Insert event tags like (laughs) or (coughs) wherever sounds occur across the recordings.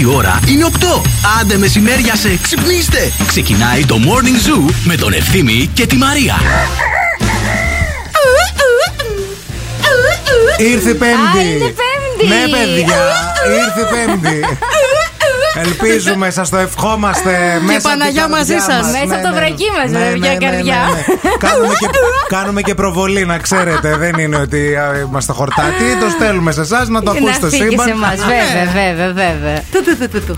Η ώρα είναι 8. Άντε μεσημέρια σε ξυπνήστε. Ξεκινάει το Morning Zoo με τον Ευθύμη και τη Μαρία. Ήρθε Πέμπτη. Α, είναι Πέμπτη. Ναι, παιδιά, ήρθε Πέμπτη. Ελπίζουμε, σας το ευχόμαστε μέσα από την Παναγιά μαζί καρδιά σας. μας. Μέσα Ναι, από το ναι. βρακί μας, Ναι, βέβαια, ναι, ναι, καρδιά. ναι, ναι. Κάνουμε και, κάνουμε και προβολή, να ξέρετε. Δεν είναι ότι α, είμαστε χορτάτοι. Το στέλνουμε σε εσάς να το Να ακούσετε φύγει σύμπαν. σε εμάς, βέβαια, βέβαια, βέβαια.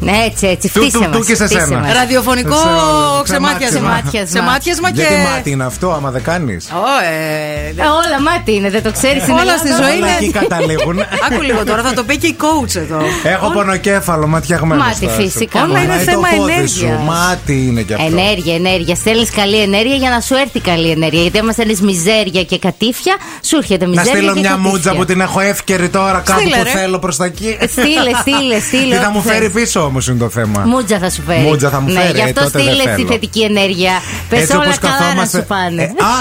Ναι, έτσι, έτσι, Του, φτύσε του, του μας, και σε φτύσε σένα. μας. Ραδιοφωνικό Σε όλο. ξεμάτιασμα. Ξεμάτιασμα. Ξεμάτιασμα και. Γιατί μάτι είναι αυτό, άμα δεν κάνεις; Ω, ε, Ε, Όλα μάτι είναι, δεν το ξέρεις. Όλα στη ζωή Όλα είναι- εκεί καταλήγουν. Άκου λίγο τώρα, θα το πει και η coach εδώ. Έχω πονοκέφαλο, ματιαγμένος. Μάτι, στάσου. φυσικά. Όλα είναι Πονάει το θέμα πόδι ενέργειας. σου. Μάτι είναι κι αυτό. Ενέργεια, ενέργεια. Στέλνεις καλή ενέργεια για να σου έρθει καλή ενέργεια. Γιατί άμα στέλνεις μιζέρια και κατήφια, σου έρχεται Να μιζέρια. στείλω και μια κατήφια. μούτζα που την έχω εύκαιρη τώρα κάπου Στείλε, που ρε. θέλω προς τα εκεί. Στείλε, στείλε, (laughs) στείλε. Τι θα ό,τι μου φέρει θες. πίσω όμως είναι το θέμα. Μούτζα θα σου φέρει. Μούτζα θα μου ναι, φέρει, Γι' ε, αυτό τότε δεν στείλε τη θέλω. θετική ενέργεια. Πες Έτσι όλα όπως καλά να καθόμαστε- σου πάνε. Ε, α,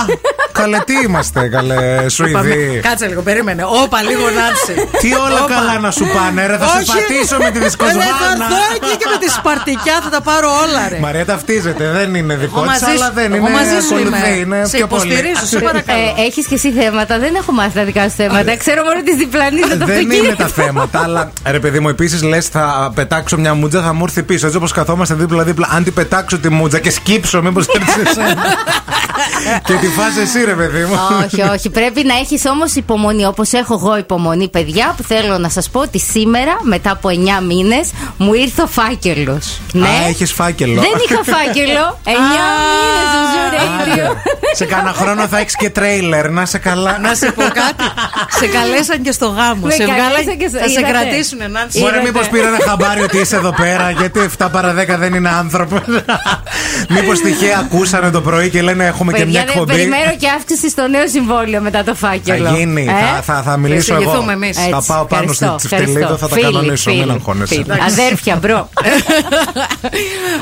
καλέ τι είμαστε, καλέ Πάμε. Σουηδοί. Κάτσε λίγο, περίμενε. Όπα, λίγο να έρθει. Τι όλα Όπα. καλά να σου πάνε, ρε. Θα σε Όχι. πατήσω με τη Ε, Θα δισκοσβάνα. Έρθω εκεί και με τη σπαρτικιά θα τα πάρω όλα, ρε. Μαρία ταυτίζεται, δεν είναι δικό Εγώ της, μαζί αλλά σου- δεν εγώ είναι. μαζί σου ακολουθεί, είμαι. είναι Σε πιο πολύ. υποστηρίζω, σε παρακαλώ. Ε, Έχεις και εσύ θέματα. Δεν έχω μάθει τα δικά σου θέματα. Ξέρω μόνο τη διπλανή με το Δεν είναι αυτοκίνητο. τα θέματα, αλλά ρε παιδί μου, επίσης λες θα πετάξω μια μούτζα, θα μου έρθει πίσω. Έτσι όπως καθόμαστε δίπλα-δίπλα, αν την πετάξω τη μούτζα και σκύψω, μήπως έρθει εσένα. (laughs) και τη φας εσύ, ρε παιδί μου. όχι, όχι. Πρέπει να έχεις όμως υπομονή. Όπως έχω εγώ υπομονή, παιδιά, που θέλω να σας πω ότι σήμερα, μετά από 9 μήνες, μου ήρθε ο φάκελο. Ναι. Α, έχεις φάκελο. Δεν είχα φάκελο. 9 μήνε το ζουρέιδιο. Άντε. Σε κάνα χρόνο θα έχεις και τρέιλερ, να σε καλά. Να σε πω κάτι. σε καλέσαν και στο γάμο. Με σε καλέσαν βγάλαν και στο- Θα σε είδατε; κρατήσουν, Νάντσι. Μπορεί Είδατε. μήπως πήρανε χαμπάρι ότι είσαι εδώ πέρα, γιατί 7 παρα 10 δεν είναι άνθρωπο. μήπως τυχαία ακούσανε το πρωί και λένε έχουμε και μια Παιδιά, δεν εκπομπή. περιμένω και αύξηση στο νέο συμβόλαιο μετά το φάκελο. Θα γίνει, Ε; θα, θα, θα μιλήσω εγώ. εξηγηθούμε εμείς. Θα Έτσι, πάω πάνω στη ευχαριστώ, Τσιφτελίδα, ευχαριστώ. θα τα Φίλοι, κανονίσω, μην φίλοι, αγχώνεσαι. φίλοι. Αδέρφια, μπρο. (laughs)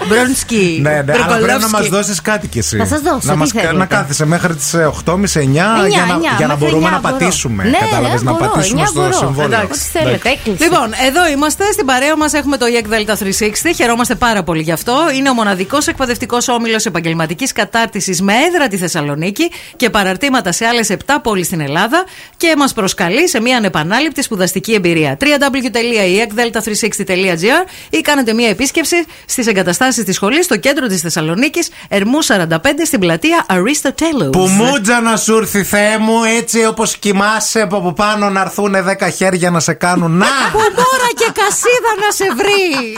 Μπρόνσκι. Ναι, ναι, αλλά πρέπει να Μπροκολόφσκι. μα δώσεις κάτι κι εσύ. Θα σας δώσω, Να, τι μας, θέλετε. να κάθεσαι μέχρι τις 8.30-9 για Εννιά, να, εννιά, για να μέχρι μπορούμε εννιά να μπορώ. πατήσουμε. Ναι, Κατάλαβες ρε, να μπορώ, πατήσουμε εννιά στο μπορώ. συμβόλαιο. Ό,τι θέλετε, έκλεισε. Λοιπόν, εδώ είμαστε στην παρέα μας. Έχουμε το EEC Delta 360. Χαιρόμαστε πάρα πολύ γι' αυτό. Είναι ο μοναδικός εκπαιδευτικός όμιλος επαγγελματικής κατάρτισης με έδρα τη Θεσσαλονίκη και παραρτήματα σε άλλες 7 πόλεις στην Ελλάδα και μας προσκαλεί σε μια ανεπανάληπτη σπουδαστική εμπειρία. www.eekdelta360.gr ή κάνετε μια επίσκεψη στις εγκαταστάσεις της σχολής στο κέντρο της Θεσσαλονίκης, Ερμού 45 στην πλατεία Αριστοτέλους. Που μούτζα να σου έρθει, Θεέ μου, έτσι όπως κοιμάσαι από από πάνω να έρθουν 10 χέρια να σε κάνουν. Να! Που μόρα και κασίδα να σε βρει.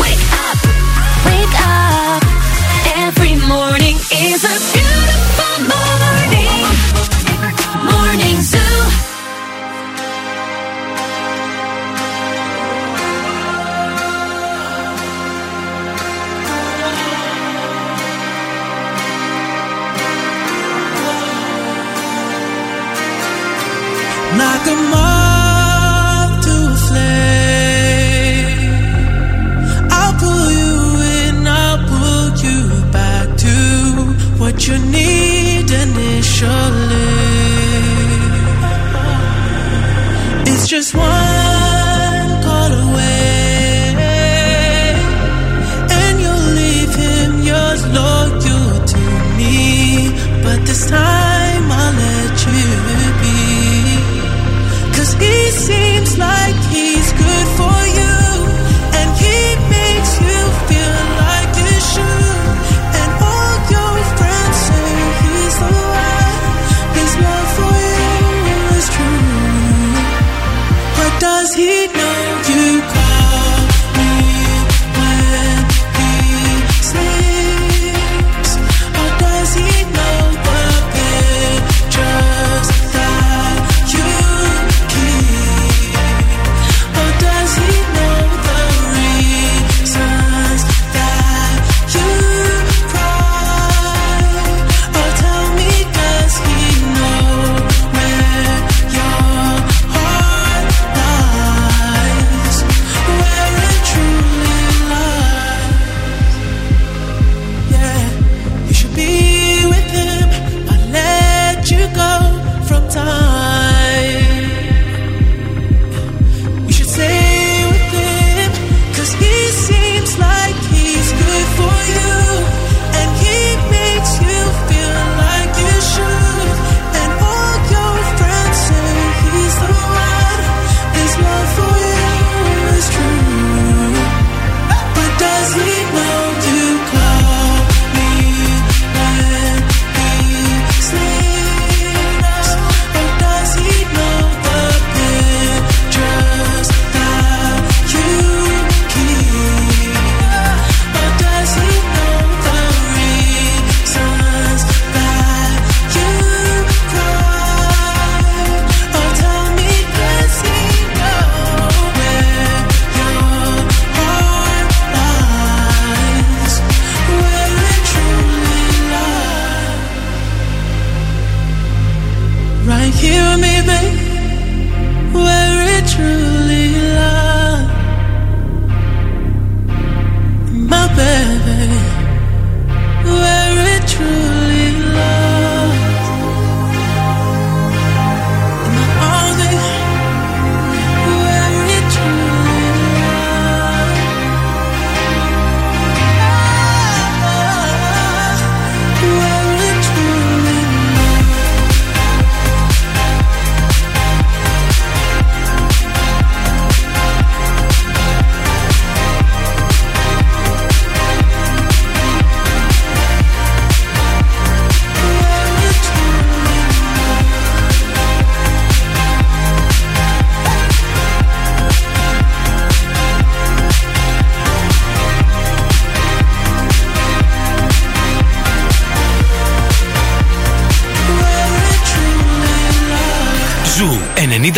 Wake up, wake up. Every morning is a you need initially. It's just one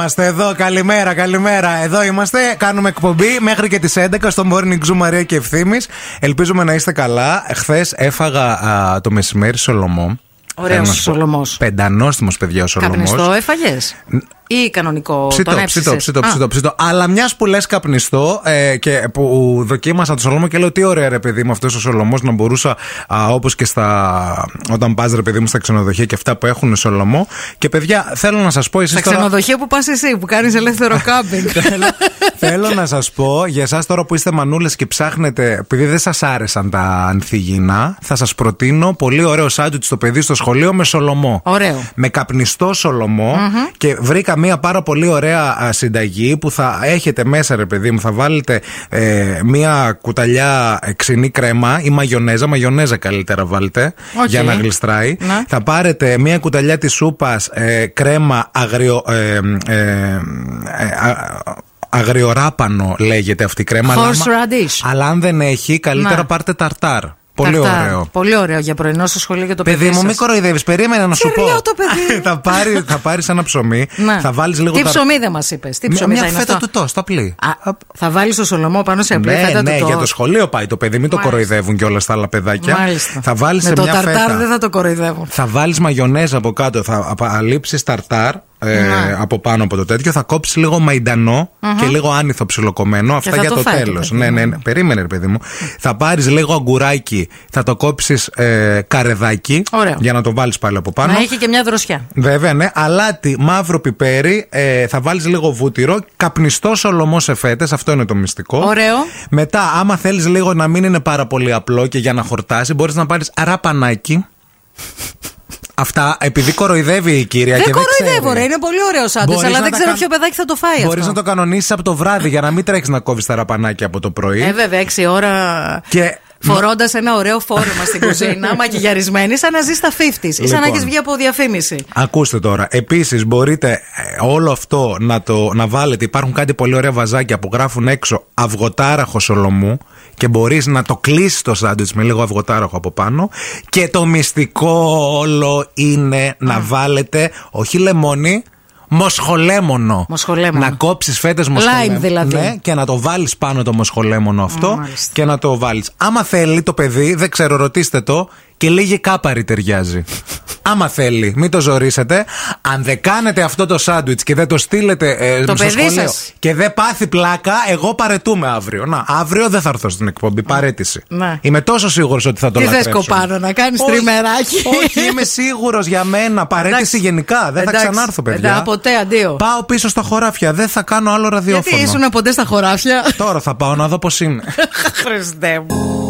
Είμαστε, εδώ. Καλημέρα, καλημέρα. Εδώ είμαστε. Κάνουμε εκπομπή μέχρι και τις 11 στο Morning Zoo Μαρία και Ευθύμης. Ελπίζουμε να είστε καλά. Χθες έφαγα α, το μεσημέρι σολομό. Ωραίος Θέλω να σου πω. σολομός. Πεντανόστιμος παιδιά ο σολομός. Καπνιστό έφαγες; Ή κανονικό. Ψητό, τον ψητό, έψησες; ψητό, Α, ψητό, ψητό. Αλλά μιας που λες καπνιστό ε, και που δοκίμασα το σολομό και λέω τι ωραία ρε παιδί μου αυτός ο σολομός να μπορούσα όπως και στα. όταν πας ρε παιδί μου στα ξενοδοχεία και αυτά που έχουν σολομό. Και παιδιά θέλω να σας πω εσείς Στα ξενοδοχεία που πας εσύ, που κάνεις ελεύθερο (laughs) κάμπινγκ. Θέλω να σας πω για εσάς τώρα που είστε μανούλες και ψάχνετε, επειδή δεν σας άρεσαν τα ανθυγιεινά, θα σας προτείνω πολύ ωραίο σάντουιτς στο παιδί στο σχολείο με σολομό. Ωραίο. Με καπνιστό σολομό και βρήκα μία πάρα πολύ ωραία α, συνταγή που θα έχετε μέσα, ρε παιδί μου. Θα βάλετε ε, μία κουταλιά ε, ξινή κρέμα ή μαγιονέζα. Μαγιονέζα καλύτερα βάλτε Οκ. για να γλιστράει. Ναι. Θα πάρετε μία κουταλιά της σούπας κρέμα αγριο. Ε, ε, ε, α- αγριοράπανο λέγεται αυτή η κρέμα. αλλά Horse άμα- radish. Αλλά αν δεν έχει, καλύτερα Ναι. πάρτε ταρτάρ. Πολύ Ταρτάρ. ωραίο. Πολύ ωραίο για πρωινό στο σχολείο για το παιδί. Παιδί μου, σας. μην κοροϊδεύεις. Περίμενε να σου πω. Κυριλό το παιδί. (laughs) θα πάρει θα πάρεις ένα ψωμί, Ναι. θα βάλεις λίγο Τι τα- ψωμί δεν μας είπες. Τι Μια- ψωμί Μια θα είναι φέτα αυτό; του τόστ, απλή. Α, θα βάλεις το σολομό πάνω σε απλή Ναι, φέτα ναι, του για τόστ. το σχολείο πάει το παιδί, μην το Μάλιστα. κοροϊδεύουν και όλα τα άλλα παιδάκια. Μάλιστα. Θα βάλεις Με σε το μια ταρτάρ φέτα. δεν θα το κοροϊδεύουν. Θα βάλεις μαγιονέζ από κάτω, θα αλείψεις ταρτάρ ε, Ναι. από πάνω από το τέτοιο, θα κόψεις λίγο μαϊντανό και λίγο άνηθο ψιλοκομμένο. Αυτά θα για το το, φάει το τέλος. παιδί Ναι, μου. ναι, ναι, περίμενε, ρε παιδί μου. θα πάρεις λίγο αγκουράκι, θα το κόψεις ε, καρεδάκι Ωραίο. για να το βάλεις πάλι από πάνω. Να έχει και μια δροσιά. Βέβαια, ναι. Αλάτι, μαύρο πιπέρι, ε, θα βάλεις λίγο βούτυρο, καπνιστό σολομό σε φέτες, αυτό είναι το μυστικό. Ωραίο. Μετά, άμα θέλεις λίγο να μην είναι πάρα πολύ απλό και για να χορτάσει, μπορείς να πάρεις ραπανάκι. Αυτά, επειδή κοροϊδεύει η κυρία Δεν και δεν κοροϊδεύω, ξέρει. ρε. Είναι πολύ ωραίο άντρες, Μπορείς αλλά να δεν τα ξέρω κα- ποιο παιδάκι θα το φάει Μπορείς αυτό. να το κανονίσεις από το βράδυ για να μην τρέχεις να κόβεις τα ραπανάκια από το πρωί. Ε, βέβαια, 6 ώρα. Και Φορώντας ένα ωραίο φόρεμα στην (laughs) κουζίνα, μακιγιαρισμένη, σαν να ζεις στα 50s. Ή σαν να Λοιπόν. έχεις βγει από διαφήμιση. Ακούστε τώρα. Επίσης, μπορείτε ε, όλο αυτό να το να βάλετε. Υπάρχουν κάτι πολύ ωραία βαζάκια που γράφουν έξω αυγοτάραχος σολομού και μπορείς να το κλείσεις το σάντουιτς με λίγο αυγοτάραχο από πάνω. Και το μυστικό όλο είναι να βάλετε όχι λεμόνι. Μοσχολέμονο. Μοσχολέμονο. Να κόψεις φέτες μοσχολέμονο. δηλαδή. Ναι, και να το βάλεις πάνω το μοσχολέμονο αυτό Μάλιστα. και να το βάλεις. Άμα θέλει το παιδί, δεν ξέρω, ρωτήστε το, και λίγη κάπαρη ταιριάζει. Άμα θέλει, μην το ζωρίσετε. Αν δεν κάνετε αυτό το σάντουιτς και δεν το στείλετε ε, Το στο παιδί σχολείο σας. και δεν πάθει πλάκα, εγώ παρετούμε αύριο. Να, αύριο δεν θα έρθω στην εκπομπή. Παρέτηση. Ναι. Είμαι τόσο σίγουρος ότι θα το Τι θες λατρέψουν. κοπάνω, να κάνεις Όχι, τριμεράκι; Όχι, είμαι σίγουρος για μένα. Παρέτηση Εντάξει. γενικά. Δεν Εντάξει. θα ξανάρθω, παιδιά. Εντάξει, ποτέ, αντίο. Πάω πίσω στα χωράφια. Δεν θα κάνω άλλο ραδιόφωνο. Γιατί ήσουν ποτέ στα χωράφια; Τώρα θα πάω να δω πώς είναι. (laughs) Χριστέ μου.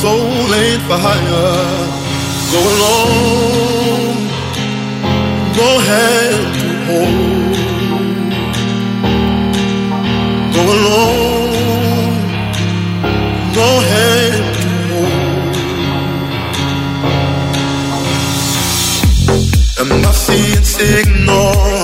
Soul ain't for hire. Go alone, no hand to hold. Go alone, no hand to hold. Am I seeing signals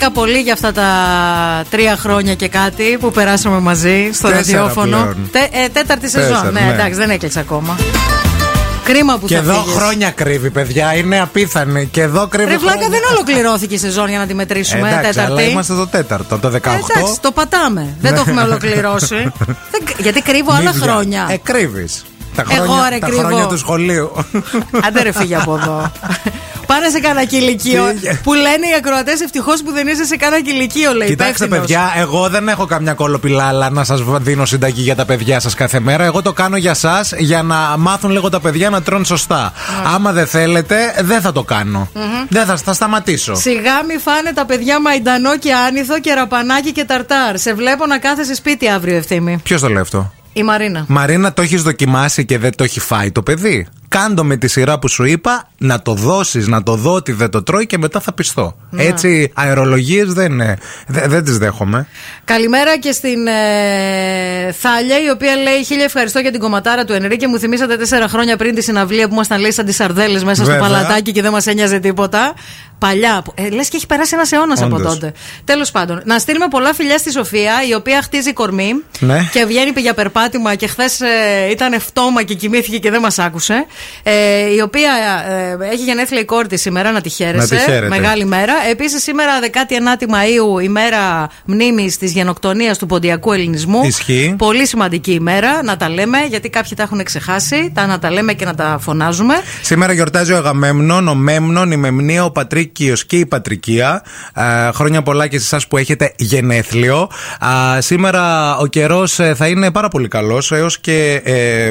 Χάρηκα πολύ για αυτά τα τρία χρόνια και κάτι που περάσαμε μαζί στο Τέσσερα ραδιόφωνο. πλέον. Τε- ε, τέταρτη Τέσσερα, σεζόν. Ναι, ναι. εντάξει, δεν έκλεισε ακόμα. Κρίμα που Και θα εδώ φύγεις. χρόνια κρύβει, παιδιά. Είναι απίθανη. Και εδώ κρύβει. Ρε βλάκα χρόνια. δεν ολοκληρώθηκε η σεζόν για να τη μετρήσουμε. Εντάξει, τέταρτη. αλλά είμαστε το τέταρτο, το 18. Εντάξει, το πατάμε. Δεν το έχουμε ολοκληρώσει. (laughs) Δεν- Γιατί κρύβω άλλα Μύδια. χρόνια. Ε, κρύβεις. Τα Εγώ, χρόνια, ρε, τα κρύβω. χρόνια του σχολείου. Άντε ρε φύγε από εδώ. (laughs) Πάνε σε κανένα κηλικείο. Φύγε. που λένε οι ακροατές ευτυχώς που δεν είσαι σε κανένα κηλικείο, λέει. Κοιτάξτε, υπεύθυνος. παιδιά, εγώ δεν έχω καμιά κολοπιλάλα να σας δίνω συνταγή για τα παιδιά σας κάθε μέρα. Εγώ το κάνω για εσά για να μάθουν λίγο τα παιδιά να τρώνε σωστά. Άμα δεν θέλετε, δεν θα το κανω Δεν θα, θα σταματήσω. Σιγά μη φάνε τα παιδιά μαϊντανό και άνηθο και ραπανάκι και ταρτάρ. Σε βλέπω να κάθεσαι σπίτι αύριο, ευθύμη. Ποιος το λέει αυτό; Η Μαρίνα. Μαρίνα, το έχεις δοκιμάσει και δεν το έχει φάει το παιδί; Κάντο με τη σειρά που σου είπα να το δώσεις, να το δω ότι δεν το τρώει και μετά θα πιστώ. Έτσι, αερολογίες δεν, ε, δε- δεν τις δέχομαι. Καλημέρα και στην ε, Θάλια, η οποία λέει: Χίλια ευχαριστώ για την κομματάρα του Ενρίκε. Μου θυμήσατε τέσσερα χρόνια πριν τη συναυλία που ήμασταν λέει σαν τις σαρδέλες μέσα Βέβαια. στο παλατάκι και δεν μας ένοιαζε τίποτα. Παλιά. Ε, Λες και έχει περάσει ένας αιώνας από Όντως. τότε. Τέλος πάντων, να στείλουμε πολλά φιλιά στη Σοφία, η οποία χτίζει κορμί Ναι. και βγαίνει για περπάτημα και χθες ήταν φτώμα και κοιμήθηκε και δεν μας άκουσε. Ε, η οποία ε, έχει γενέθλια η κόρη της σήμερα, να τη χαίρεσαι. Να τη χαίρετε. Μεγάλη μέρα. Επίσης, σήμερα 19η Μαου, ημέρα μνήμη της γενοκτονίας του ποντιακού ελληνισμού. Ισχύει. Πολύ σημαντική ημέρα, να τα λέμε, γιατί κάποιοι τα έχουν ξεχάσει. Τα να τα λέμε και να τα φωνάζουμε. Σήμερα γιορτάζει ο Αγαμέμνων, ο Μέμνων, η Μεμνία, ο Πατρίκιος και η Πατρικία. Α, χρόνια πολλά και σε εσάς που έχετε γενέθλιο. Α, σήμερα ο καιρός θα είναι πάρα πολύ καλός, έως και ε,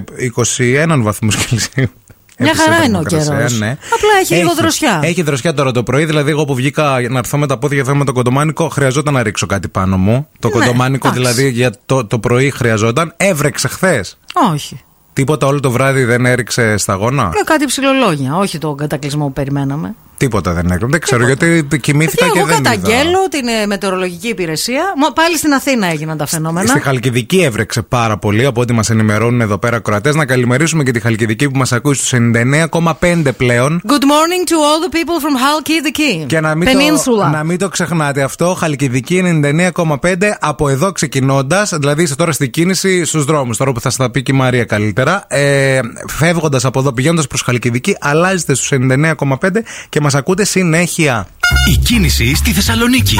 21 βαθμούς Κελσίου. Μια Έπεσε χαρά η είναι ο θερμοκρασία, καιρός. ναι. Απλά έχει λίγο δροσιά. Έχει δροσιά τώρα το πρωί. Δηλαδή, εγώ που βγήκα να έρθω με τα πόδια εδώ με το κοντομάνικο, χρειαζόταν να ρίξω κάτι πάνω μου. Το Ναι, κοντομάνικο εντάξει. δηλαδή για το, το πρωί χρειαζόταν. Έβρεξε χθες. Όχι. Τίποτα όλο το βράδυ δεν έριξε σταγόνα. Ε, κάτι ψηλολόγια, όχι τον κατακλυσμό που περιμέναμε. Τίποτα δεν έκρυψε. Δεν ξέρω γιατί κοιμήθηκα Και και εγώ δεν είδα. καταγγέλω την ε, μετεωρολογική υπηρεσία. Μα Πάλι στην Αθήνα έγιναν τα φαινόμενα. Στη Χαλκιδική έβρεξε πάρα πολύ από ό,τι μας ενημερώνουν εδώ πέρα κροατέ. Να καλημερίσουμε και τη Χαλκιδική που μας ακούει στους 99,5 πλέον. Good morning to all the people from Halkidiki. Και να μην, Peninsula. το, να μην το ξεχνάτε αυτό, Χαλκιδική 99,5 από εδώ ξεκινώντας, δηλαδή είστε τώρα στην κίνηση στους δρόμους, τώρα που θα σας τα πει και η Μαρία καλύτερα. Ε, Φεύγοντας από εδώ, πηγαίνοντας προς Χαλκιδική, αλλάζετε στους 99,5 και μας ακούτε συνέχεια. Η κίνηση στη Θεσσαλονίκη.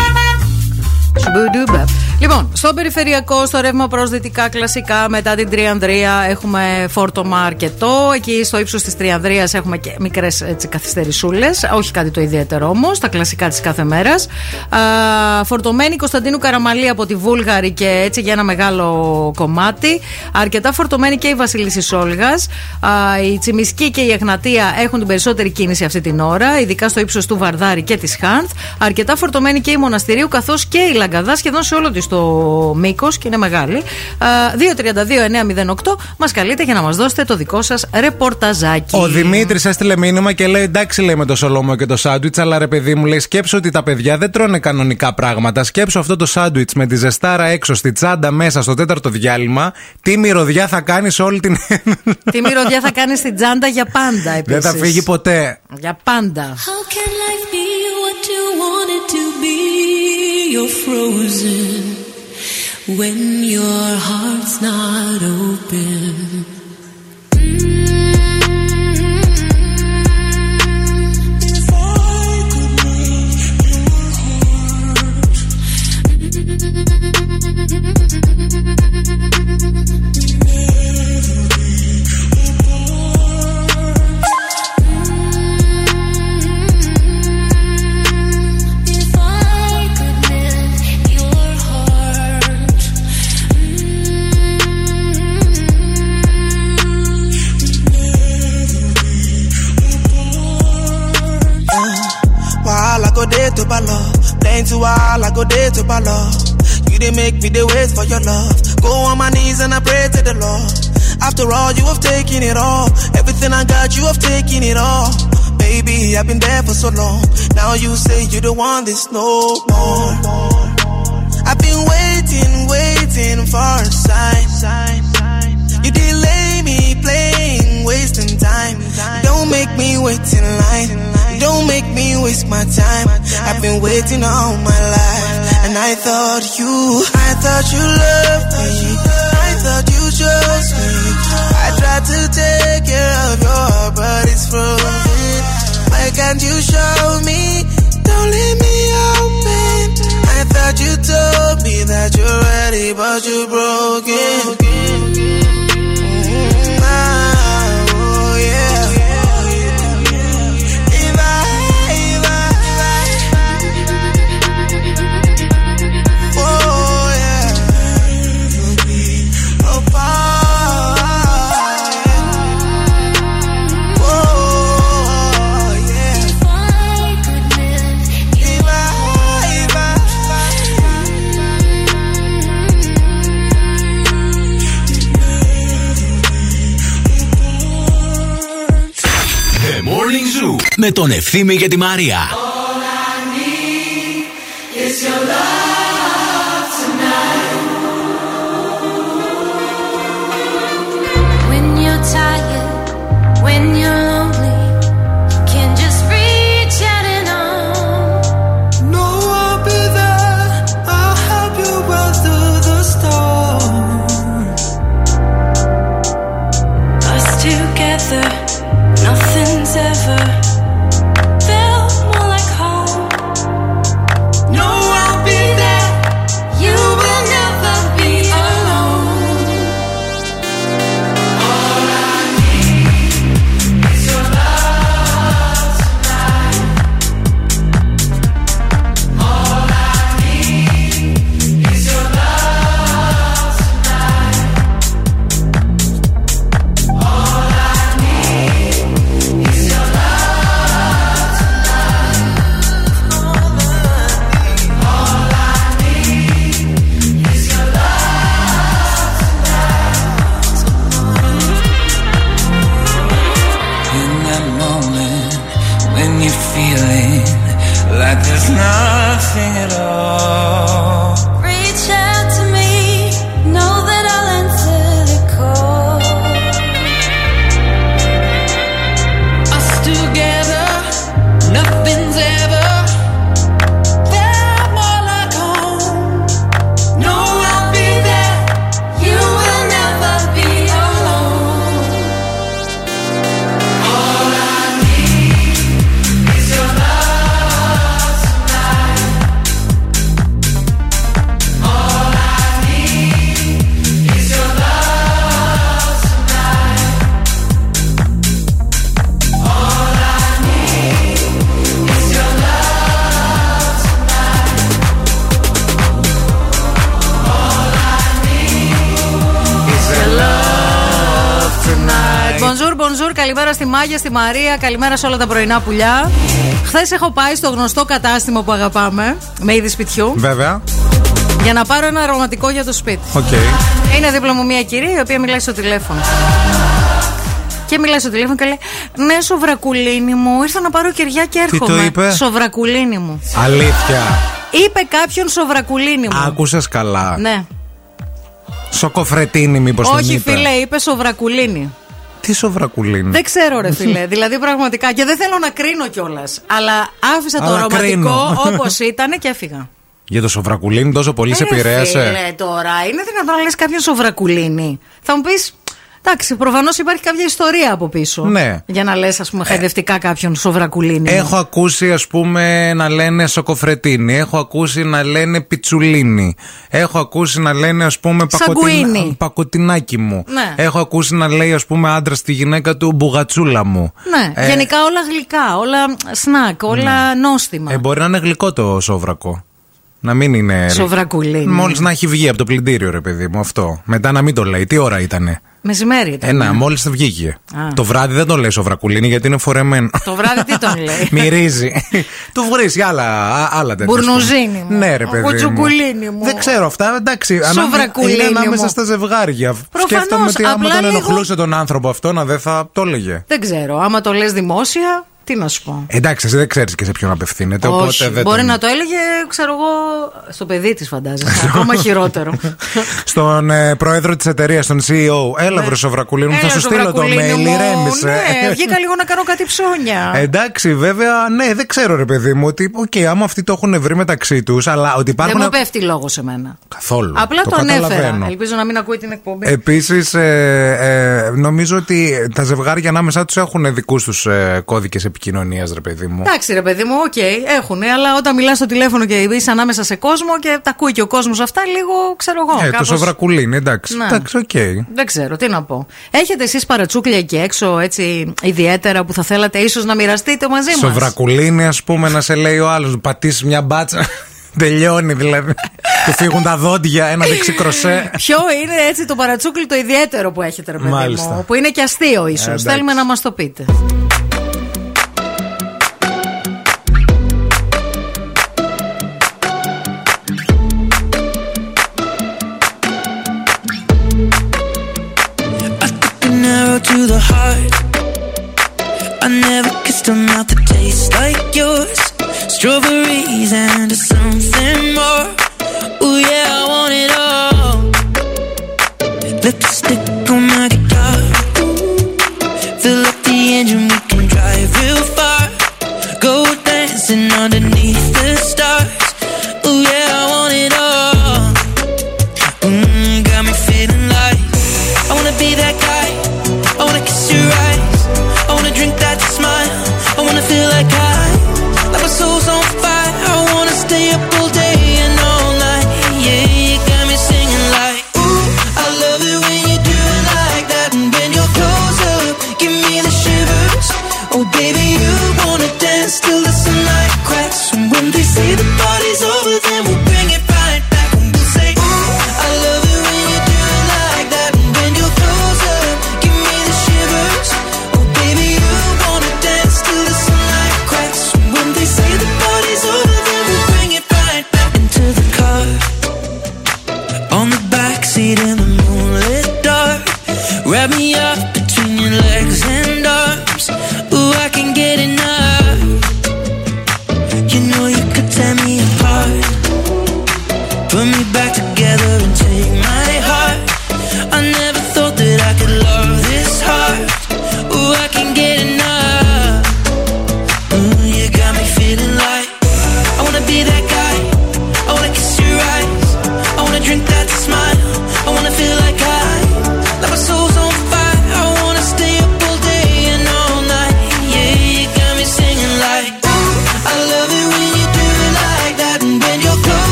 Σουμπουντούμπα. Λοιπόν, στο περιφερειακό, στο ρεύμα προς δυτικά κλασικά, μετά την Τριανδρία έχουμε φόρτωμα αρκετό. Εκεί στο ύψος της Τριανδρίας έχουμε και μικρές καθυστερησούλες. Όχι κάτι το ιδιαίτερο όμως, τα κλασικά της κάθε μέρας. Φορτωμένη Κωνσταντίνου Καραμαλή από τη Βούλγαρη και έτσι για ένα μεγάλο κομμάτι. Αρκετά φορτωμένη και η Βασιλίση Σόλγα. Η Τσιμισκή και η Εγνατία έχουν την περισσότερη κίνηση αυτή την ώρα, ειδικά στο ύψος του Βαρδάρη και της Χάνθ. Αρκετά φορτωμένη και η Μοναστηρίου καθώς και η Λαγκαδά σχεδόν σε όλο της το μήκος και είναι μεγάλη. Α, 232-908 μας καλείτε για να μας δώσετε το δικό σας ρεπορταζάκι. Ο Δημήτρης έστειλε μήνυμα και λέει: Εντάξει, λέει με το σολόμο και το σάντουιτς, αλλά ρε παιδί μου, λέει: Σκέψω ότι τα παιδιά δεν τρώνε κανονικά πράγματα. Σκέψω αυτό το σάντουιτς με τη ζεστάρα έξω, στη τσάντα μέσα, στο τέταρτο διάλειμμα. Τι μυρωδιά θα κάνεις σε όλη την. (laughs) Τι μυρωδιά θα κάνεις στην τσάντα για πάντα επίσης. δεν θα φύγει ποτέ. Για πάντα. How can life be what you want it to be? You're frozen when your heart's not open. If I to balo. You didn't make me the wait for your love. Go on my knees and I pray to the Lord. After all, you have taken it all. Everything I got, you have taken it all. Baby, I've been there for so long. Now you say you don't want this no more. I've been waiting, waiting for a sign. You delay me playing, wasting time. Don't make me wait in line. Don't make me waste my time. I've been waiting all my life, I thought you, I thought you loved me. I thought you chose me. I tried to take care of your heart, but it's frozen. Why can't you show me? Don't leave me open. I thought you told me that you're ready, but you broke it. Mm-hmm. Με τον Ευθύμη και τη Μαρία. Μαρία, καλημέρα σε όλα τα πρωινά πουλιά. Χθες έχω πάει στο γνωστό κατάστημα που αγαπάμε, με είδη σπιτιού, Βέβαια. για να πάρω ένα αρωματικό για το σπίτι. Οκ. Είναι δίπλα μου μια κυρία η οποία μιλάει στο τηλέφωνο. Και μιλάει στο τηλέφωνο και λέει: Ναι, σοβρακουλίνη μου, ήρθα να πάρω κεριά και Τι το έρχομαι. είπε; Σοβρακουλίνη μου. Αλήθεια. Είπε κάποιον σοβρακουλίνη μου. Άκουσες καλά; Ναι. Σοκοφρετίνη, μήπως την Όχι, είπε; φίλε, είπε σοβρακουλίνη. Τι σοβρακουλίνη. Δεν ξέρω, ρε φίλε. (laughs) δηλαδή, πραγματικά. Και δεν θέλω να κρίνω κιόλας. Αλλά άφησα το Αλλά αρωματικό κρίνω. (laughs) όπως (laughs) ήταν και έφυγα. Για το σοβρακουλίνη τόσο πολύ σε Ε, ρε επηρέασε. Φίλε, τώρα είναι δυνατόν να λες κάποιον σοβρακουλίνη. Θα μου πεις. Εντάξει, προφανώς υπάρχει κάποια ιστορία από πίσω. Ναι. Για να λες, ας πούμε, χαϊδευτικά κάποιον σοβρακουλίνη. Έχω ακούσει, ας πούμε, να λένε σοκοφρετίνη. Έχω ακούσει να λένε πιτσουλίνη. Έχω ακούσει να λένε, ας πούμε, Σαγκουίνι. πακοτινάκι μου. Ναι. Έχω ακούσει να λέει, ας πούμε, άντρα στη γυναίκα του μπουγατσούλα μου. Ναι, Ε, γενικά όλα γλυκά, όλα σνακ, όλα νόστιμα. Ε, μπορεί να είναι γλυκό το σόβρακο. Να μην είναι. Σοβρακουλίνη. Μόλις να έχει βγει από το πλυντήριο, ρε παιδί μου, αυτό. Μετά να μην το λέει. Τι ώρα ήτανε; Μεσημέρι ήταν. Ε, να, μόλις θα βγήκε. Α. Το βράδυ δεν το λέει σοβρακουλίνη γιατί είναι φορεμένο. Το βράδυ τι τον λέει; (laughs) Μυρίζει. του βρει άλλα, α- άλλα τέτοια. Μπουρνουζίνη μου. Ναι, ρε παιδί. μου. Κουτσουκουλίνη μου. Δεν ξέρω αυτά, εντάξει. ανα- Σοβρακουλίνη Είναι ανάμεσα μου. στα ζευγάρια. Προφανώς, Σκέφτομαι ότι άμα απλά τον λίγο- ενοχλούσε τον άνθρωπο αυτό, να δεν θα το έλεγε. Δεν ξέρω. Άμα το λες δημόσια, τι να σου πω. Εντάξει, εσύ δεν ξέρεις και σε ποιον απευθύνεται. Όχι, Οπότε δεν μπορεί τον- να το έλεγε, ξέρω εγώ, στο παιδί της φαντάζεσαι. ακόμα χειρότερο. (laughs) Στον ε, πρόεδρο της εταιρείας, τον CEO. Έλα, βρε Σοβρακουλίνη μου, θα Ναι. Έλα, σου στείλω το Σοβρακουλίνη mail. μου. Ηρέμησε. Ναι, βγήκα λίγο να κάνω κάτι ψώνια. Εντάξει, βέβαια, ναι, δεν ξέρω ρε παιδί μου ότι, οκ, άμα αυτοί το έχουν βρει μεταξύ τους, αλλά ότι Δεν υπάρχουν. μου πέφτει λόγος σε μένα. Καθόλου. Απλά το το, ανέφερα. καταλαβαίνω. Ελπίζω να μην ακούει την εκπομπή. Επίσης, ε, ε, νομίζω ότι τα ζευγάρια ανάμεσά τους έχουν δικούς τους ε, κώδικες επικοινωνίας, ρε παιδί μου. Εντάξει, ρε παιδί μου, οκ, έχουν, αλλά όταν μιλάς στο τηλέφωνο και είσαι ανάμεσα σε κόσμο και τα ακούει και ο κόσμος αυτά, λίγο ξέρω εγώ. ε, το κάπως- σοβρακουλίνι, εντάξει. Ναι. Εντάξει, οκ. Δεν ξέρω, τι να πω. Έχετε εσείς παρατσούκλια εκεί έξω, έτσι ιδιαίτερα που θα θέλατε ίσως να μοιραστείτε μαζί μας; Σοβρακουλίνι, ας πούμε, να σε λέει ο άλλος, πατήσεις μια μπάτσα. (laughs) Τελειώνει δηλαδή. Του φύγουν τα δόντια, ένα δεξί κροσέ. (laughs) Ποιο είναι έτσι το παρατσούκλι το ιδιαίτερο που έχετε, ρε παιδί Μάλιστα. μου. Που είναι και αστείο ίσως. εντάξει. Θέλουμε να μας το πείτε. To the heart. I never kissed a mouth that tastes like yours. Strawberries and something more. Ooh, yeah, I want it all. Lipstick on my guitar. Fill up the engine,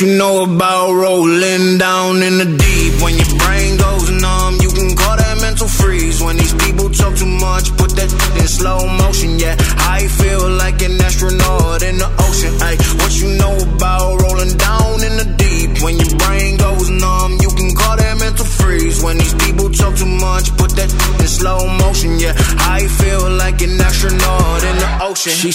you know about rolling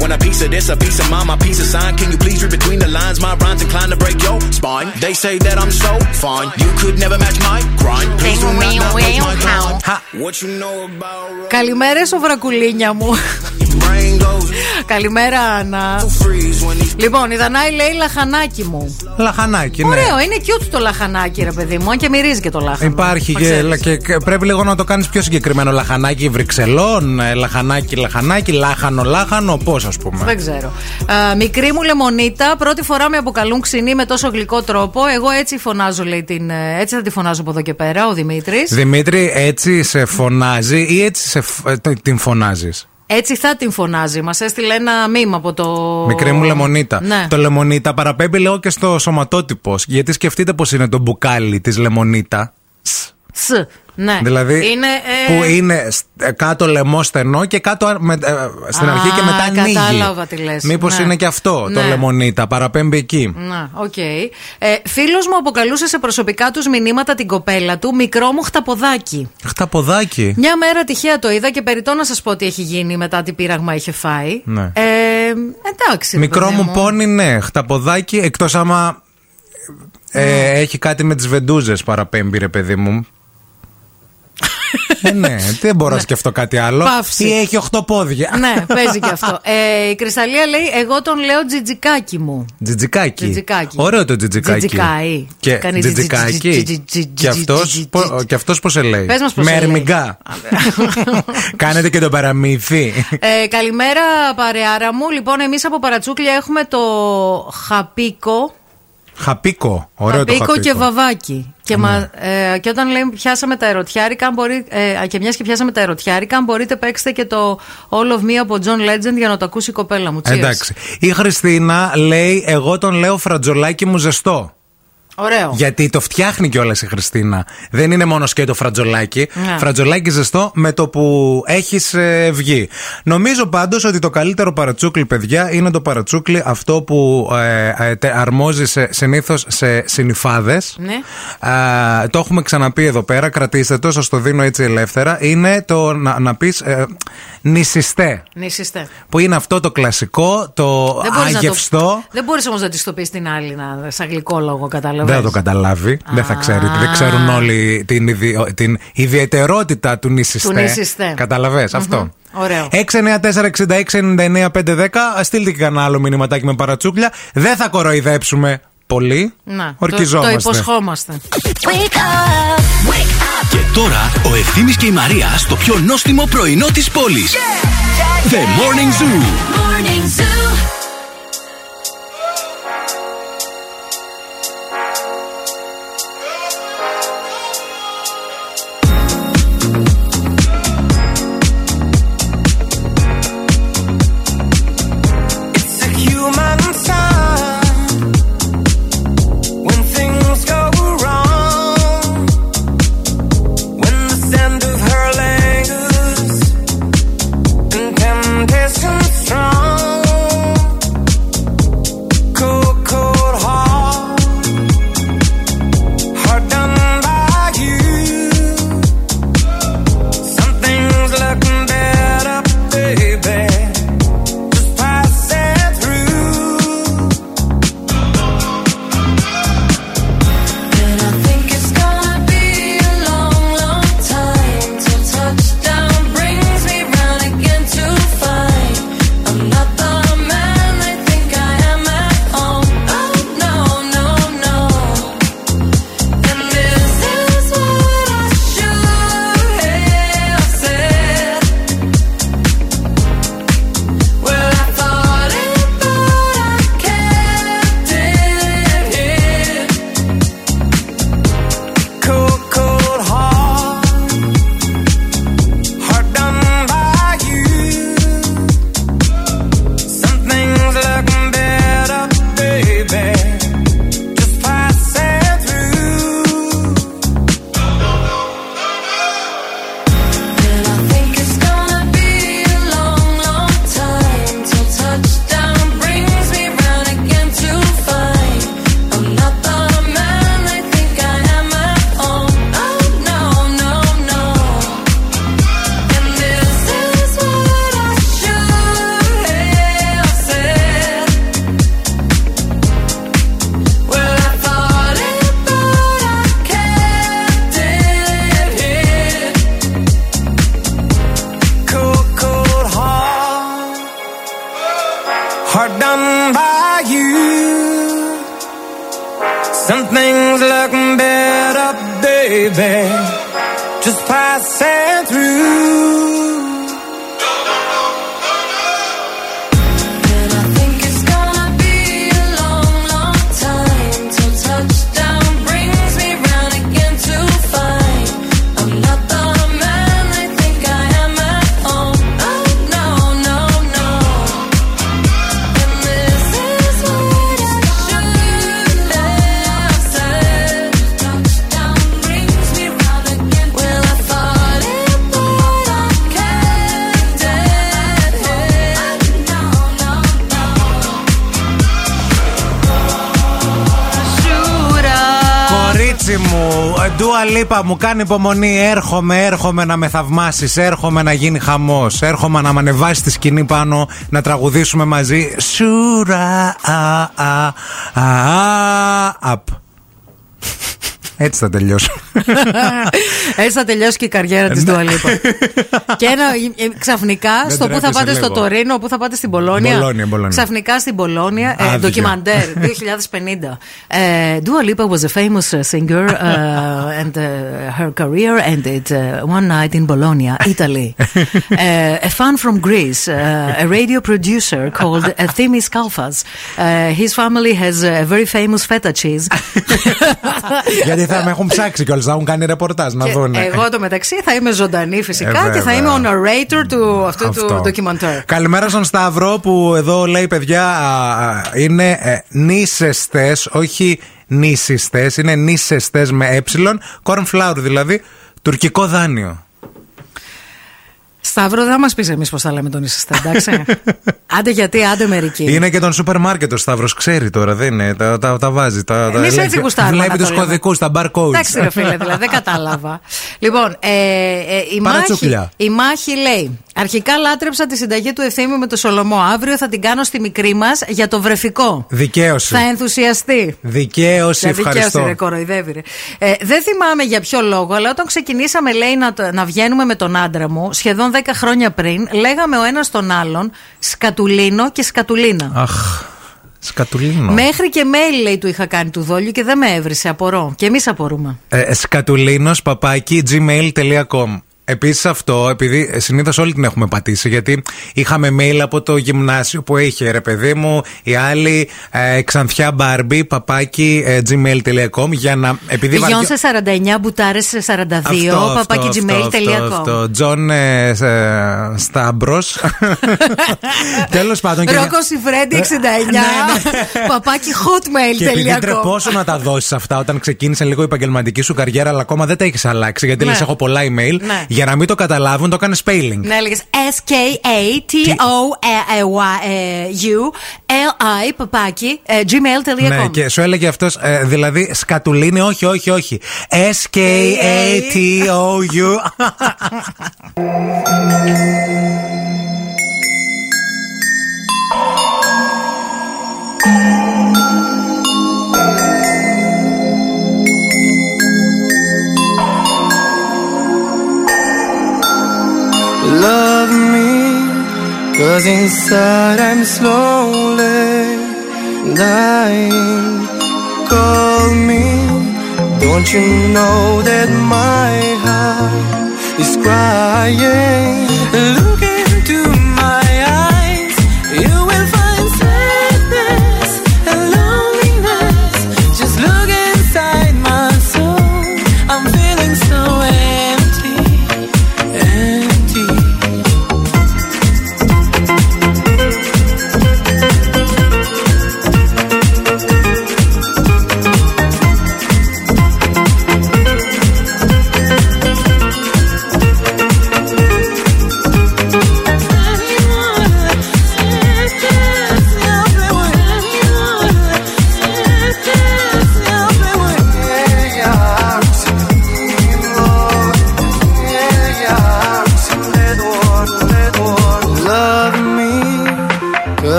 want a piece of this, a piece of mine, my piece of sign. Can you please read between the lines? My rhymes inclined to break your spine. They say that I'm so fine, you could never match my grind. Please do not, not waste my time. What you know about Καλημέρα, σοβρακουλίνια μου. (laughs) brain goes Καλημέρα, Άννα. to freeze when these Λοιπόν, η Δανάη λέει λαχανάκι μου. Λαχανάκι, ναι. Ωραίο, είναι cute το λαχανάκι, ρε παιδί μου, αν και μυρίζει και το λάχανο. Υπάρχει Το και, ξέρεις. και, και πρέπει λίγο να το κάνεις πιο συγκεκριμένο. Λαχανάκι Βρυξελών, ε, λαχανάκι, λαχανάκι, λάχανο, λάχανο, πώς ας πούμε. Δεν ξέρω. Α, μικρή μου λεμονίτα, πρώτη φορά με αποκαλούν ξινή με τόσο γλυκό τρόπο. Εγώ έτσι φωνάζω, λέει, την, ε, έτσι θα τη φωνάζω από εδώ και πέρα, ο Δημήτρης. Δημήτρη, έτσι σε φωνάζει ή έτσι σε, φ- ε, την φωνάζεις; Έτσι θα την φωνάζει. Μας έστειλε ένα μήμα από το. Μικρή μου λεμονίτα. Ναι. Το λεμονίτα παραπέμπει λίγο και στο σωματότυπος. Γιατί σκεφτείτε πώ είναι το μπουκάλι της λεμονίτα. Σ. Σ. Ναι. Δηλαδή Είναι, ε, που είναι σ- ε, κάτω λαιμό στενό και κάτω α- με- ε, στην Α, αρχή και μετά ανοίγει. κατάλαβα τι λες. Μήπως Ναι. είναι και αυτό το Ναι. λεμονίτα, παραπέμπει εκεί. Να, οκ. Ε, Φίλος μου αποκαλούσε σε προσωπικά τους μηνύματα την κοπέλα του μικρό μου χταποδάκι. Χταποδάκι. Μια μέρα τυχαία το είδα και περιττό να σας πω τι έχει γίνει μετά τι πείραγμα είχε φάει. Ναι. Ε, εντάξει. ρε Μικρό παιδί μου πόνι, ναι. Χταποδάκι, εκτός άμα ε, έχει κάτι με τις βεντούζες παραπέμπει, ρε παιδί μου. Ε, ναι, δεν μπορώ να σκεφτώ κάτι άλλο. Παύση. Ή έχει οχτώ πόδια. ναι, παίζει και αυτό. Ε, η Κρυσταλία λέει: Εγώ τον λέω τζιτζικάκι μου. Τζιτζικάκι. Τζιτζικάκι. Ωραίο το τζιτζικάκι. Τζιτζικάι. Και Κάνει τζιτζικάκι. τζιτζι- τζιτζι- τζιτζι- Και αυτός τζιτζι- πο- τζιτζι- και αυτός πώς σε λέει; Πες μας πώς Με σε λέει. ερμηγκά. (laughs) Κάνετε και το παραμύθι. Ε, καλημέρα, παρεάρα μου. Λοιπόν, εμείς από Παρατσούκλια έχουμε το χαπίκο. Χαπίκο. Ωραίο το χαπίκο χαπίκο. και βαβάκι. Και, μα, ε, και όταν λέμε πιάσαμε τα ερωτιάρικα, αν μπορεί, ε, και μιας και πιάσαμε τα ερωτιάρικα, αν μπορείτε παίξτε και το All of Me από John Legend για να το ακούσει η κοπέλα μου. Cheers. Εντάξει. Η Χριστίνα λέει: Εγώ τον λέω φρατζολάκι μου ζεστό. Ωραίο. Γιατί το φτιάχνει κιόλας η Χριστίνα. Δεν είναι μόνο σκέτο φρατζολάκι. Ναι. Φρατζολάκι ζεστό με το που έχεις βγει. Νομίζω πάντως ότι το καλύτερο παρατσούκλι, παιδιά, είναι το παρατσούκλι αυτό που ε, ε, τε- αρμόζει συνήθως σε συνυφάδες. Ναι. το έχουμε ξαναπεί εδώ πέρα. Κρατήστε το, σας το δίνω έτσι ελεύθερα. Είναι το να, να πεις ε, νησιστέ. Νησίστε. Που είναι αυτό το κλασικό, το Δεν μπορείς να το- αγευστό. Δεν μπορείς όμως να τη το πει στην άλλη, να, σε αγγλικό λόγο, καταλαβαίνεις. Δεν θα το καταλάβει. Δεν θα ξέρει. Δεν ξέρουν όλοι την, ιδι- την ιδιαιτερότητα του νησιστέ. Του νησιστέ. Καταλαβες αυτό. Ωραίο. 694-6699-510. Στείλτε και κανένα άλλο μηνυματάκι με παρατσούκλια. Δεν θα κοροϊδέψουμε πολύ. Να, το, Ορκιζόμαστε. το υποσχόμαστε. Wake up, wake up. Και τώρα ο Ευθύμης και η Μαρία στο πιο νόστιμο πρωινό της πόλης. The Morning Zoo. Morning Zoo. Ντούα Λίπα μου κάνει υπομονή. Έρχομαι, έρχομαι να με θαυμάσεις. Έρχομαι να γίνει χαμός. Έρχομαι να με ανεβάσεις τη σκηνή πάνω να τραγουδήσουμε μαζί. Σούρα, α, α, α, απ. Έτσι θα τελειώσω. Έτσι θα τελειώσει και η καριέρα της Ντουαλίπα. (laughs) και ένα, ε, ξαφνικά Δεν στο που θα τρέπεσαι πάτε στο λίγο. Τωρίνο, που θα πάτε στην Πολώνια. Μπολόνια, Μπολόνια. Ξαφνικά στην Πολώνια, ε, Άδεια. ντοκιμαντέρ (laughs) 2050. Ε, Dua Lipa was a famous uh, singer uh, and uh, her career ended uh, one night in Bologna, (laughs) Italy. Uh, a fan from Greece, uh, a radio producer called (laughs) uh, Thimis Kalfas. Uh, his family has a very famous feta cheese. (laughs) Γιατί θα με έχουν ψάξει κιόλας, θα έχουν κάνει ρεπορτάζ να Και δουν. εγώ το μεταξύ θα είμαι ζωντανή φυσικά Ε, και θα βέβαια. είμαι ο narrator του αυτού του Αυτό. ντοκιμαντέρ. Καλημέρα στον Σταύρο που εδώ λέει παιδιά α, α, είναι ε, νήσεστες, όχι νήσιστες, είναι νήσεστες με ε, corn flour δηλαδή, τουρκικό δάνειο. Σταύρο, δεν μας πεις εμείς πώς θα λέμε τον είσαστε, εντάξει. (laughs) άντε γιατί, άντε μερικοί. Είναι και τον σούπερ μάρκετ ο Σταύρος, ξέρει τώρα, δεν είναι, τα, τα, τα βάζει. Τα, τα Εμείς λέει έτσι και- γουστάρουμε να Βλέπει το τους λέμε. κωδικούς, τα barcodes. Εντάξει, ρε φίλε, δηλαδή δεν (laughs) κατάλαβα. λοιπόν, ε, ε, η, μάχη, Παρατσούκλια. η μάχη λέει: Αρχικά λάτρεψα τη συνταγή του ευθύμου με το Σολομό. Αύριο θα την κάνω στη μικρή μας για το βρεφικό. Δικαίωση. Θα ενθουσιαστεί. Δικαίωση, Δηλαδή, ευχαριστώ. ρε, κοροϊδεύει, ρε. Ε, δεν θυμάμαι για ποιο λόγο, αλλά όταν ξεκινήσαμε, λέει, να, το- να βγαίνουμε με τον άντρα μου, σχεδόν 10 χρόνια πριν, λέγαμε ο ένας τον άλλον σκατουλίνο και σκατουλίνα. Αχ, σκατουλίνο. Μέχρι και mail, λέει, του είχα κάνει του δόλιου και δεν με έβρισε. Απορώ. Και εμείς απορούμε. Ε, σκατουλίνος παπάκι gmail.com Επίσης αυτό, επειδή συνήθως όλοι την έχουμε πατήσει, γιατί είχαμε mail από το γυμνάσιο που είχε ρε παιδί μου, η άλλη ε, ξανθιά μπάρμπι παπάκι ε, gmail.com για να. Επειδή Πηγιόν βαριά- σε 49, μπουτάρες σε 42, παπάκι gmail.com. αυτό. Τζον ε, Στάμπρο. (laughs) Τέλος πάντων. και- Ρόκο Σιφρέντι 69, παπάκι Και επειδή hotmail.com. τρεπόσο να τα δώσεις αυτά όταν ξεκίνησε λίγο η επαγγελματική σου καριέρα, αλλά ακόμα δεν τα έχεις αλλάξει, γιατί Ναι. λες έχω πολλά email. Ναι. Για να μην το καταλάβουν, το έκανε spelling. Ναι, έλεγες S-K-A-T-O-U-L-I παπάκι ε, gmail.com. Ναι, και σου έλεγε αυτός, δηλαδή σκατουλίνη, όχι, όχι, όχι. S-K-A-T-O-U. Love (laughs) cause inside I'm slowly dying. Call me, don't you know that my heart is crying? Look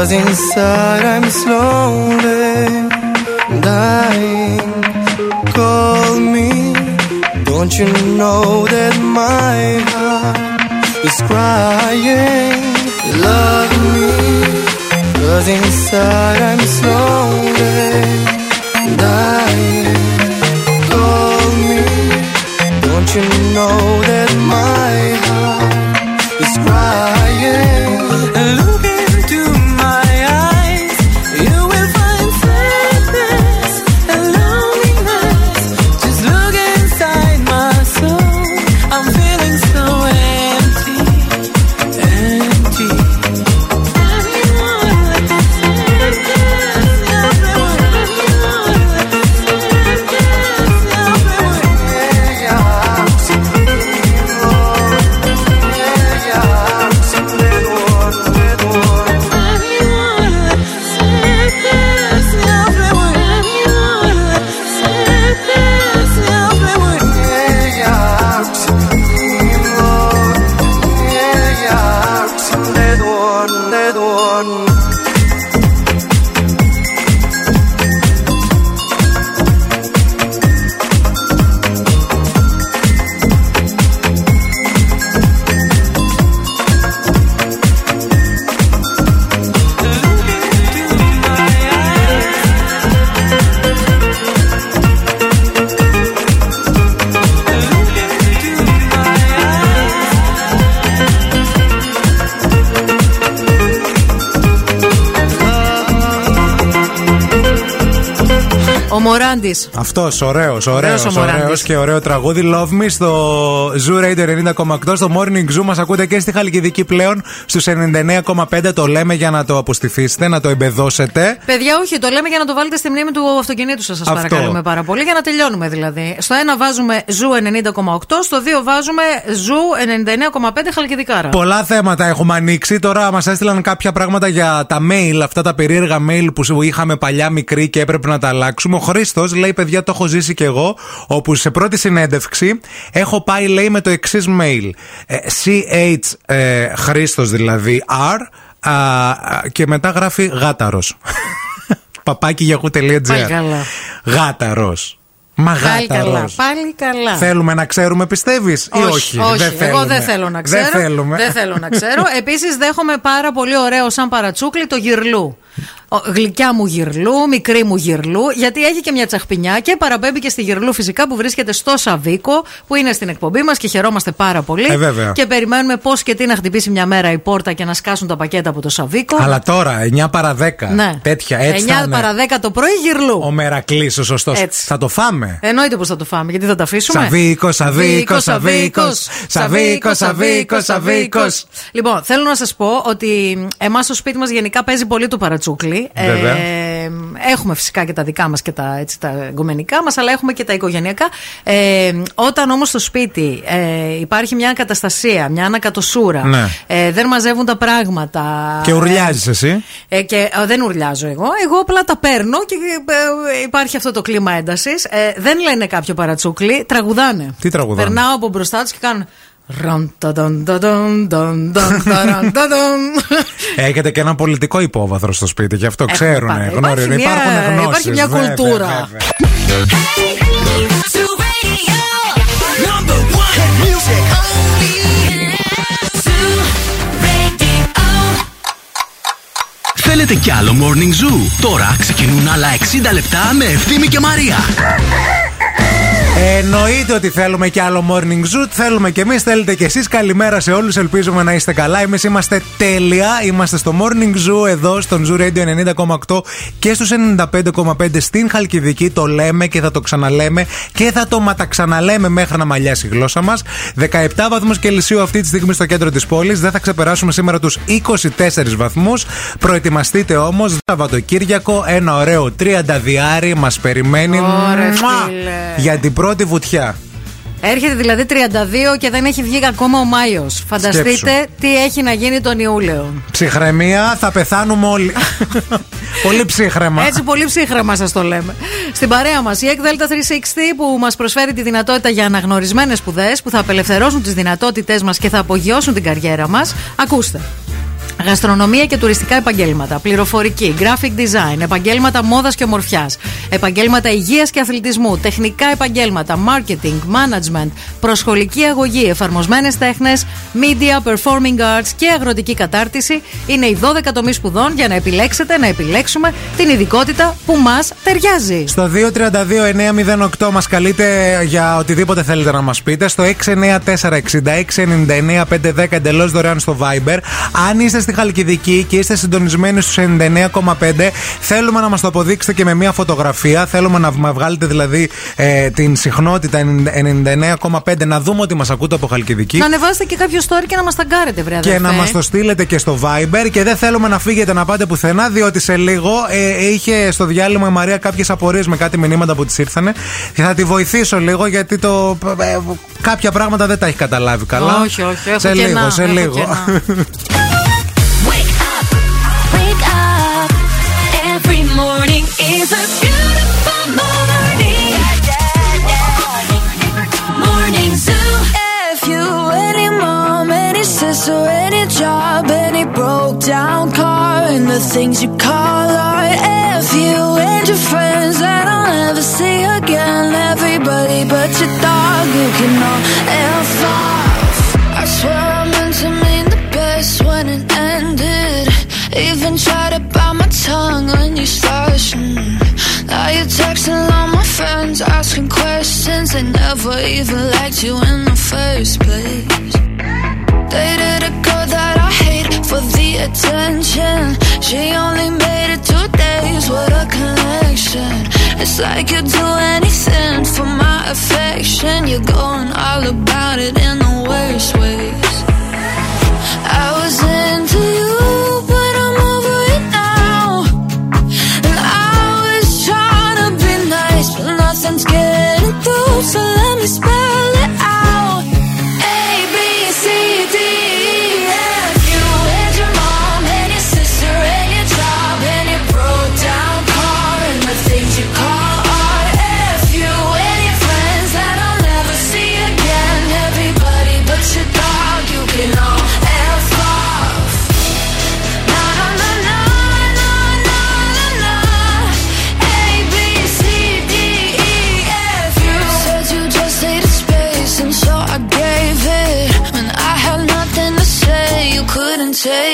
cause inside I'm slowly dying. Call me, don't you know that my heart is crying? Love me, Cause inside I'm slowly dying. Call me. Don't you know that my heart is crying? Μωράντης. Αυτός, ωραίος, ωραίος, ο Μωράντης. ωραίος και ωραίο τραγούδι. Love Me στο Zoo Radio 90,8. Στο Morning Zoo μας ακούτε και στη Χαλκιδική πλέον στους 99,5. Το λέμε για να το αποστηθήσετε, να το εμπεδώσετε. Παιδιά, όχι, το λέμε για να το βάλετε στη μνήμη του αυτοκινήτου σας, σας Αυτό. παρακαλούμε πάρα πολύ, για να τελειώνουμε δηλαδή. Στο ένα βάζουμε ζου 90,8, στο 2 βάζουμε ζου 99,5 χαλκιδικάρα. Πολλά θέματα έχουμε ανοίξει. Τώρα μας έστειλαν κάποια πράγματα για τα mail, αυτά τα περίεργα mail που είχαμε παλιά μικρή και έπρεπε να τα αλλάξουμε. Ο Χρήστος λέει: Παιδιά, το έχω ζήσει κι εγώ. Όπου σε πρώτη συνέντευξη έχω πάει, λέει, με το εξής mail. Ε, CH ε, Χρήστος δηλαδή R α, α, και μετά γράφει γάταρος. (laughs) Παπάκι Πάλι καλά. Γάταρος. Μα Πάλι καλά. γάταρος. Πάλι καλά. Θέλουμε να ξέρουμε, πιστεύεις, ή όχι. όχι; Δεν Εγώ θέλουμε. δεν θέλω να ξέρω. Δεν θέλουμε. Δεν θέλω να ξέρω. Επίσης, δέχομαι πάρα πολύ ωραίο σαν παρατσούκλι το γυρλού. Ο, γλυκιά μου γυρλού, μικρή μου γυρλού, γιατί έχει και μια τσαχπινιά και παραπέμπει και στη γυρλού φυσικά που βρίσκεται στο Σαβίκο, που είναι στην εκπομπή μας και χαιρόμαστε πάρα πολύ. Ε, βέβαια. Και περιμένουμε πώς και τι να χτυπήσει μια μέρα η πόρτα και να σκάσουν τα πακέτα από το Σαβίκο. Αλλά τώρα, 9 παρα 10. Ναι. Τέτοια έτσι. 9 θα είναι. παρα 10 το πρωί γυρλού. Ο Μερακλής, ο σωστός. Έτσι. Θα το φάμε; Εννοείται πως θα το φάμε, γιατί θα τα αφήσουμε. Σαβίκος, Σαβίκος, Σαβίκος. Σαβίκος, Σαβίκος, Σαβίκος. Λοιπόν, θέλω να σας πω ότι εμάς στο σπίτι μας γενικά παίζει πολύ το παρατσούκλι. Βέβαια. Ε, έχουμε φυσικά και τα δικά μας και τα, έτσι, τα γκομενικά μας, αλλά έχουμε και τα οικογενειακά. Ε, όταν όμως στο σπίτι ε, υπάρχει μια ανακαταστασία, μια ανακατοσούρα, Ναι. ε, δεν μαζεύουν τα πράγματα. Και ουρλιάζεις εσύ. Ε, και ε, δεν ουρλιάζω εγώ. Εγώ απλά τα παίρνω και ε, υπάρχει αυτό το κλίμα έντασης. Ε, δεν λένε κάποιο παρατσούκλι, τραγουδάνε. Τι τραγουδάνε; Περνάω από μπροστά τους και κάνουν. Ραν, τα, δαν, τα, δαν, δαν, δαν, ταραν, τα, δαν. Έχετε και ένα πολιτικό υπόβαθρο στο σπίτι, γι' αυτό Έχουμε ξέρουν. πάντα. Γνωρίζουν. Υπάρχει μια- Υπάρχουν γνώσεις. υπάρχει μια βέβαια, κουλτούρα. βέβαια. Θέλετε κι άλλο Morning Zoo; Τώρα ξεκινούν άλλα 60 λεπτά με Ευθύμη και Μαρία. Εννοείται ότι θέλουμε και άλλο morning zoo. Θέλουμε και εμείς, θέλετε και εσείς. Καλημέρα σε όλους. Ελπίζουμε να είστε καλά. Εμείς είμαστε τέλεια. Είμαστε στο morning zoo εδώ στον Zoo Radio 90,8 και στους 95,5 στην Χαλκιδική. Το λέμε και θα το ξαναλέμε και θα το ματαξαναλέμε μέχρι να μαλλιάσει η γλώσσα μας. 17 βαθμούς Κελσίου αυτή τη στιγμή στο κέντρο της πόλης. Δεν θα ξεπεράσουμε σήμερα τους 24 βαθμούς. Προετοιμαστείτε όμως. Σαββατοκύριακο, ένα ωραίο 30 διάρι μας περιμένει. Ωρε, Μουα! φίλε. Για την πρώτη βουτιά. Έρχεται δηλαδή 32 και δεν έχει βγει ακόμα ο Μάιος. Φανταστείτε Σκέψου. τι έχει να γίνει τον Ιούλιο. Ψυχρεμία, θα πεθάνουμε όλοι. (laughs) Πολύ ψύχρεμα. Έτσι, πολύ ψύχρεμα σας το λέμε. Στην παρέα μας, η ΕΚΔΕΛΤΑ 360 που μας προσφέρει τη δυνατότητα για αναγνωρισμένες σπουδές που θα απελευθερώσουν τις δυνατότητές μας και θα απογειώσουν την καριέρα μας. Ακούστε. Γαστρονομία και τουριστικά επαγγέλματα, πληροφορική, graphic design, επαγγέλματα μόδας και ομορφιάς, επαγγέλματα υγείας και αθλητισμού, τεχνικά επαγγέλματα, marketing, management, προσχολική αγωγή, εφαρμοσμένες τέχνες, media, performing arts και αγροτική κατάρτιση είναι οι 12 τομείς σπουδών για να επιλέξετε, να επιλέξουμε την ειδικότητα που μας ταιριάζει. Στο 232-908 μας καλείτε για οτιδήποτε θέλετε να μας πείτε. Στο 694-6699-510 εντελώς δωρεάν στο Viber. Αν είστε στη Χαλκιδική και είστε συντονισμένοι στους 99,5, θέλουμε να μας το αποδείξετε και με μια φωτογραφία. Θέλουμε να μα βγάλετε δηλαδή ε, την συχνότητα 99,5, να δούμε ότι μας ακούτε από Χαλκιδική. Να ανεβάσετε και κάποιο story και να μας ταγκάρετε, βρε Και αδερφέ. να μας το στείλετε και στο Viber και δεν θέλουμε να φύγετε να πάτε πουθενά, διότι σε λίγο ε, είχε στο διάλειμμα η Μαρία κάποιες απορίες με κάτι μηνύματα που της ήρθανε. Και θα τη βοηθήσω λίγο γιατί το, ε, κάποια πράγματα δεν τα έχει καταλάβει καλά. Όχι, όχι, έχω σε κενά, λίγο, σε έχω λίγο. (laughs) down car, and the things you call art. If you and your friends that I'll never see again, everybody but your dog, you can all F off. I swear I meant to mean the best when it ended. Even tried to bite my tongue when you started. Now you're texting all my friends, asking questions. They never even liked you in the first place. Dated a girl that I hate attention. She only made it two days. What a connection. It's like you'd do anything for my affection. You're going all about it in the worst ways. I was into you, but I'm over it now. And I was trying to be nice, but nothing's getting through. So let me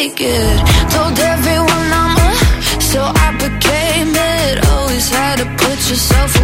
take it. Told everyone I'm a, so I became it. Always had to put yourself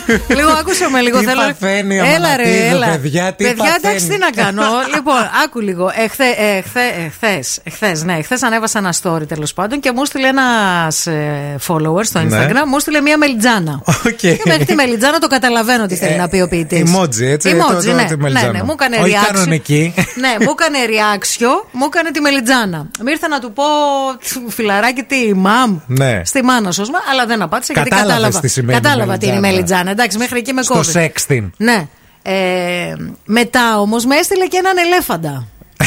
(laughs) λίγο άκουσε με λίγο. Τι θέλω... παθαίνει ο έλα ρε, Αμανατίδου, έλα. παιδιά, τι παιδιά εντάξει, τι παθαίνει. να κάνω. (laughs) λοιπόν, άκου λίγο. Εχθέ, εχθέ, εχθές, εχθές, ναι, εχθές ανέβασα ένα story τέλος πάντων και μου στείλε ένας follower στο Ναι. Instagram, μου στείλε μία μελιτζάνα. Οκ. Και μέχρι τη μελιτζάνα το καταλαβαίνω τι θέλει να πει ο ποιητή. Emoji, έτσι, Emoji, το- το- ναι. τη ναι, μελιτζάνα. ναι, μου έκανε Όχι reaction. κανονική. ναι, μου έκανε reaction, μου έκανε τη μελιτζάνα. Μου ήρθε να του πω φιλαράκι τι, μαμ. Ναι. Στη μάνα σου, αλλά δεν απάντησε γιατί Κατάλαβες κατάλαβα. τι σημαίνει κατάλαβα τι είναι η μελιτζάνα. Μελιτζάνα. Εντάξει, μέχρι εκεί με Στο κόβει. sexting. Ναι. Ε, μετά όμως με έστειλε και έναν ελέφαντα. (laughs)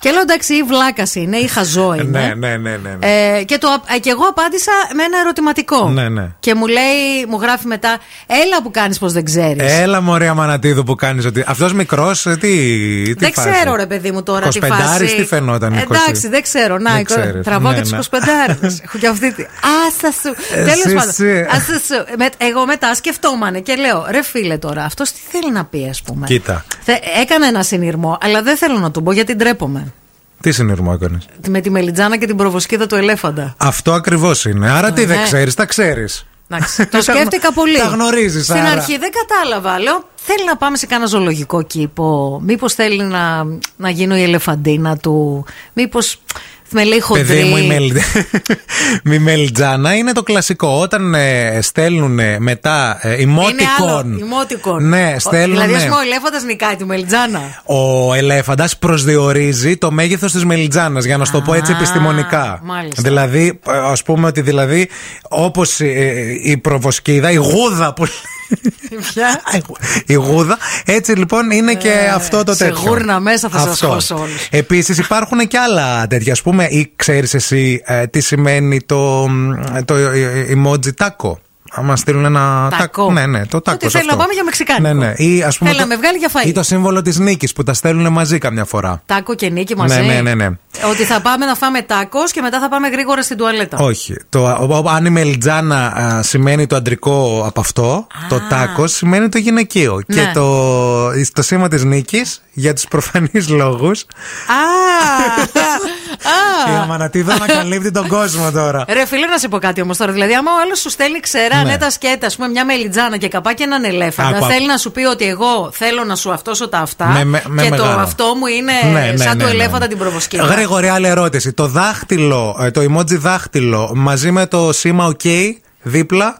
και λέω εντάξει, ή βλάκας είναι, ή χαζό είναι. Ναι, ναι, ναι, ναι. ναι. Ε, και, το, ε, και εγώ απάντησα με ένα ερωτηματικό. Ναι, ναι. Και μου λέει, μου γράφει μετά, έλα που κάνεις πως δεν ξέρεις. Έλα μωρέ Αμανατίδου που κάνεις ότι Αυτός μικρός ε, τι, τι δεν φάση; ξέρω, ρε παιδί μου τώρα τι 25 φάση. τι φαινόταν, 20? Εντάξει, δεν ξέρω. Να, Δεν εικο- ξέρεις. τραβάω Ναι, και τους ναι. 25 (laughs) Έχω και αυτή τη. Άσα σου. Εσύ, Τέλος πάντων. εσύ. Άσα σου. Με- Εγώ μετά σκεφτόμανε και λέω, ρε φίλε τώρα, αυτός τι θέλει να πει, ας πούμε; Κοίτα, Θε- Έκανα ένα συνειρμό, αλλά δεν θέλω να του πω γιατί ντρέπομαι. τι συνειρμό έκανες; Με τη μελιτζάνα και την προβοσκίδα του ελέφαντα. Αυτό ακριβώς είναι Άρα τι δεν ναι. ξέρεις, τα ξέρεις Εντάξει, το (laughs) σκέφτηκα πολύ. Τα γνωρίζεις Στην άρα. αρχή δεν κατάλαβα. Λέω, θέλει να πάμε σε κάνα ζωολογικό κήπο. Μήπως θέλει να, να γίνω η ελεφαντίνα του. Μήπως με λέει χοντρή. Παιδί μου, η, μελ... (laughs) η μελιτζάνα είναι το κλασικό. Όταν ε, στέλνουν μετά ε, Είναι άλλο. emoticon. Emoticon. Ναι, Ο- στέλνουν. Δηλαδή, ας πούμε, ο ελέφαντας νικάει τη μελιτζάνα. Ο ελέφαντας προσδιορίζει το μέγεθος της μελιτζάνα, για να σου το πω έτσι επιστημονικά. μάλιστα. Δηλαδή, ας πούμε ότι δηλαδή, όπως η προβοσκίδα, η γούδα που. Ποια; η γούδα. Έτσι λοιπόν είναι και αυτό το Ε, σε τέτοιο. γούρνα μέσα θα σας Αυτό. χώσω όλους. Επίσης υπάρχουν και άλλα τέτοια. Α πούμε, ή ξέρεις εσύ ε, τι σημαίνει το, το ε, emoji taco; Άμα στείλουν ένα Τάκο. Ναι, ναι, το τάκο. Ότι θέλει να πάμε για μεξικάνικο. Ναι, ναι. Ή, ας πούμε, Θέλει το- να με βγάλει για φαΐ. Ή το σύμβολο της νίκης που τα στέλνουν μαζί καμιά φορά. Τάκο και νίκη μαζί. Ναι, ναι, ναι, ναι. Ότι θα πάμε να φάμε τάκος και μετά θα πάμε γρήγορα στην τουαλέτα. Όχι. Το, ο- ο- αν η μελιτζάνα α, σημαίνει το αντρικό από αυτό, το τάκος σημαίνει το γυναικείο. Ναι. Και το, το σήμα της νίκης, για τους προφανείς λόγους. Α! (laughs) Η Αμανατίδα ανακαλύπτει τον κόσμο τώρα. Ρε φίλε, να σε πω κάτι όμως τώρα. Δηλαδή, άμα ο άλλος σου στέλνει ξερά Ναι. νέτα σκέτα, ας πούμε, μια μελιτζάνα και καπάκι έναν ελέφαντα, Άκου, άκου. θέλει να σου πει ότι εγώ θέλω να σου αυτόσω τα αυτά. Με- με- με και το μεγάλο. αυτό μου είναι Ναι, ναι, σαν ναι, του ναι. ελέφαντα την προβοσκίδα. Γρήγορη άλλη ερώτηση. Το δάχτυλο, ε, το emoji δάχτυλο μαζί με το σήμα OK δίπλα.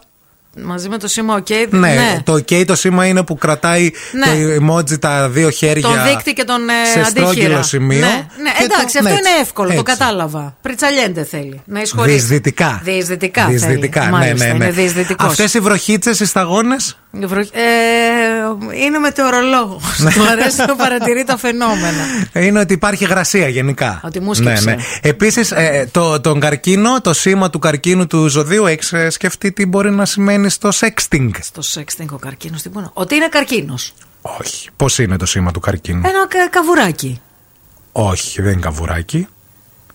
Μαζί με το σήμα OK. Ναι, το OK το σήμα είναι που κρατάει Ναι. το emoji τα δύο χέρια. Τον δείκτη και τον ε, σε αντίχειρα. στρόγγυλο σημείο. Ναι, ναι Και εντάξει, το- αυτό ναι, είναι εύκολο, το έτσι. κατάλαβα. Πριτσαλιέντε θέλει. Να εισχωρήσει. Διεισδυτικά. Διεισδυτικά. Διεισδυτικά, θέλει. ναι, Μάλιστα, ναι, ναι. Είναι διεισδυτικός. Αυτές οι βροχίτσες, οι σταγόνες; Η βροχ- Ε, είναι μετεωρολόγος. Του αρέσει να παρατηρεί τα φαινόμενα. Είναι ότι υπάρχει γρασία γενικά. Ότι μου σκύψε. Επίσης, το, τον καρκίνο, το σήμα του καρκίνου του ζωδίου, έχεις σκεφτεί τι μπορεί να σημαίνει στο sexting; Στο sexting ο καρκίνος, τι μπορεί να- Ότι είναι καρκίνος. Όχι. Πώς είναι το σήμα του καρκίνου; Ένα κα- καβουράκι. Όχι, δεν είναι καβουράκι.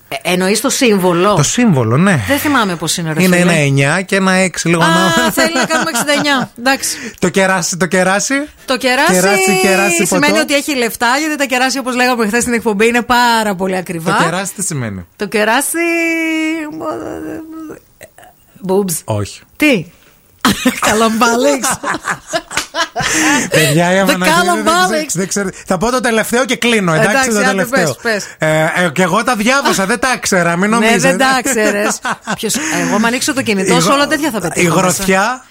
Ε, Εννοείς το σύμβολο; Το σύμβολο, ναι. Δεν θυμάμαι πώς είναι, ρε Είναι φίλε. ένα 9 και ένα 6 λίγο Α, να- θέλει να κάνουμε 69. Εντάξει. Το κεράσι, το κεράσι; Το κεράσι, Κεράσι, κεράσι, σημαίνει ποτό. ότι έχει λεφτά, γιατί τα κεράσι, όπως λέγαμε χθες στην εκπομπή, είναι πάρα πολύ ακριβά. Το κεράσι τι σημαίνει; Το κεράσι. Boobs. Όχι. Τι; Καλαμπάλεξ. Παιδιά, η The Αμανατίδη δεν Calambalics. ξέρω- δεν ξέρω- Θα πω το τελευταίο και κλείνω. Εντάξει, Εντάξει, το άντε, τελευταίο. πες, πες. Ε, ε, και εγώ τα διάβασα, δεν τα ήξερα, μην Ναι, νομίζετε. δεν τα ξέρες. Εγώ, με ανοίξω το κινητό, Η σε γρο- όλα τέτοια θα πετύχω. Η μέσα. γροθιά;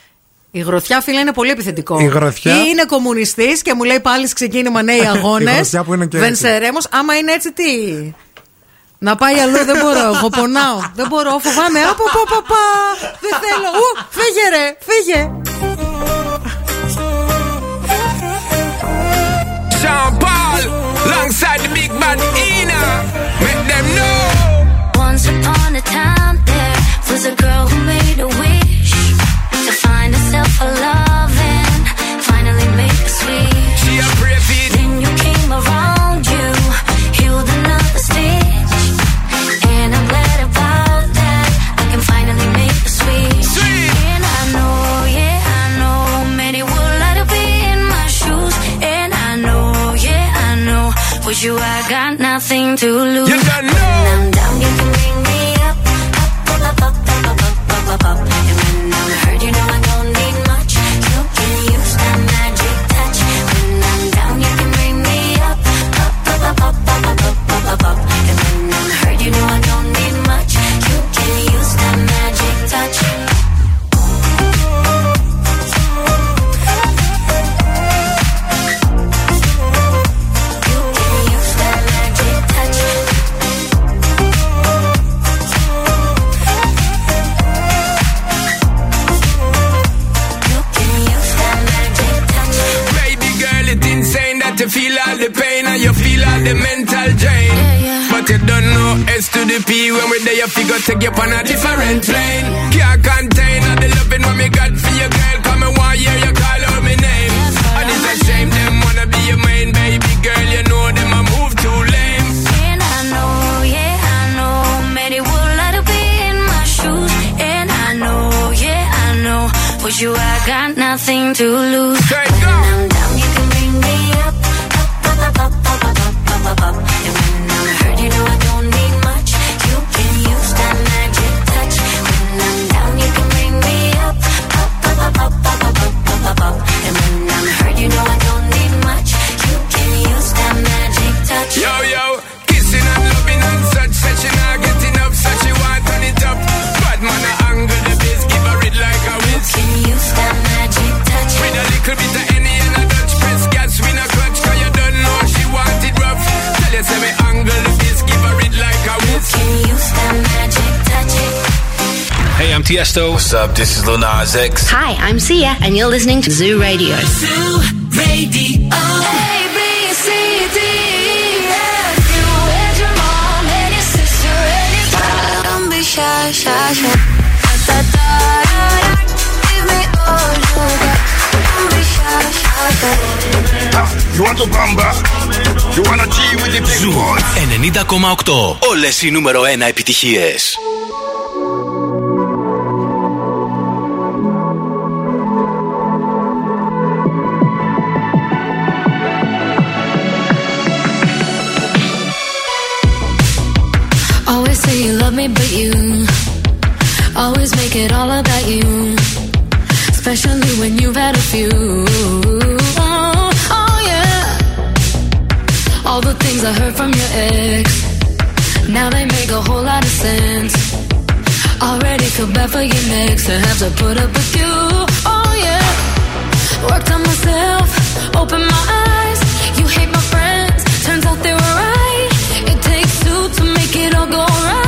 Η γροθιά, φίλε, είναι πολύ επιθετικό. Η γροθιά; Ή είναι κομμουνιστής και μου λέει πάλι ξεκίνημα νέοι αγώνες. Η γροθιά που είναι και Δεν έτσι. σε ρέμος. Άμα είναι έτσι, τι; Να πάει αλλού δεν μπορώ. Εγώ πονάω. Δεν μπορώ. Φοβάμαι. Απο, πα, πα, πα. Δεν θέλω. Ου, φύγε ρε. Φύγε. Sean Paul, alongside the big bad Ina. Make them know. Once upon a time, there was a girl who made a wish to find herself a love and finally make a switch. She a with you I got nothing to lose. You don't know. When I'm down, you can bring me up, up, up, up, up, up, up, up, up, up. And when I'm hurt, you know I don't need much. You can use that magic touch. When I'm down, you can bring me up, up, up, up, up, up, up, up, up, up, up. And when I'm hurt, you know I mental drain. But you don't know S to the P when we there, you figure take you on a different plane. Can't contain all the loving what me got for your girl. Come and one year you call out my name. And it's a shame them wanna be your main baby girl. You know them a move too lame. And I know, yeah, I know, many would like to be in my shoes. And I know, yeah, I know, with you I got nothing to lose. Straight go. With a little any and a Dutch press gas, we no clutch, cause you don't know she want it rough. Tell you, say me angle the bass, give her it like a whiz. Can use that magic touch. Hey, I'm Tiesto. What's up? This is Lil Nas X. Hi, I'm Sia, and you're listening to Zoo Radio. Zoo Radio. A, B, C, D, You want to bamba? You wanna G with the big boys? 90,8. Όλες οι νούμερο 1 επιτυχίες. Always say you love me, but you always make it all about you. Especially when you've had a few. I heard from your ex. Now they make a whole lot of sense. Already feel bad for your next to have to put up with you. Oh, yeah. Worked on myself, open my eyes. You hate my friends, turns out they were right. It takes two to make it all go right.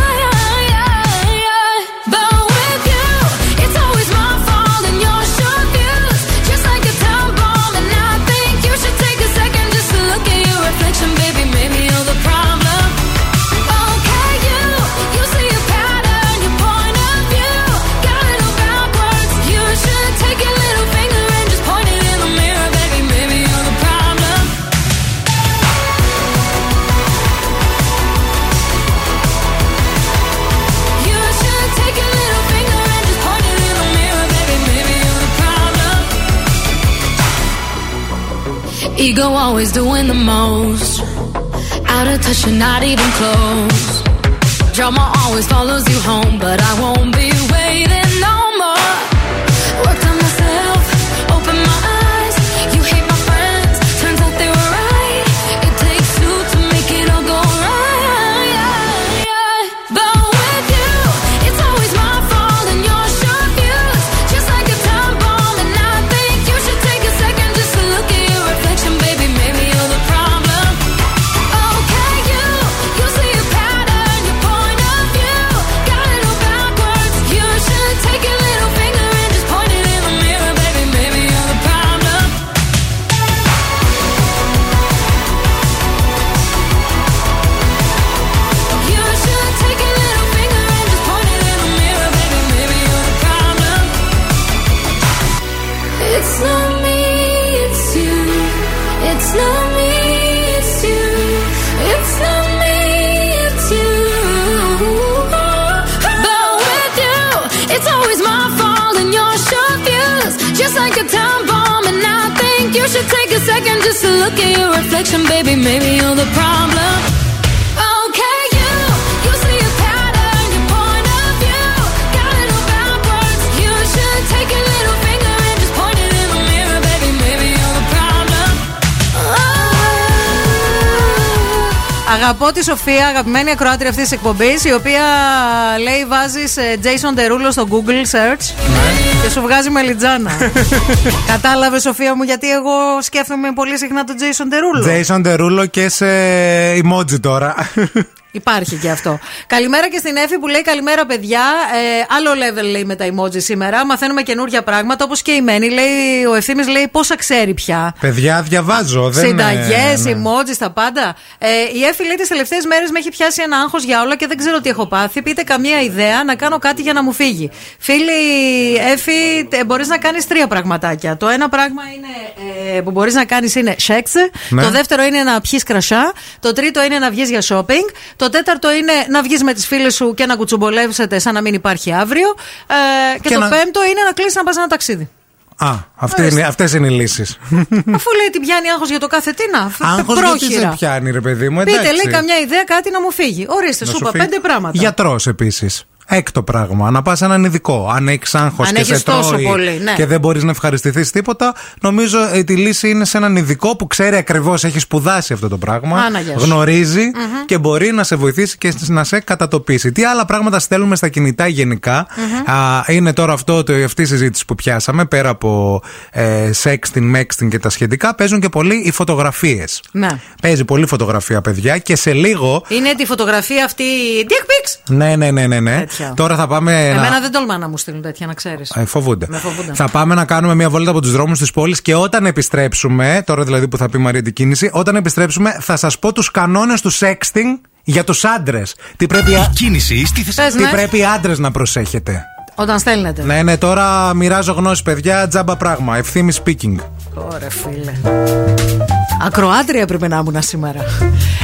Ego always doing the most. Out of touch, you're not even close. Drama always follows you home, but I won't be waiting αγαπημένη ακροάτρια αυτής της εκπομπής, η οποία λέει βάζει Jason Derulo στο Google search και σου βγάζει μελιτζάνα. (laughs) Κατάλαβες, Σοφία μου, γιατί εγώ σκέφτομαι πολύ συχνά τον Jason Derulo. Jason Derulo και σε emoji τώρα. Υπάρχει και αυτό. Καλημέρα και στην Εφη που λέει καλημέρα, παιδιά. Ε, άλλο level λέει με τα emoji σήμερα. Μαθαίνουμε καινούργια πράγματα όπως και η Μένη. Λέει, ο ευθύνη λέει πόσα ξέρει πια. Παιδιά, διαβάζω. Δεν Συνταγές, ναι. emojis, τα πάντα. Ε, η Εφη λέει τις τελευταίες μέρες με έχει πιάσει ένα άγχος για όλα και δεν ξέρω τι έχω πάθει. Πείτε καμία ιδέα να κάνω κάτι για να μου φύγει. Φίλη Εφη, μπορείς να κάνεις τρία πραγματάκια. Το ένα πράγμα είναι, ε, που μπορείς να κάνεις είναι σεξ. Ναι. Το δεύτερο είναι να πιεις κρασά. Το τρίτο είναι να βγεις για shopping. Το τέταρτο είναι να βγεις με τις φίλες σου και να κουτσομπολεύσετε σαν να μην υπάρχει αύριο. Ε, και, Και το να- πέμπτο είναι να κλείσεις να πας ένα ταξίδι. Α, αυτές είναι, αυτές είναι οι λύσεις. (laughs) Αφού λέει την πιάνει άγχος για το κάθε τι να. Άγχος γιατί πρόχειρα. σε πιάνει ρε παιδί μου, Πείτε, εντάξει. λέει καμιά ιδέα, κάτι να μου φύγει. Ορίστε, Να σου σου είπα φύγει. πέντε πράγματα. Γιατρός επίσης. Έκτο πράγμα, να πας έναν ειδικό. Αν έχεις άγχος Αν και έχεις σε τόσο τρώει πολύ, ναι. και δεν μπορείς να ευχαριστηθείς τίποτα, νομίζω ε, τη λύση είναι σε έναν ειδικό που ξέρει ακριβώς, έχει σπουδάσει αυτό το πράγμα. Άναγια σου. γνωριζει και μπορεί να σε βοηθήσει και να σε κατατοπίσει. Τι άλλα πράγματα στέλνουμε στα κινητά γενικά; Α, είναι τώρα αυτό, το, αυτή η συζήτηση που πιάσαμε, πέρα από ε, sexting, mexting και τα σχετικά, παίζουν και πολύ οι φωτογραφίες. Ναι. Παίζει πολύ φωτογραφία, παιδιά, και σε λίγο. Είναι τη φωτογραφία αυτή. Dick pics! Ναι, ναι, ναι, ναι. ναι. Τέτοια. Τώρα θα πάμε. Εμένα να... δεν τολμά να μου στείλουν τέτοια, να ξέρεις. Ε, φοβούνται. Με φοβούνται. Θα πάμε να κάνουμε μια βόλτα από τους δρόμους της πόλης και όταν επιστρέψουμε, τώρα δηλαδή που θα πει η Μαρία την κίνηση, όταν επιστρέψουμε θα σας πω τους κανόνες του sexting για τους άντρες. Τι πρέπει, α- Κίνηση στη Πες, τι ναι. πρέπει οι άντρες να προσέχετε. Όταν στέλνετε. Ναι, ναι, τώρα μοιράζω γνώση, παιδιά. Τζάμπα πράγμα. Ευθύμη speaking. Ωραία, φίλε. Ακροάτρια έπρεπε να ήμουν σήμερα.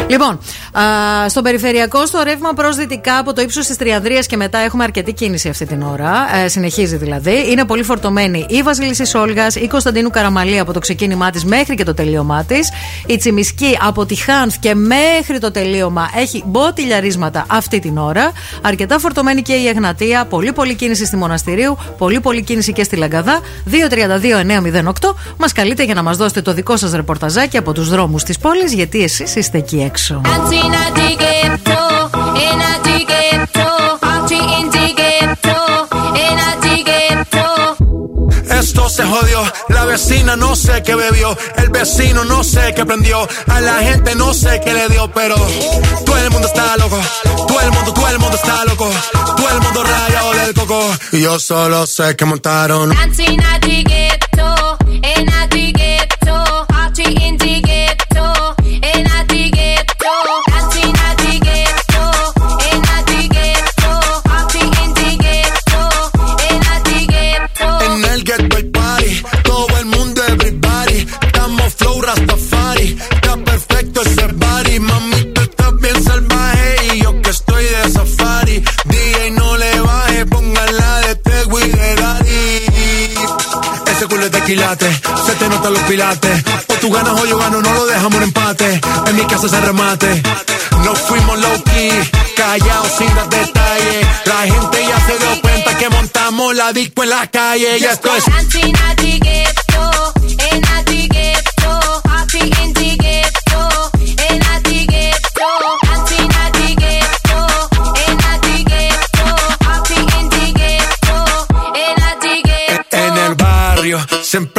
λοιπόν, α, στον περιφερειακό, στο ρεύμα προς δυτικά από το ύψος της Τριανδρίας και μετά έχουμε αρκετή κίνηση αυτή την ώρα. Ε, συνεχίζει δηλαδή. Είναι πολύ φορτωμένη η Βασίλισσα Όλγα, η Κωνσταντίνου Καραμαλή από το ξεκίνημά της μέχρι και το τελείωμά της. Η Τσιμισκή από τη Χάνθ και μέχρι το τελείωμα έχει μπότιλιαρίσματα αυτή την ώρα. Αρκετά φορτωμένη και η Εγνατία. Πολύ πολύ κίνηση στη Μοναστηρίου. Πολύ πολύ κίνηση και στη Λαγκαδά. 232-908. Μας καλείτε για να μα δώσετε το δικό σα ρεπορταζάκι από του δρόμου τη πόλη, γιατί εσεί είστε εκεί έξω. Esto se jodió, la vecina no sé qué bebió, el vecino no sé qué prendió, a la gente no sé qué le dio, pero todo el mundo está loco, todo el mundo, todo el mundo está loco, todo el mundo rayado del coco, y yo solo sé que montaron. En Se te notan los pilates. O tú ganas o yo gano, no lo dejamos en empate. En mi casa se remate. Nos fuimos low key, callados sin dar detalles. La gente ya se dio cuenta que montamos la disco en la calle. Y esto es.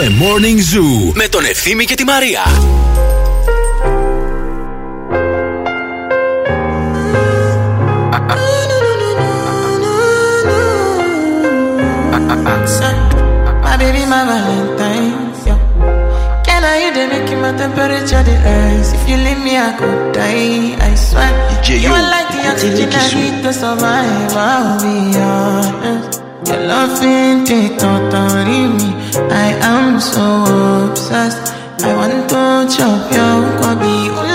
The Morning Zoo με τον Ευθύμη και τη Μαρία. My baby, my Valentine. Yeah. Can I you they making my temperature the rise? If you leave me, I could die. I swear. DJ you Yo, are like the oxygen I Kisu. need to survive. I'll be honest. Your love ain't it me. I am so obsessed. I want to chop your kwabi.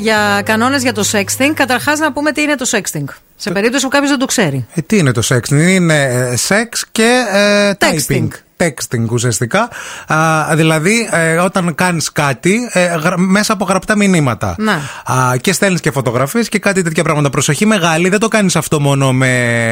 Για κανόνες για το sexting. Καταρχάς, να πούμε τι είναι το sexting. Σε περίπτωση που κάποιος δεν το ξέρει. Ε, τι είναι το sexting, είναι ε, sex και ε, typing. Texting ουσιαστικά. Α, δηλαδή, ε, όταν κάνεις κάτι ε, γρα- μέσα από γραπτά μηνύματα. Ναι. Α, και στέλνεις και φωτογραφίες και κάτι τέτοια πράγματα. Προσοχή μεγάλη, δεν το κάνεις αυτό μόνο με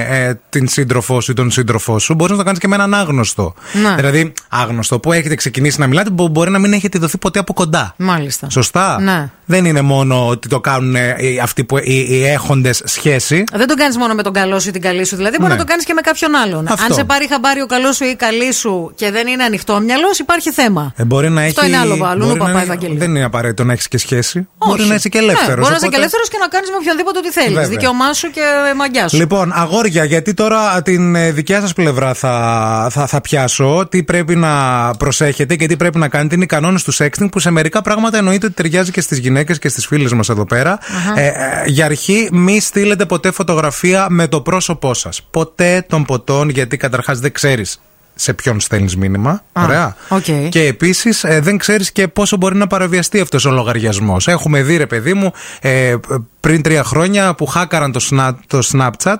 ε, την σύντροφό σου ή τον σύντροφό σου. Μπορείς να το κάνεις και με έναν άγνωστο. Ναι. Δηλαδή, άγνωστο που έχετε ξεκινήσει να μιλάτε, που μπορεί να μην έχετε δοθεί ποτέ από κοντά. Μάλιστα. Σωστά. Ναι. δεν είναι μόνο ότι το κάνουν ε, οι- αυτοί που, οι, οι έχοντες σχέση. Δεν τον κάνεις μόνο με τον καλό σου ή την καλή σου. Δηλαδή, μπορεί Ναι. να το κάνεις και με κάποιον άλλον. Αυτό. Αν σε πάρει χαμπάρι ο καλός σου ή η καλή σου και δεν είναι ανοιχτό μυαλό, υπάρχει θέμα. Ε, μπορεί να Αυτό έχει, είναι άλλο άλλο, μπορεί παπάς να- Ευαγγελίου. Δεν είναι απαραίτητο να έχεις και σχέση. Όχι. Μπορεί να είσαι και Ναι, ελεύθερο. μπορεί να είσαι και ελεύθερος και να κάνεις με οποιονδήποτε ό,τι θέλεις. Βέβαια. Δικαίωμά σου και μαγιά σου. Λοιπόν, αγόρια, γιατί τώρα την ε, δικιά σας πλευρά θα, θα, θα πιάσω, τι πρέπει να προσέχετε και τι πρέπει να κάνετε. Είναι οι κανόνες του sexting που σε μερικά πράγματα εννοείται ότι ταιριάζει και στις γυναίκες και στις φίλες μας εδώ πέρα. Ε, ε, για αρχή, μη στείλετε ποτέ φωτογραφία με το πρόσωπό σας. Ποτέ των ποτών, γιατί καταρχάς δεν ξέρεις σε ποιον στέλνεις μήνυμα. Ωραία. οκ. Και επίσης δεν ξέρεις και πόσο μπορεί να παραβιαστεί αυτός ο λογαριασμός. Έχουμε δει, ρε παιδί μου, ε, πριν τρία χρόνια που χάκαραν το, Sna- το Snapchat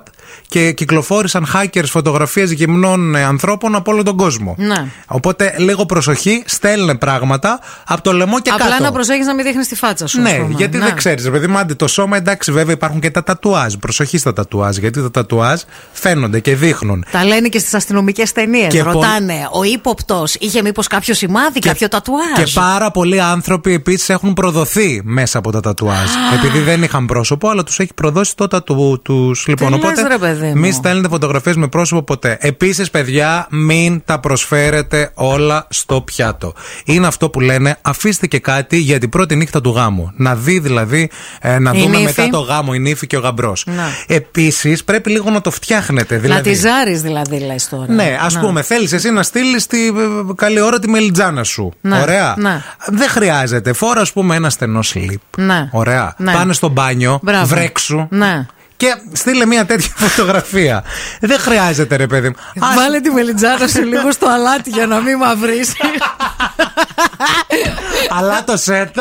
και κυκλοφόρησαν hackers φωτογραφίες γυμνών ε, ανθρώπων από όλο τον κόσμο. Ναι. Οπότε λίγο προσοχή, στέλνε πράγματα από το λαιμό και Απλά κάτω. να προσέχεις να μην δείχνεις τη φάτσα σου. ας Ναι, πούμε. γιατί Ναι. δεν ξέρεις, ρε παιδί μου, άντε το σώμα εντάξει, βέβαια υπάρχουν και τα τατουάζ. Προσοχή στα τατουάζ, γιατί τα τατουάζ φαίνονται και δείχνουν. Τα λένε και στις αστυνομικές ταινίες. Και Ρωτάνε, ο ύποπτος είχε μήπως κάποιο σημάδι, κάποιο τατουάζ; Και πάρα πολλοί άνθρωποι επίσης έχουν προδοθεί μέσα από τα τατουάζ. Επειδή δεν είχαν πρόσωπο, αλλά τους έχει προδώσει το τατου τους. Λοιπόν, λες, οπότε ρε παιδί μου. μην στέλνετε φωτογραφίες με πρόσωπο ποτέ. Επίσης, παιδιά, μην τα προσφέρετε όλα στο πιάτο. Είναι αυτό που λένε, αφήστε και κάτι για την πρώτη νύχτα του γάμου. Να δει δηλαδή, ε, να Η δούμε νύφη. μετά το γάμο η νύφη και ο γαμπρός. Να. Επίσης, πρέπει λίγο να το φτιάχνετε. Να Δηλαδή, τη ζάρεις δηλαδή, λες τώρα. ναι, ας Να. πούμε, θέλεις εσύ να στείλεις τη ε, καλή ώρα τη μελιτζάνα σου. Ναι, Ωραία. ναι. Δεν χρειάζεται. Φόρα, ας πούμε, ένα στενό σλιπ. Ναι. Ωραία. Ναι. Πάνε στο μπάνιο, Μπράβο. βρέξου. Ναι. Και στείλε μια τέτοια (laughs) φωτογραφία. Δεν χρειάζεται, ρε παιδί μου. Ας- Βάλε τη μελιτζάνα σου λίγο στο αλάτι για να μην μαυρίσει. (laughs) Αλλά το σετ.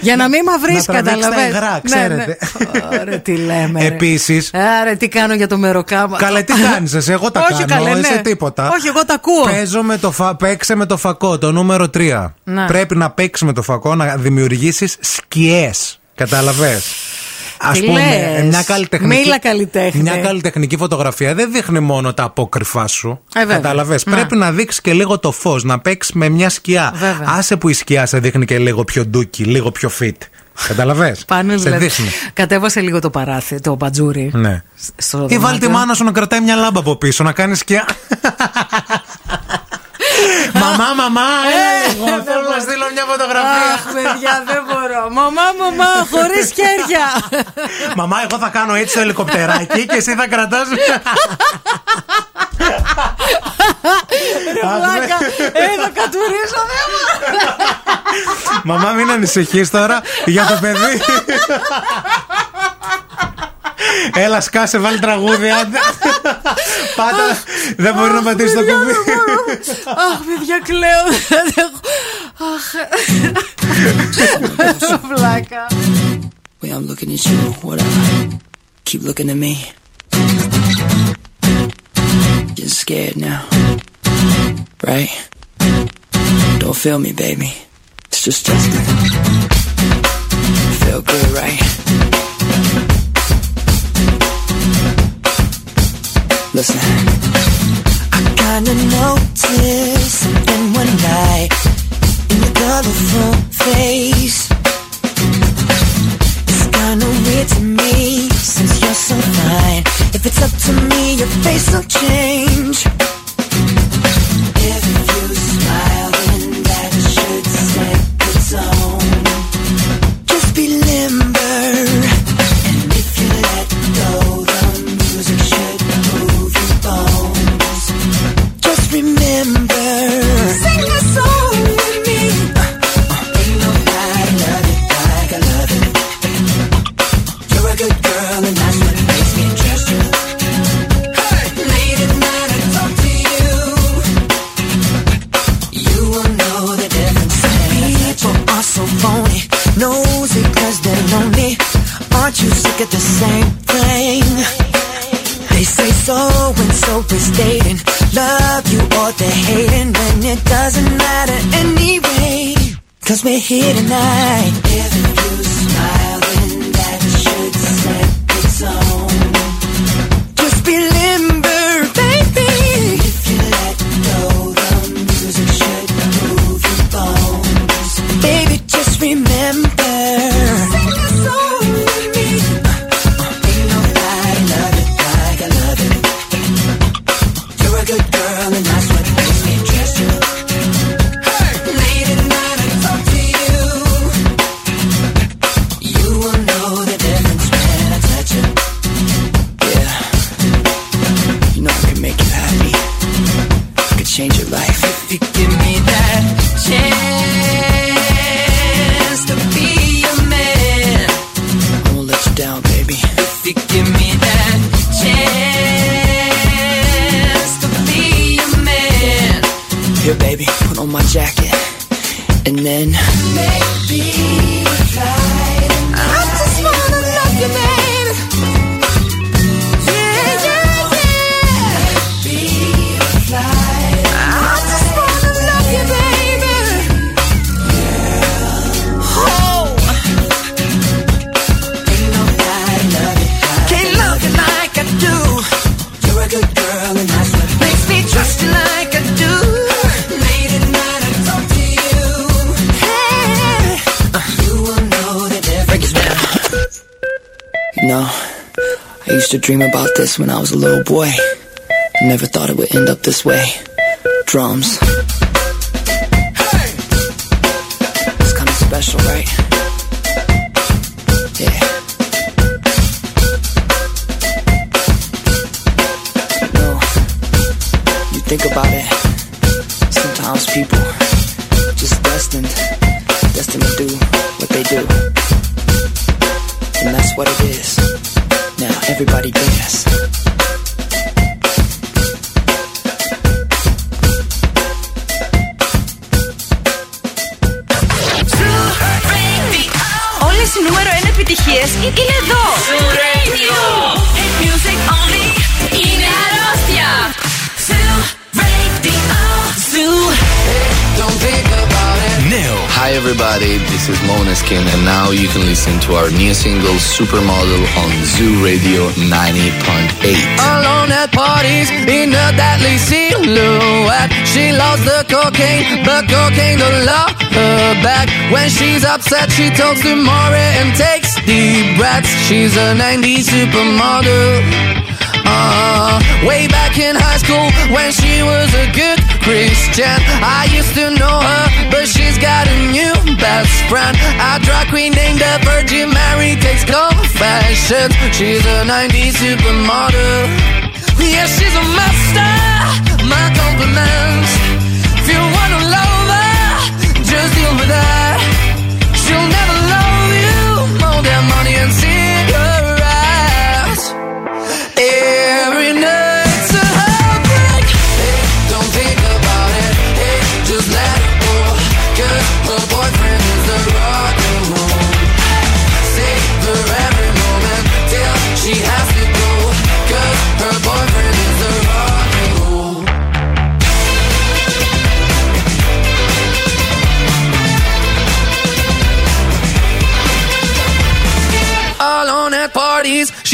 για να μην μαυρίσει, Να τραβήξεις τα καταλαβαίνεις. υγρά, Ναι, ξέρετε. ναι. Ωραία, τι λέμε. ρε. Επίσης. Άρα, τι κάνω για το μεροκάμα. Καλέ, τι κάνεις, εσύ, εγώ τα Όχι, κάνω. καλέ, Είσαι ναι. τίποτα. Όχι, εγώ τα ακούω. Παίζω με το φα... Παίξε με το φακό, το νούμερο 3. Ναι. Πρέπει να παίξεις με το φακό, να δημιουργήσεις σκιές. Κατάλαβες; Α Τι πούμε, λες; μια καλλιτεχνική. Μίλα καλλιτέχνη. Μια καλλιτεχνική φωτογραφία δεν δείχνει μόνο τα απόκρυφά σου. Ε, βέβαια. Κατάλαβες; Ναι. Πρέπει να δείξεις και λίγο το φως, να παίξεις με μια σκιά. Βέβαια. Άσε που η σκιά σε δείχνει και λίγο πιο ντούκι, λίγο πιο fit. Καταλαβέ. (laughs) Πάνε σε δηλαδή. δείχνει. Κατέβασε λίγο το παράθυρο, το πατζούρι. Ναι. Στο Ή βάλει τη δωμάτιο. μάνα σου να κρατάει μια λάμπα από πίσω, να κάνει σκιά. Μαμά, μαμά, έλα λίγο. Θέλω να στείλω μια φωτογραφία. Αχ, παιδιά, δεν μπορώ. Μαμά, μαμά, χωρίς χέρια. Μαμά, εγώ θα κάνω έτσι το ελικοπτεράκι και εσύ θα κρατάς Ρε βλάκα, ε, θα κατουρίσω, δεν μπορώ. Μαμά, μην ανησυχείς τώρα για το παιδί. Έλα, σκάσε, βάλει τραγούδι. άντε. Πάτα. Δεν μπορεί να πατήσει το κουμπί. Αχ, παιδιά, κλαίω. Δεν έχω- Αχ. Βλάκα. Wait, I'm looking at you. Whatever. Keep looking at me. You're scared now. Right? Don't feel me, baby. It's just testing. Feel good, right? Listen. I kinda noticed something one night in your colorful face. It's kinda weird to me since you're so fine. If it's up to me, your face will change. If you smile, Sick of the same thing? They say so and so is dating. Love you or they're hating, and it doesn't matter anyway. Cause we're here tonight. Dream about this when I was a little boy. Never thought it would end up this way. Drums. It's kind of special, right? Yeah. You know, you think about it. Sometimes people Everybody go this is Måneskin and now you can listen to our new single Supermodel on Zoo Radio 90.8. Alone at parties in a deadly silhouette. She loves the cocaine, but cocaine don't love her back. When she's upset, she talks to Maury and takes deep breaths. She's a 90s supermodel. Uh, way back in high school when she was a good Christian. I used to know her, but she's got a new best friend. A drag queen named the Virgin Mary takes confessions. She's a 90s supermodel. Yeah, she's a master. My compliments. If you wanna love her, just deal with her. She'll never love you more than money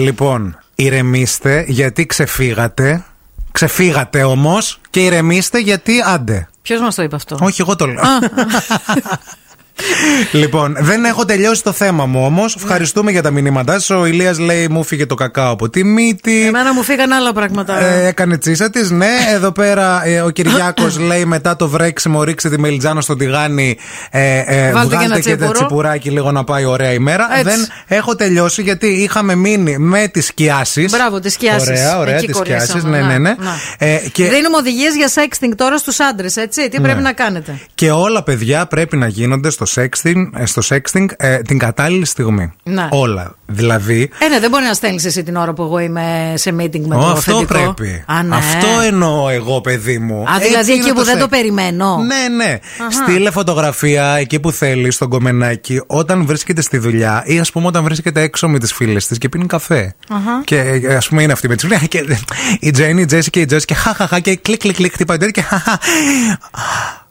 Λοιπόν, ηρεμήστε γιατί ξεφύγατε. Ξεφύγατε όμως και ηρεμήστε γιατί άντε. Ποιος μας το είπε αυτό; Όχι, εγώ το λέω. (laughs) λοιπόν, δεν έχω τελειώσει το θέμα μου όμως. Ευχαριστούμε για τα μηνύματά σας. Ο Ηλίας λέει μου φύγε το κακάο από τη μύτη. Εμένα μου φύγαν άλλα πράγματα. Ε, έκανε τσίσα της, ναι. Εδώ πέρα ε, ο Κυριάκος (coughs) λέει μετά το βρέξιμο ρίξε τη μελιτζάνα στο τηγάνι. Ε, ε, Βάλτε και βγάλτε ένα και, τα τσίπουρο. τσιπουράκι λίγο να πάει ωραία ημέρα. Έτσι. Δεν έχω τελειώσει γιατί είχαμε μείνει με τις σκιάσεις. Μπράβο, τις σκιάσεις. Ωραία, ωραία, τις σκιάσεις. Ναι, ναι, ναι. Ε, και, Δίνουμε οδηγίες για sexting τώρα στους άντρες, έτσι. Τι Ναι. πρέπει να κάνετε; και όλα, παιδιά, πρέπει να γίνονται στο sexting, ε, στο sexting ε, την κατάλληλη στιγμή. Ναι. Όλα. Δηλαδή, Ε, ναι, δεν μπορεί να στέλνεις εσύ την ώρα που εγώ είμαι σε meeting με Ω, το αυτό αφεντικό. πρέπει. Α, ναι. Αυτό εννοώ εγώ, παιδί μου. Α, δηλαδή Έτσι εκεί είναι που δεν το σεξ. περιμένω. Ναι, ναι. Αχα. Στείλε φωτογραφία εκεί που θέλεις, στον κομμενάκι, όταν βρίσκεται στη δουλειά ή ας πούμε όταν βρίσκεται έξω με τις φίλες της και πίνει καφέ. Αχα. Και ας πούμε είναι αυτή με τις φίλες. (laughs) Και η Τζέννη, η Τζέσι και η Τζέσι και χαχαχά και κλικ, κλικ, κλικ, χτυπάει το χέρι και χαχα.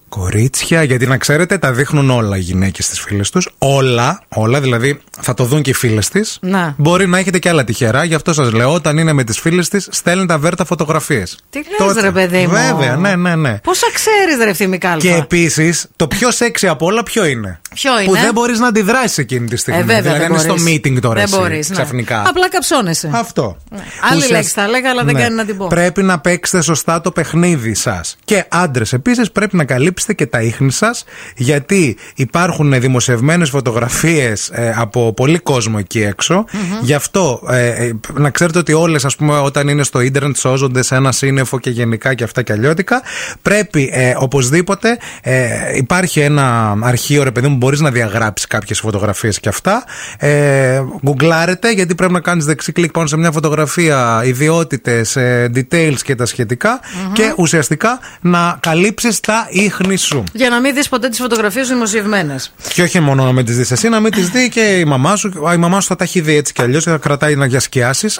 Κορίτσια, γιατί να ξέρετε, τα δείχνουν όλα οι γυναίκες στι φίλες τους. Όλα, όλα, δηλαδή θα το δουν και οι φίλες της. Να. Μπορεί να έχετε και άλλα τυχερά, γι' αυτό σας λέω, όταν είναι με τις φίλες της, στέλνει τα βέρτα φωτογραφίες. Τι λες ρε παιδί μου. Βέβαια, ναι, ναι, ναι. Πόσα ξέρεις, ρε Ευθύμη Κάλφα. Και επίσης, το πιο σεξι από όλα ποιο είναι; Ποιο Που είναι; δεν μπορείς να αντιδράσεις εκείνη τη στιγμή. Ε, βέβαια, δηλαδή, δεν αν είσαι στο μπορείς. meeting τώρα, Δεν εσύ, μπορείς, ναι. ξαφνικά. Απλά καψώνεσαι. Αυτό. Άλλη Ουσιαστικά- λέξη θα έλεγα, αλλά δεν Ναι. κάνει να την πω. Πρέπει να παίξετε σωστά το παιχνίδι σας. Και άντρες επίσης πρέπει να καλύψετε και τα ίχνη σας, γιατί υπάρχουν δημοσιευμένες φωτογραφίες από πολύ κόσμο εκεί έξω. Γι' αυτό ε, ε, να ξέρετε ότι όλες, ας πούμε, όταν είναι στο ίντερνετ, σώζονται σε ένα σύννεφο και γενικά και αυτά και αλλιώτικα. Πρέπει ε, οπωσδήποτε ε, υπάρχει ένα αρχείο, ρε παιδί μου, μπορείς να διαγράψεις κάποιες φωτογραφίες και αυτά. Ε, γκουγκλάρετε, γιατί πρέπει να κάνεις δεξί κλικ πάνω σε μια φωτογραφία, ιδιότητες, details και τα σχετικα Και ουσιαστικά να καλύψεις τα ίχνη σου. Για να μην δεις ποτέ τις φωτογραφίες σου δημοσιευμένες. Και όχι μόνο να με τις δεις εσύ, να μην τις δει και η μαμά σου. Α, Η μαμά σου θα τα έχει δει έτσι κι αλλιώς, θα κρατάει να για σκιάσει. (laughs)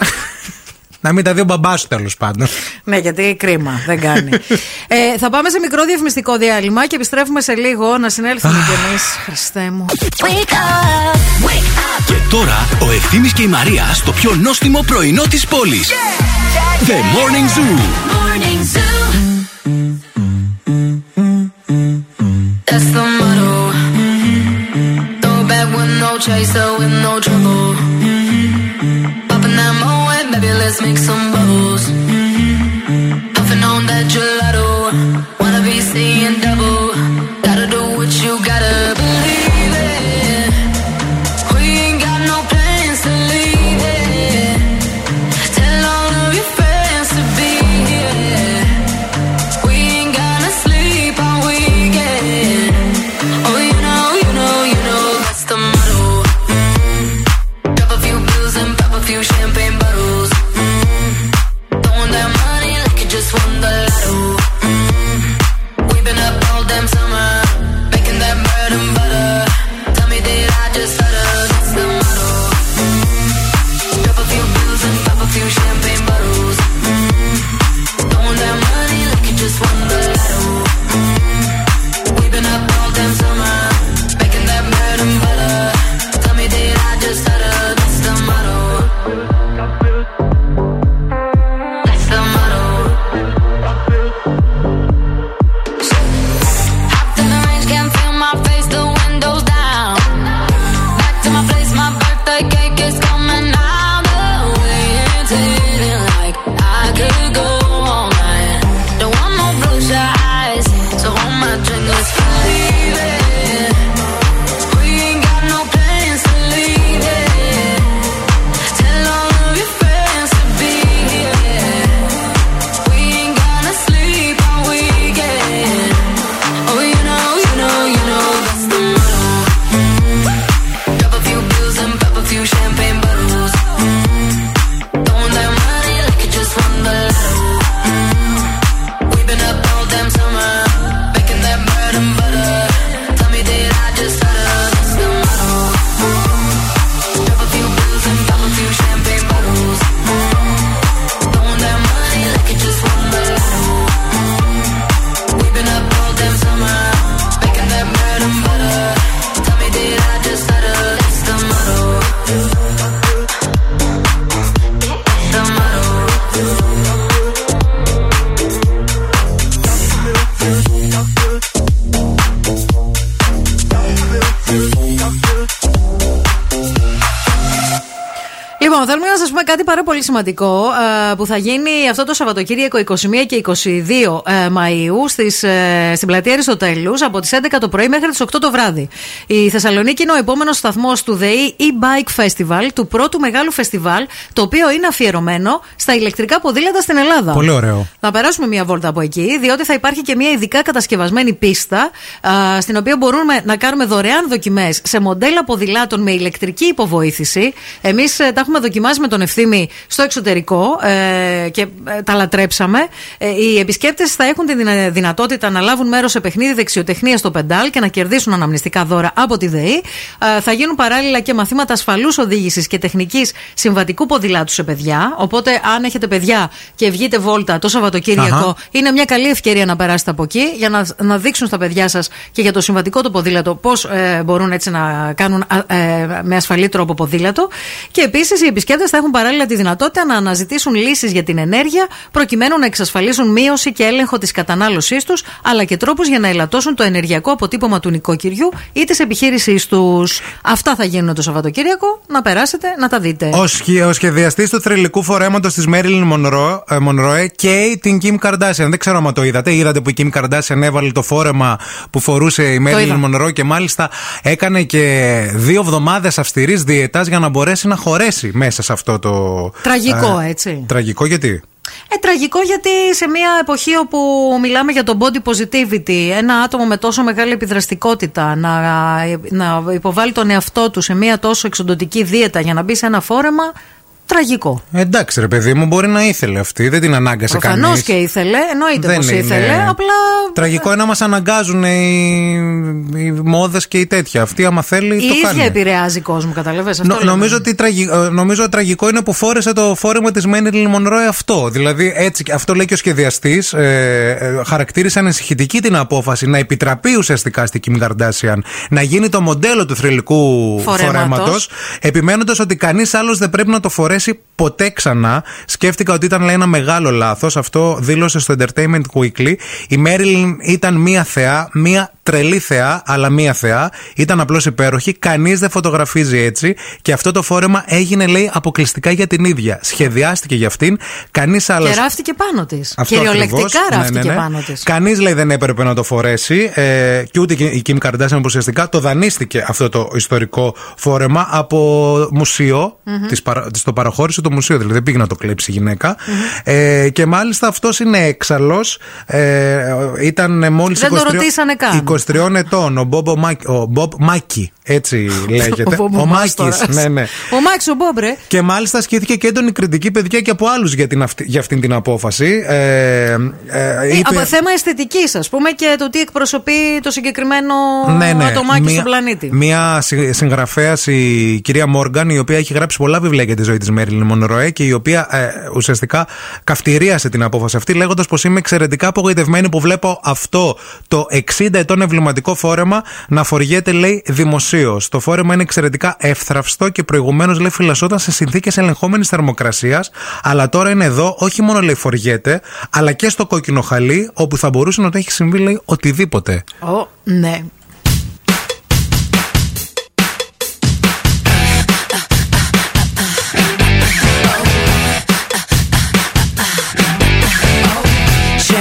να μην τα δει ο μπαμπάς σου τέλος πάντων. Ναι, γιατί κρίμα, δεν κάνει. (laughs) ε, θα πάμε σε μικρό διαφημιστικό διάλειμμα και επιστρέφουμε σε λίγο να συνέλθουμε κι εμείς. Χριστέ μου. Και τώρα ο Ευθύμης και η Μαρία στο πιο νόστιμο πρωινό της πόλης. The Morning Zoo. That's the motto. Throw back with no chaser, with no trouble. Mm-hmm. Popping that moe, baby, let's make some bubbles. Mm-hmm. Puffing on that gelato. Wanna be seeing double. Πολύ σημαντικό ε, που θα γίνει αυτό το Σαββατοκύριακο 21 και 22 ε, Μαου ε, στην πλατεία Αριστοτέλους από τις 11 το πρωί μέχρι τις 8 το βράδυ. Η Θεσσαλονίκη είναι ο επόμενος σταθμός του ΔΕΗ e-Bike Festival, του πρώτου μεγάλου φεστιβάλ, το οποίο είναι αφιερωμένο στα ηλεκτρικά ποδήλατα στην Ελλάδα. Πολύ ωραίο. Θα περάσουμε μία βόλτα από εκεί, διότι θα υπάρχει και μία ειδικά κατασκευασμένη πίστα, α, στην οποία μπορούμε να κάνουμε δωρεάν δοκιμές σε μοντέλα ποδηλάτων με ηλεκτρική υποβοήθηση. Εμείς τα έχουμε δοκιμάσει με τον ευθύμη στο εξωτερικό ε, και ε, τα λατρέψαμε. Ε, οι επισκέπτες θα έχουν τη δυνα- δυνατότητα να λάβουν μέρος σε παιχνίδι δεξιοτεχνία στο πεντάλ και να κερδίσουν αναμνηστικά δώρα από τη ΔΕΗ. Ε, θα γίνουν παράλληλα και μαθήματα ασφαλούς οδήγησης και τεχνικής συμβατικού ποδηλάτου σε παιδιά. Οπότε, αν έχετε παιδιά και βγείτε βόλτα το Σαββατοκύριακο, Αχα. είναι μια καλή ευκαιρία να περάσετε από εκεί για να, να δείξουν στα παιδιά σας και για το συμβατικό το ποδήλατο πώς ε, μπορούν έτσι να κάνουν α, ε, με ασφαλή τρόπο ποδήλατο. Και επίσης οι επισκέπτες θα έχουν παράλληλα τη δυνατότητα να αναζητήσουν λύσεις για την ενέργεια προκειμένου να εξασφαλίσουν μείωση και έλεγχο της κατανάλωσής τους, αλλά και τρόπους για να ελαττώσουν το ενεργειακό αποτύπωμα του νοικοκυριού ή της επιχείρησής τους. Αυτά θα γίνουν το Σαββατοκύριακο. Να περάσετε να τα δείτε. Ο, σχε, ο σχεδιαστής του θρηλυκού φορέματος της Μέριλιν Μονροέ και την Kim Kardashian. Δεν ξέρω αν το είδατε. Είδατε που η Kim Kardashian έβαλε το φόρεμα που φορούσε η Μέριλιν είδα. Μονροέ και μάλιστα έκανε και δύο εβδομάδες αυστηρής δίαιτα για να μπορέσει να χωρέσει μέσα σε αυτό το. Τραγικό, ε, έτσι. Τραγικό γιατί; Ε, τραγικό γιατί σε μια εποχή όπου μιλάμε για το body positivity, ένα άτομο με τόσο μεγάλη επιδραστικότητα να, να υποβάλει τον εαυτό του σε μια τόσο εξοντοτική δίαιτα για να μπει σε ένα φόρεμα, τραγικό. Εντάξει, ρε παιδί μου, μπορεί να ήθελε αυτή. Δεν την ανάγκασε κανείς. Προφανώ και ήθελε, εννοείται Δεν πως είναι. ήθελε, απλά. Τραγικό είναι να μα αναγκάζουν οι, οι μόδες και οι τέτοια. Αυτή, άμα θέλει, Η το ίδια κάνει. επηρεάζει κόσμο, καταλαβες αυτό. Νο- λέμε. νομίζω ότι τραγι... ε, νομίζω τραγικό είναι που φόρεσε το φόρεμα της Μέριλιν Μονρόε αυτό. Δηλαδή, έτσι, αυτό λέει και ο σχεδιαστής. Ε, ε, χαρακτήρισε ανησυχητική την απόφαση να επιτραπεί ουσιαστικά στη Kim Kardashian να γίνει το μοντέλο του θρηλυκού Φορέματος. φορέματος, επιμένοντας ότι κανείς άλλος δεν πρέπει να το φορέσει ποτέ ξανά. Σκέφτηκα ότι ήταν λέει, ένα μεγάλο λάθος. Αυτό δήλωσε στο Entertainment Weekly. Η Μέριλιν ήταν μία θεά, μία τρελή θεά, αλλά μία θεά. Ήταν απλώς υπέροχη. Κανείς δεν φωτογραφίζει έτσι. Και αυτό το φόρεμα έγινε, λέει, αποκλειστικά για την ίδια. Σχεδιάστηκε για αυτήν. Κανείς άλλο. Και ράφτηκε πάνω της. Κυριολεκτικά ράφτηκε πάνω της. Κανείς λέει δεν έπρεπε να το φορέσει ε, και ούτε και η Kim Kardashian που ουσιαστικά το δανείστηκε αυτό το ιστορικό φόρεμα από μουσείο. Μμμ. Της, παρα, της το παραχώρησε το μουσείο, δηλαδή δεν πήγε να το κλέψει η γυναικα Ε, και μάλιστα αυτός είναι έξαλλος. Ε, ήταν μόλις Δεν το ρωτήσανε καν. 23 ετών. Ο Μπομπ Μάκη, ο Μπομπ Μάκη έτσι (laughs) λέγεται. Ο Μπομπ ο Μάκης. Μάστορας. Ναι, ναι. Ο Μάξ ο Μπόμπρε. Και μάλιστα ασκήθηκε και έντονη κριτική παιδιά και από άλλους για, την αυτή, για αυτήν την απόφαση. Ε, ε, Ε, είπε- από θέμα αισθητικής, ας πούμε, και το τι εκπροσωπεί το συγκεκριμένο ναι, ναι. ατομάκι Μία- στον πλανήτη. Μία συγγραφέας, η κυρία Μόργαν, η οποία έχει γράψει πολλά βιβλία για τη ζωή της Μέριλιν Μονροέ και η οποία ε, ουσιαστικά καυτηρίασε την απόφαση αυτή, λέγοντας πως είμαι εξαιρετικά απογοητευμένη που βλέπω αυτό το 60 ετών εμβληματικό φόρεμα να φοριέται, λέει, δημοσίως. Το φόρεμα είναι εξαιρετικά εύθραυστο και προηγουμένως, λέει, φυλασσόταν σε συνθήκες ελεγχόμενης θερμοκρασίας, αλλά τώρα είναι εδώ, όχι μόνο, λέει, φοριέται, αλλά και στο κόκκινο χαλί, όπου θα μπορούσε να το έχει συμβεί, λέει, οτιδήποτε. Ω, ναι.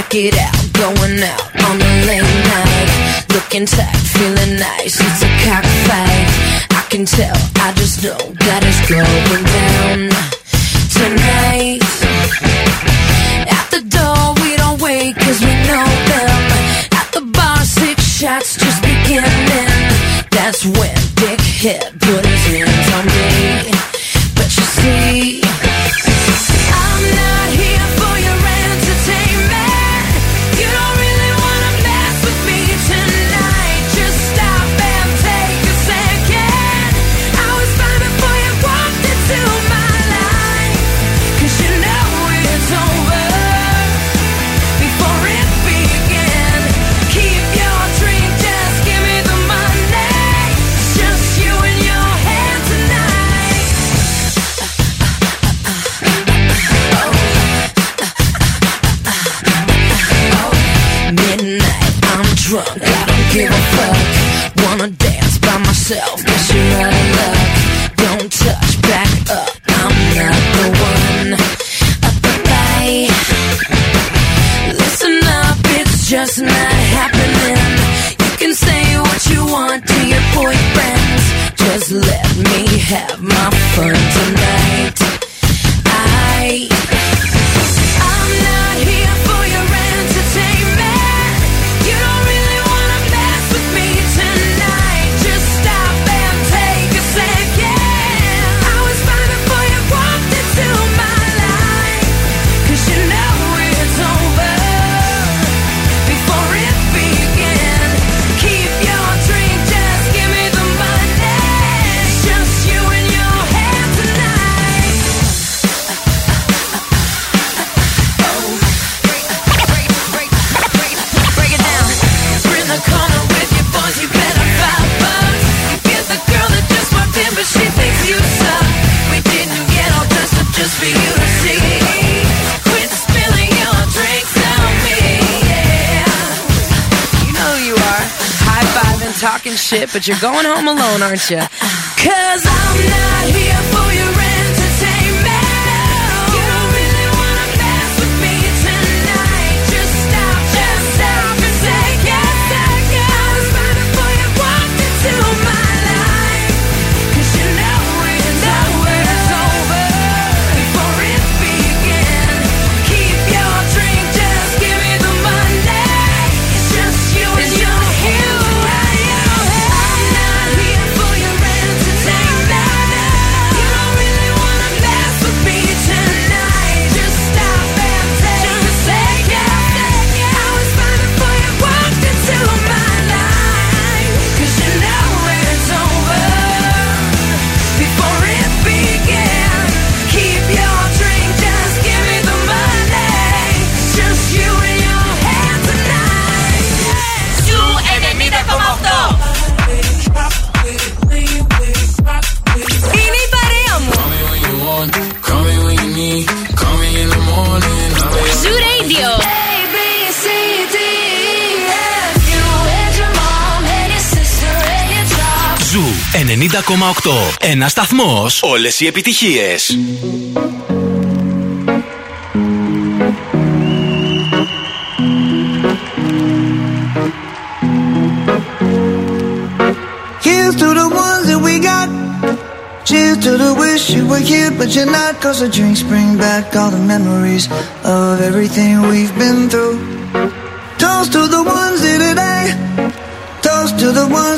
Check it out, going out on a late night. Looking tight, feeling nice. It's a cockfight. I can tell, I just know that it's going down tonight. At the door, we don't wait, cause we know them. At the bar, six shots just beginning. That's when Dick but you're going home alone, aren't you? (laughs) Ένα σταθμό. Όλε οι επιτυχίε. Here's to the ones that we got. Cheers to the wish you were here, but you're not. Cause the drinks bring back all the memories of everything we've been through. Toast to the ones here today. Toast to the ones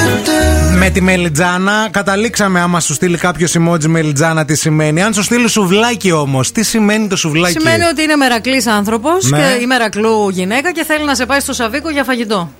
Με τη μελιτζάνα. Καταλήξαμε άμα σου στείλει κάποιος emoji μελιτζάνα τι σημαίνει. Αν σου στείλει σουβλάκι όμως, τι σημαίνει το σουβλάκι; Σημαίνει ότι είναι μερακλής άνθρωπος Ναι. και ή μερακλού γυναίκα και θέλει να σε πάει στο Σαβίκο για φαγητό.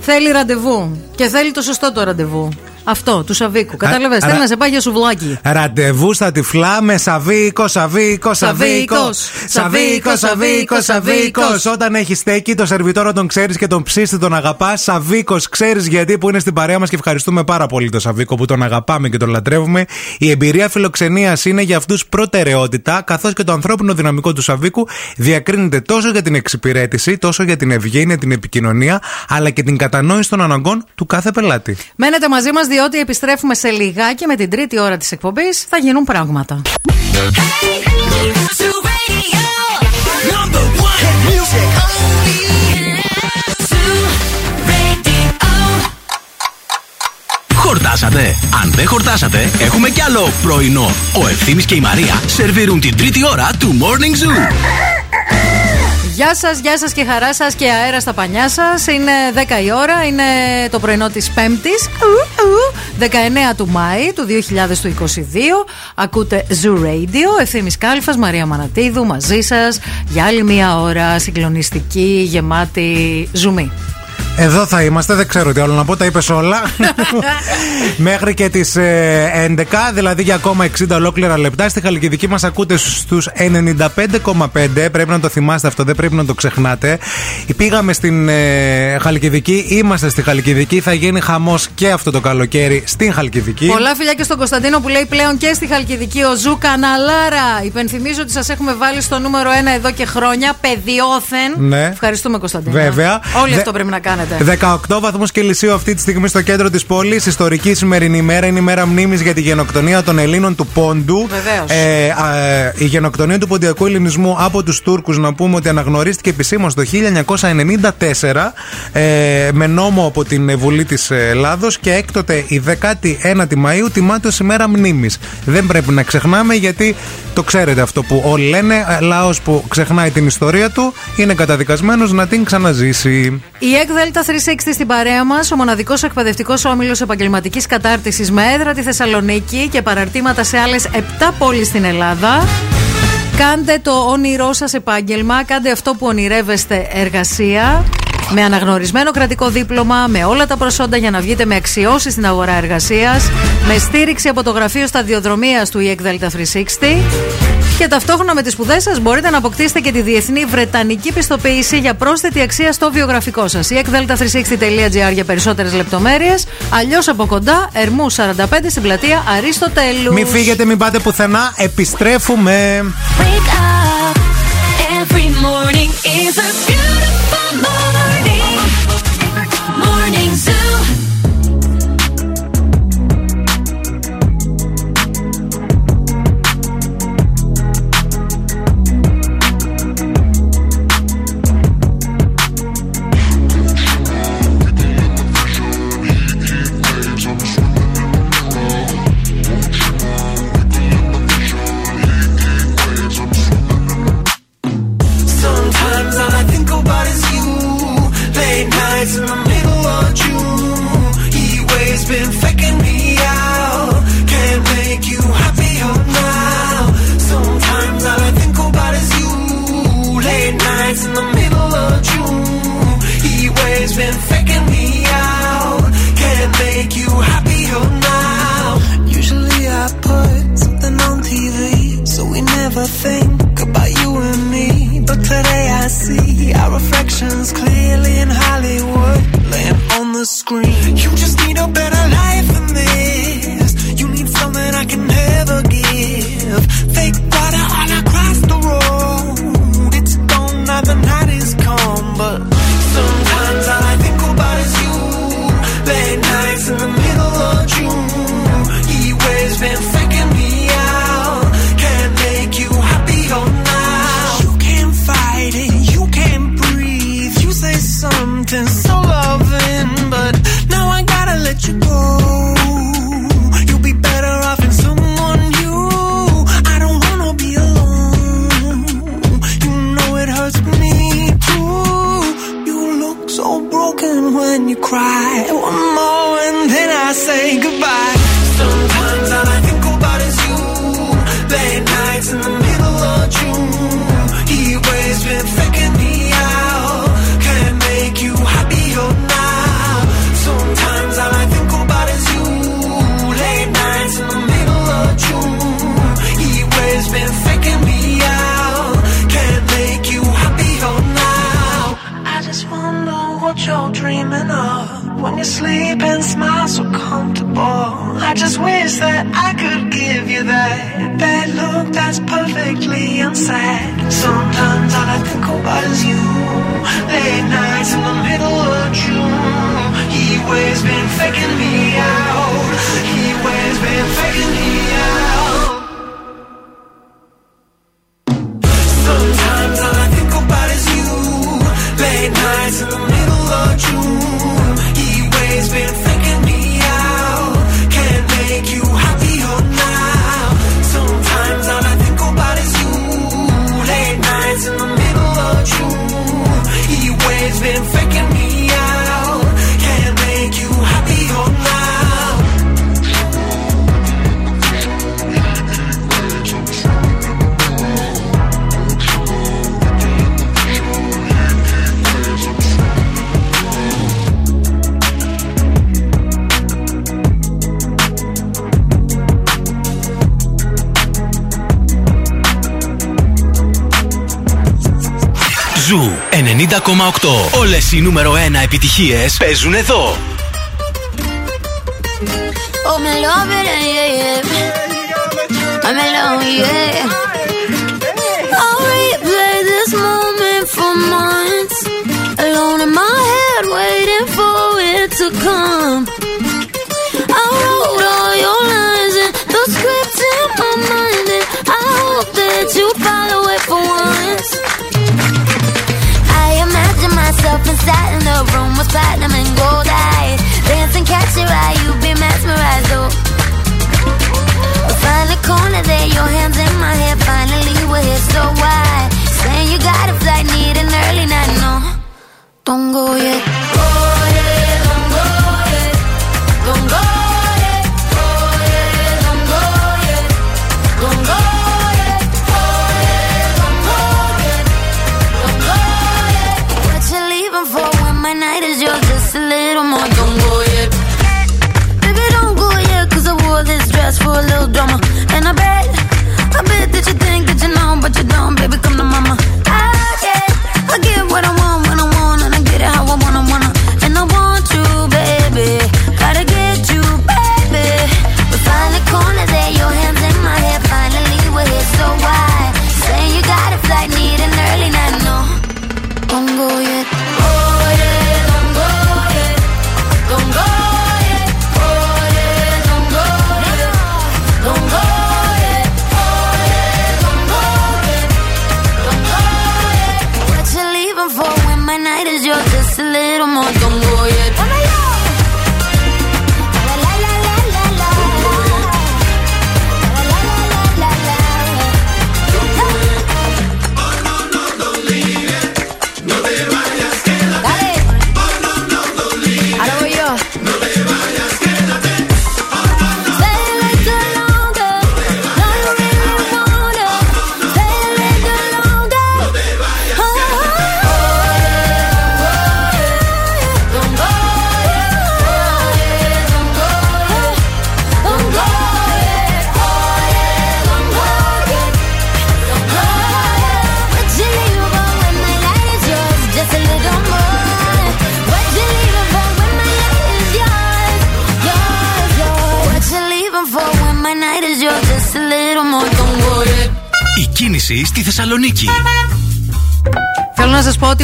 Θέλει ραντεβού και θέλει το σωστό το ραντεβού. Αυτό, του Σαβίκου. Κατάλαβες, α, θέλει ρα- να σε πάει για σουβλάκι. Ραντεβού στα τυφλά με σαβίκο, σαβίκο, σαβίκο. Σαβίκος, Σαβίκο, σαβίκος, σαβίκο. Όταν έχει στέκει, το σερβιτόρο τον ξέρεις και τον ψήστη τον αγαπάς. Σαβίκος, ξέρεις γιατί που είναι στην παρέα μας και ευχαριστούμε πάρα πολύ τον Σαβίκο που τον αγαπάμε και τον λατρεύουμε. Η εμπειρία φιλοξενίας είναι για αυτούς προτεραιότητα, καθώς και το ανθρώπινο δυναμικό του Σαβίκου διακρίνεται τόσο για την εξυπηρέτηση, τόσο για την ευγένεια, την επικοινωνία, αλλά και την κατανόηση των αναγκών του κάθε πελάτη. Μένετε μαζί μας διότι επιστρέφουμε σε λιγάκι με την τρίτη ώρα της εκπομπής. Θα γίνουν πράγματα. Χορτάσατε. Αν δεν χορτάσατε, έχουμε κι άλλο πρωινό. Ο Ευθύμης και η Μαρία σερβίρουν την τρίτη ώρα του Morning Zoo. Γεια σας, γεια σας και χαρά σας και αέρα στα πανιά σας. Είναι 10 η ώρα, είναι το πρωινό της Πέμπτης, 19 του Μάη του 2022. Ακούτε Zoo Radio, ευθύνη Κάλφας, Μαρία Μανατίδου, μαζί σας για άλλη μία ώρα συγκλονιστική, γεμάτη ζουμί. Εδώ θα είμαστε, δεν ξέρω τι άλλο να πω, τα είπες όλα. (laughs) Μέχρι και τις 11, δηλαδή για ακόμα 60 ολόκληρα λεπτά. Στη Χαλκιδική μας ακούτε στους 95,5. Πρέπει να το θυμάστε αυτό, δεν πρέπει να το ξεχνάτε. Πήγαμε στην ε, Χαλκιδική, είμαστε στη Χαλκιδική. Θα γίνει χαμός και αυτό το καλοκαίρι στην Χαλκιδική. Πολλά φιλιά και στον Κωνσταντίνο που λέει πλέον και στη Χαλκιδική ο Ζου Καναλάρα. Υπενθυμίζω ότι σας έχουμε βάλει στο νούμερο 1 εδώ και χρόνια. Παιδιόθεν. Ναι. Ευχαριστούμε Κωνσταντίνο. Βέβαια. Όλοι Δε- αυτό πρέπει να κάνετε. 18 βαθμούς Κελσίου αυτή τη στιγμή στο κέντρο της πόλης. Ιστορική σημερινή ημέρα είναι η μέρα μνήμης για τη γενοκτονία των Ελλήνων του Πόντου. Βεβαίως. Ε, α, ε, η γενοκτονία του Ποντιακού Ελληνισμού από τους Τούρκους, να πούμε ότι αναγνωρίστηκε επισήμως το 1994 ε, με νόμο από την Βουλή της Ελλάδος και έκτοτε η 19η Μαου τιμάται ως ημέρα μνήμης. Δεν πρέπει να ξεχνάμε γιατί το ξέρετε αυτό που όλοι λένε. Λαός που ξεχνάει την ιστορία του είναι καταδικασμένος να την ξαναζήσει. Η ΕΚ ΔΕΛΤΑ 360 στην παρέα μας, ο μοναδικός εκπαιδευτικός όμιλος επαγγελματικής κατάρτισης με έδρα τη Θεσσαλονίκη και παραρτήματα σε άλλες 7 πόλεις στην Ελλάδα. Κάντε το όνειρό σας επάγγελμα, κάντε αυτό που ονειρεύεστε εργασία. (laughs) Με αναγνωρισμένο κρατικό δίπλωμα, με όλα τα προσόντα για να βγείτε με αξιώσεις στην αγορά εργασίας, με στήριξη από το γραφείο σταδιοδρομίας του ΙΕΚ ΔΕΛΤΑ 360. Και ταυτόχρονα με τις σπουδές σας μπορείτε να αποκτήσετε και τη διεθνή βρετανική πιστοποίηση για πρόσθετη αξία στο βιογραφικό σας. Η ekdelta360.gr για περισσότερες λεπτομέρειες. Αλλιώς από κοντά, Ερμού 45 στην πλατεία Αρίστοτέλου. Μην φύγετε, μην πάτε πουθενά. Επιστρέφουμε. Every morning is a beautiful morning. επιτυχίες παίζουν εδώ.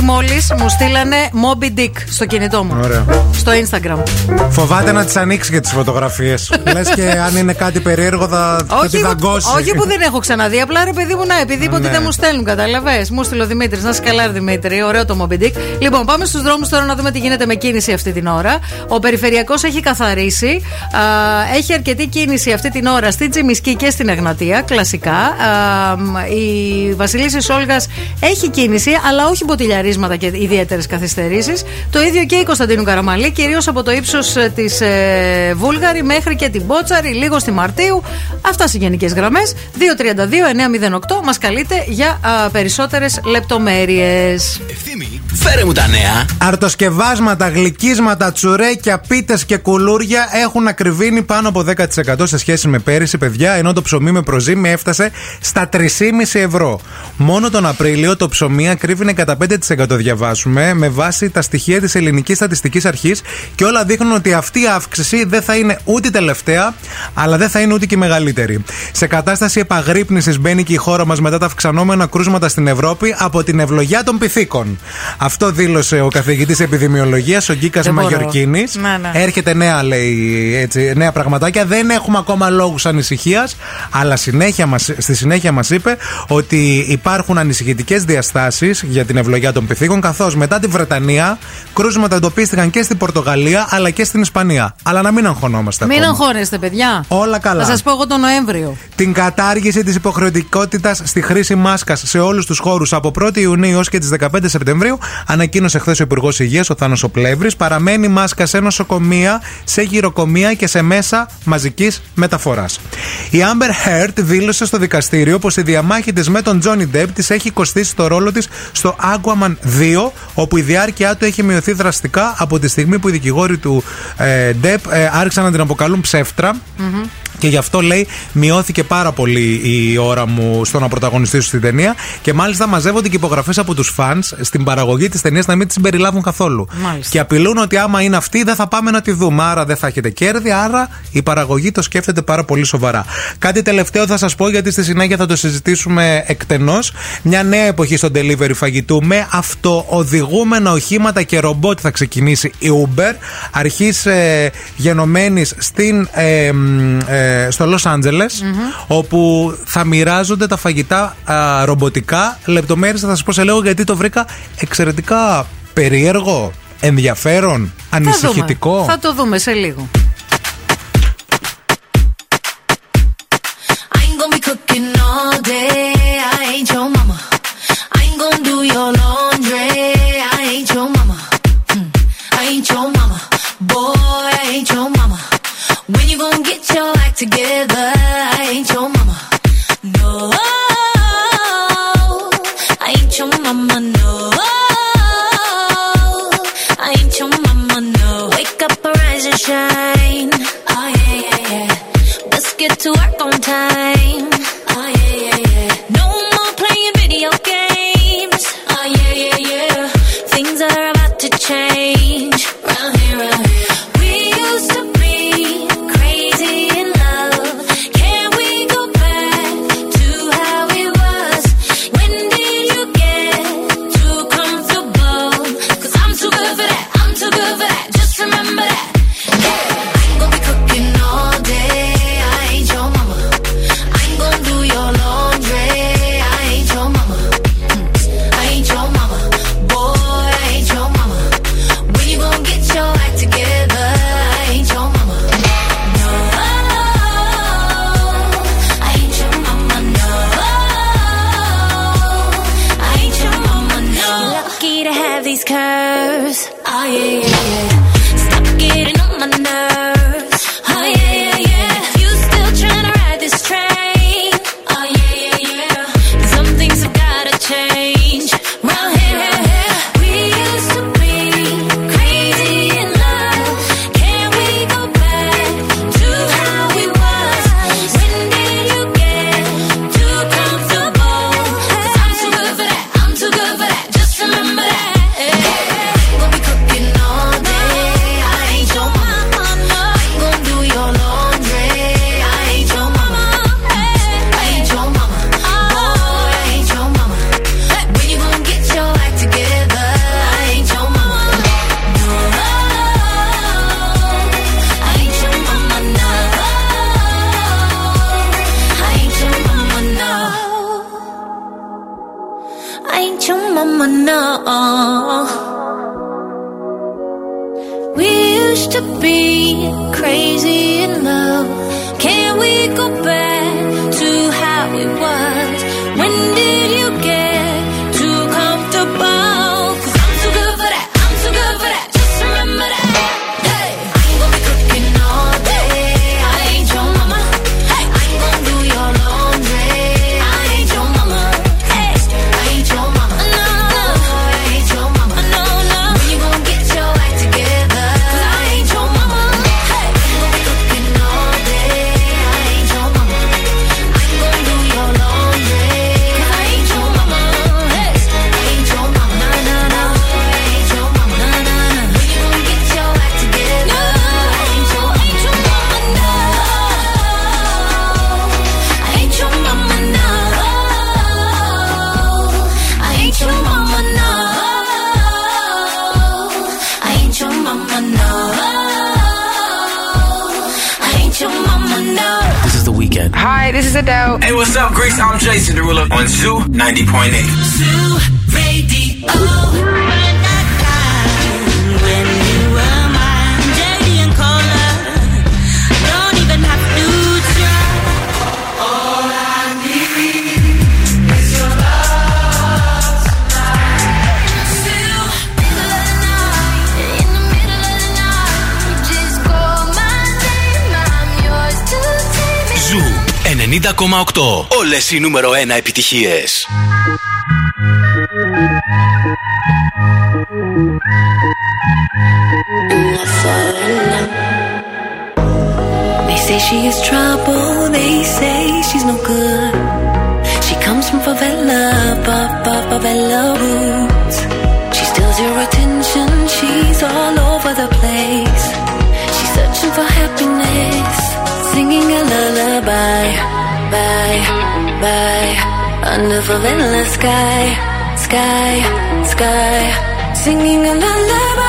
μόλις μου στείλανε Moby Dick στο κινητό μου. Ωραία. Στο Instagram. Φοβάται να τις ανοίξει για τις φωτογραφίες. (laughs) Λες και αν είναι κάτι περίεργο θα δαγκώσει. Όχι που δεν έχω ξαναδεί, απλά ρε παιδί μου να επειδή ποτέ ναι. δεν μου στέλνουν, καταλαβέ. Μου στείλω Δημήτρης, να σκαλάρει Δημήτρη. Ωραίο το Moby Dick. Λοιπόν, πάμε στους δρόμους τώρα να δούμε τι γίνεται με κίνηση αυτή την ώρα. Ο περιφερειακός έχει καθαρίσει. Έχει αρκετή κίνηση αυτή την ώρα στην Τζιμισκή και στην Εγνατία, κλασικά. Η Βασιλίση Σόλγα έχει κίνηση, αλλά όχι μποτιλιαρή και ιδιαίτερες καθυστερήσεις. Το ίδιο και η Κωνσταντίνου Καραμαλή, κυρίως από το ύψος ε, της ε, Βούλγαρη μέχρι και την Πότσαρη, λίγο στη Μαρτίου. Αυτά σε γενικές γραμμές. 232-908 μας καλείτε για περισσότερες λεπτομέρειες. Ευθύμη, φέρε μου τα νέα. Αρτοσκευάσματα, γλυκίσματα, τσουρέκια, πίτες και κουλούρια έχουν ακριβήνει πάνω από 10% σε σχέση με πέρυσι, παιδιά, ενώ το ψωμί με προζύμι έφτασε στα 3,5 ευρώ. Μόνο τον Απρίλιο το ψωμί ακρίβηνε κατά 5% διαβάσουμε με βάση τα στοιχεία της Ελληνικής Στατιστικής Αρχής και όλα δείχνουν ότι αυτή η αύξηση δεν θα είναι ούτε η τελευταία, αλλά δεν θα είναι ούτε και η μεγαλύτερη. Σε κατάσταση επαγρύπνησης μπαίνει και η χώρα μας μετά τα αυξανόμενα κρούσματα στην Ευρώπη από την ευλογιά των πυθίκων. Αυτό δήλωσε ο καθηγητής επιδημιολογίας, ο Γκίκας Δεν μπορώ. Μαγιορκίνης. Ναι, ναι. Έρχεται νέα, λέει, έτσι, νέα πραγματάκια. Δεν έχουμε ακόμα λόγους ανησυχίας, αλλά συνέχεια μας, στη συνέχεια μας είπε ότι υπάρχουν ανησυχητικές διαστάσεις για την ευλογιά των πυθίκων, καθώς μετά τη Βρετανία κρούσματα εντοπίστηκαν και στην Πορτογαλία αλλά και στην Ισπανία. Αλλά να μην αγχωνόμαστε Μην ακόμα. αγχώνεστε, παιδιά. Όλα καλά. Θα σας πω εγώ τον Νοέμβριο. Την κατάργηση της υποχρεωτικότητας στη χρήση μάσκας σε όλους τους χώρους από 1η Ιουνίου έως και τις 15 Σεπτεμβρίου ανακοίνωσε χθες ο Υπουργός Υγείας, ο Θάνος Οπλεύρη. Παραμένει μάσκα σε νοσοκομεία, σε γυροκομεία και σε μέσα μαζικής μεταφοράς. Η Amber Heard δήλωσε στο δικαστήριο πως η διαμάχη της με τον Johnny Depp της έχει κοστίσει το ρόλο της στο Aquaman 2, όπου η διάρκεια του έχει μειωθεί δραστικά από τη στιγμή που οι δικηγόροι του ε, Depp ε, άρχισαν να την αποκαλούν ψεύτρα. Και γι' αυτό λέει μειώθηκε πάρα πολύ η ώρα μου στο να πρωταγωνιστήσω στην ταινία. Και μάλιστα μαζεύονται και υπογραφές από τους φαν στην παραγωγή της ταινίας να μην τη συμπεριλάβουν καθόλου. Μάλιστα. Και απειλούν ότι άμα είναι αυτή δεν θα πάμε να τη δούμε. Άρα δεν θα έχετε κέρδη. Άρα η παραγωγή το σκέφτεται πάρα πολύ σοβαρά. Κάτι τελευταίο θα σας πω γιατί στη συνέχεια θα το συζητήσουμε εκτενώς. Μια νέα εποχή στο delivery φαγητού με αυτοοδηγούμενα οχήματα και ρομπότ θα ξεκινήσει η Uber. Αρχής ε, γενομένης στην. ε, μ, ε, στο Los Angeles, όπου θα μοιράζονται τα φαγητά α, ρομποτικά. Λεπτομέρειες θα σας πω σε λίγο γιατί το βρήκα εξαιρετικά περίεργο, ενδιαφέρον, Θα δούμε. ανησυχητικό. Θα το δούμε σε λίγο. Όλες οι νούμερο 1 επιτυχίες. They say she is trouble, they say she's no good. She comes from favela, pop, pop, favela roots. She steals your attention, she's all over the place. She's searching for happiness, singing a lullaby, bye, bye, under endless sky, sky, sky, singing a lullaby,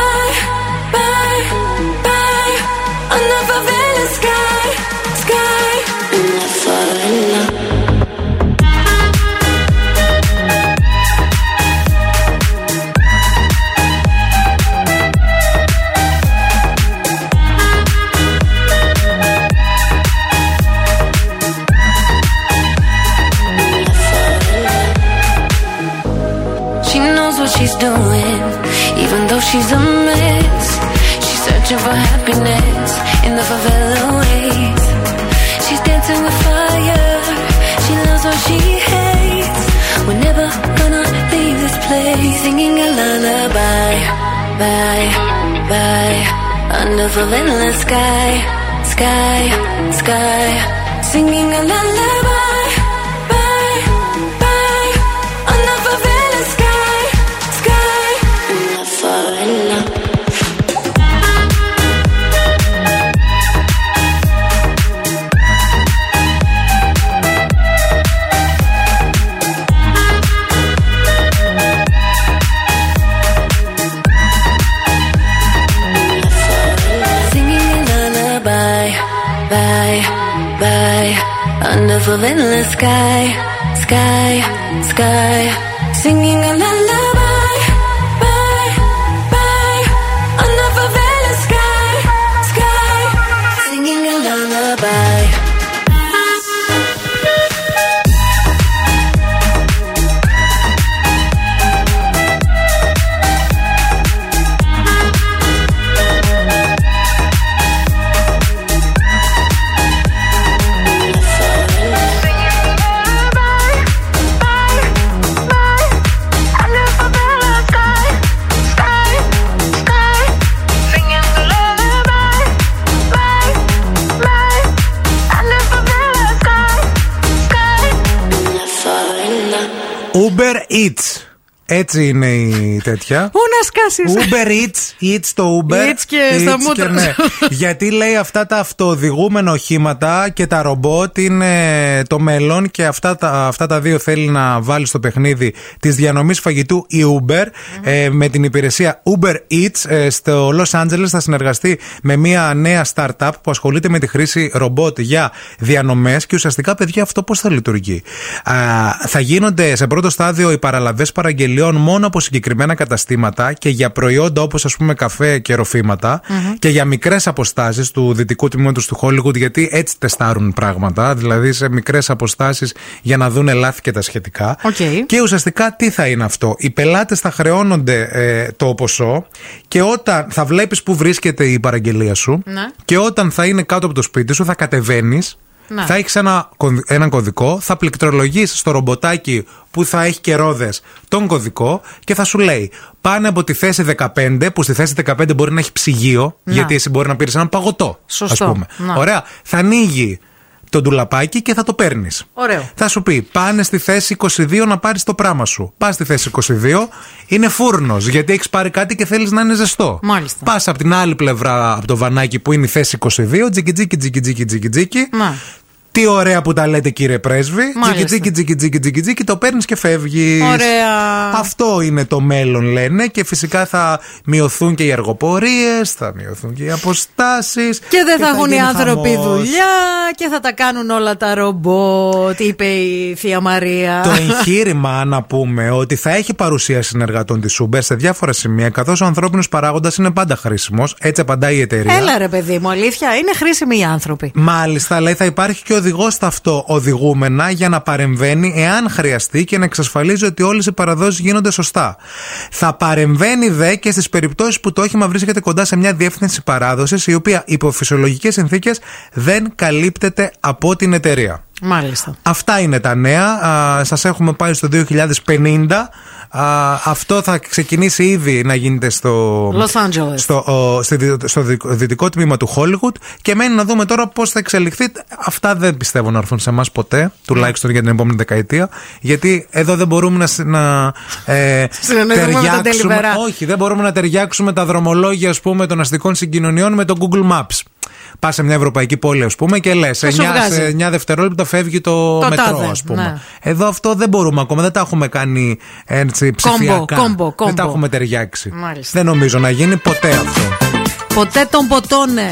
bye, bye, under favela sky, sky, sky. Singing a lullaby, under endless sky, sky, sky. Singing Έτσι είναι η τέτοια. Πού να σκάσεις; Uber Eats, Eats το Uber. Eats και στα μούτρα ναι. σου. (laughs) Γιατί λέει αυτά τα αυτοοδηγούμενα οχήματα και τα ρομπότ είναι το μέλλον και αυτά τα, αυτά τα δύο θέλει να βάλει στο παιχνίδι της διανομής φαγητού η Uber ε, με την υπηρεσία Uber Eats ε, στο Los Angeles θα συνεργαστεί με μια νέα startup που ασχολείται με τη χρήση ρομπότ για διανομές και ουσιαστικά παιδιά αυτό πώς θα λειτουργεί. Α, θα γίνονται σε πρώτο στάδιο οι παραλαβές παραγγελιών μόνο από συγκεκριμένα καταστήματα και για προϊόντα όπως ας πούμε καφέ και ροφηματα και για μικρές αποστάσεις του δυτικού τμήματος του Hollywood γιατί έτσι τεστάρουν πράγματα, δηλαδή σε μικρές αποστάσεις για να δουν λάθη και τα σχετικά. Οκ. Και ουσιαστικά τι θα είναι αυτό; Οι πελάτες θα χρεώνονται ε, το ποσό και όταν θα βλέπεις που βρίσκεται η παραγγελία σου Ναι. και όταν θα είναι κάτω από το σπίτι σου θα κατεβαίνεις. Ναι. Θα έχεις ένα, κον- έναν κωδικό, θα πληκτρολογείς στο ρομποτάκι που θα έχει και ρόδες τον κωδικό και θα σου λέει πάνε από τη θέση 15, που στη θέση 15 μπορεί να έχει ψυγείο, Να. γιατί εσύ μπορεί να πήρες ένα παγωτό. Σωστό. Ας πούμε. Να. Ωραία. Θα ανοίγει το ντουλαπάκι και θα το παίρνεις. Ωραίο. Θα σου πει, πάνε στη θέση 22 να πάρεις το πράγμα σου. Πας στη θέση 22, είναι φούρνος, γιατί έχεις πάρει κάτι και θέλεις να είναι ζεστό. Μάλιστα. Πας από την άλλη πλευρά από το βανάκι που είναι η θέση 22, τζικι τζικι τζικι τζικι τζικι τζικι. Να. Τι ωραία που τα λέτε, κύριε Πρέσβη. Μάλιστα. Τζίκι, τζίκι, τζίκι, τζίκι, τζίκι, τζίκι, το παίρνεις και φεύγεις. Ωραία. Αυτό είναι το μέλλον, λένε. Και φυσικά θα μειωθούν και οι αργοπορίες, θα μειωθούν και οι αποστάσεις. Και δεν θα έχουν οι άνθρωποι δουλειά και θα τα κάνουν όλα τα ρομπότ, είπε η Θεία Μαρία. Το εγχείρημα, (laughs) να πούμε, ότι θα έχει παρουσία συνεργατών της Uber σε διάφορα σημεία, καθώς ο ανθρώπινος παράγοντας είναι πάντα χρήσιμος. Έτσι απαντάει η εταιρεία. Έλα ρε παιδί μου, αλήθεια, είναι χρήσιμοι οι άνθρωποι. Μάλιστα, λέει θα υπάρχει και οδηγός αυτό οδηγούμενα για να παρεμβαίνει εάν χρειαστεί και να εξασφαλίζει ότι όλες οι παραδόσεις γίνονται σωστά. Θα παρεμβαίνει δε και στις περιπτώσεις που το όχημα βρίσκεται κοντά σε μια διεύθυνση παράδοσης η οποία υπό φυσιολογικές συνθήκες δεν καλύπτεται από την εταιρεία. Μάλιστα. Αυτά είναι τα νέα. Α, σας έχουμε πάει στο 2050. Α, αυτό θα ξεκινήσει ήδη να γίνεται στο, Los Angeles. στο, ο, στη δι- στο δι- δυτικό τμήμα του Hollywood και μένει να δούμε τώρα πώς θα εξελιχθεί. Αυτά δεν πιστεύω να έρθουν σε εμάς ποτέ, τουλάχιστον για την επόμενη δεκαετία. Γιατί εδώ δεν μπορούμε να, συ- να ε, Συνεννοηθούμε με τον Deliveroo. όχι, δεν μπορούμε να ταιριάξουμε τα δρομολόγια ας πούμε, των αστικών συγκοινωνιών με το Google Maps. Πας σε μια ευρωπαϊκή πόλη, ας πούμε, και λες: σε, σου 9 βγάζει. σε 9 δευτερόλεπτα φεύγει το, Το μετρό, τάδε, ας πούμε. ναι. Εδώ αυτό δεν μπορούμε ακόμα, δεν τα έχουμε κάνει έτσι ψηφιακά. κόμπο, κόμπο. Δεν τα έχουμε ταιριάξει. Μάλιστα. Δεν νομίζω να γίνει ποτέ αυτό. Ποτέ τον ποτώνε.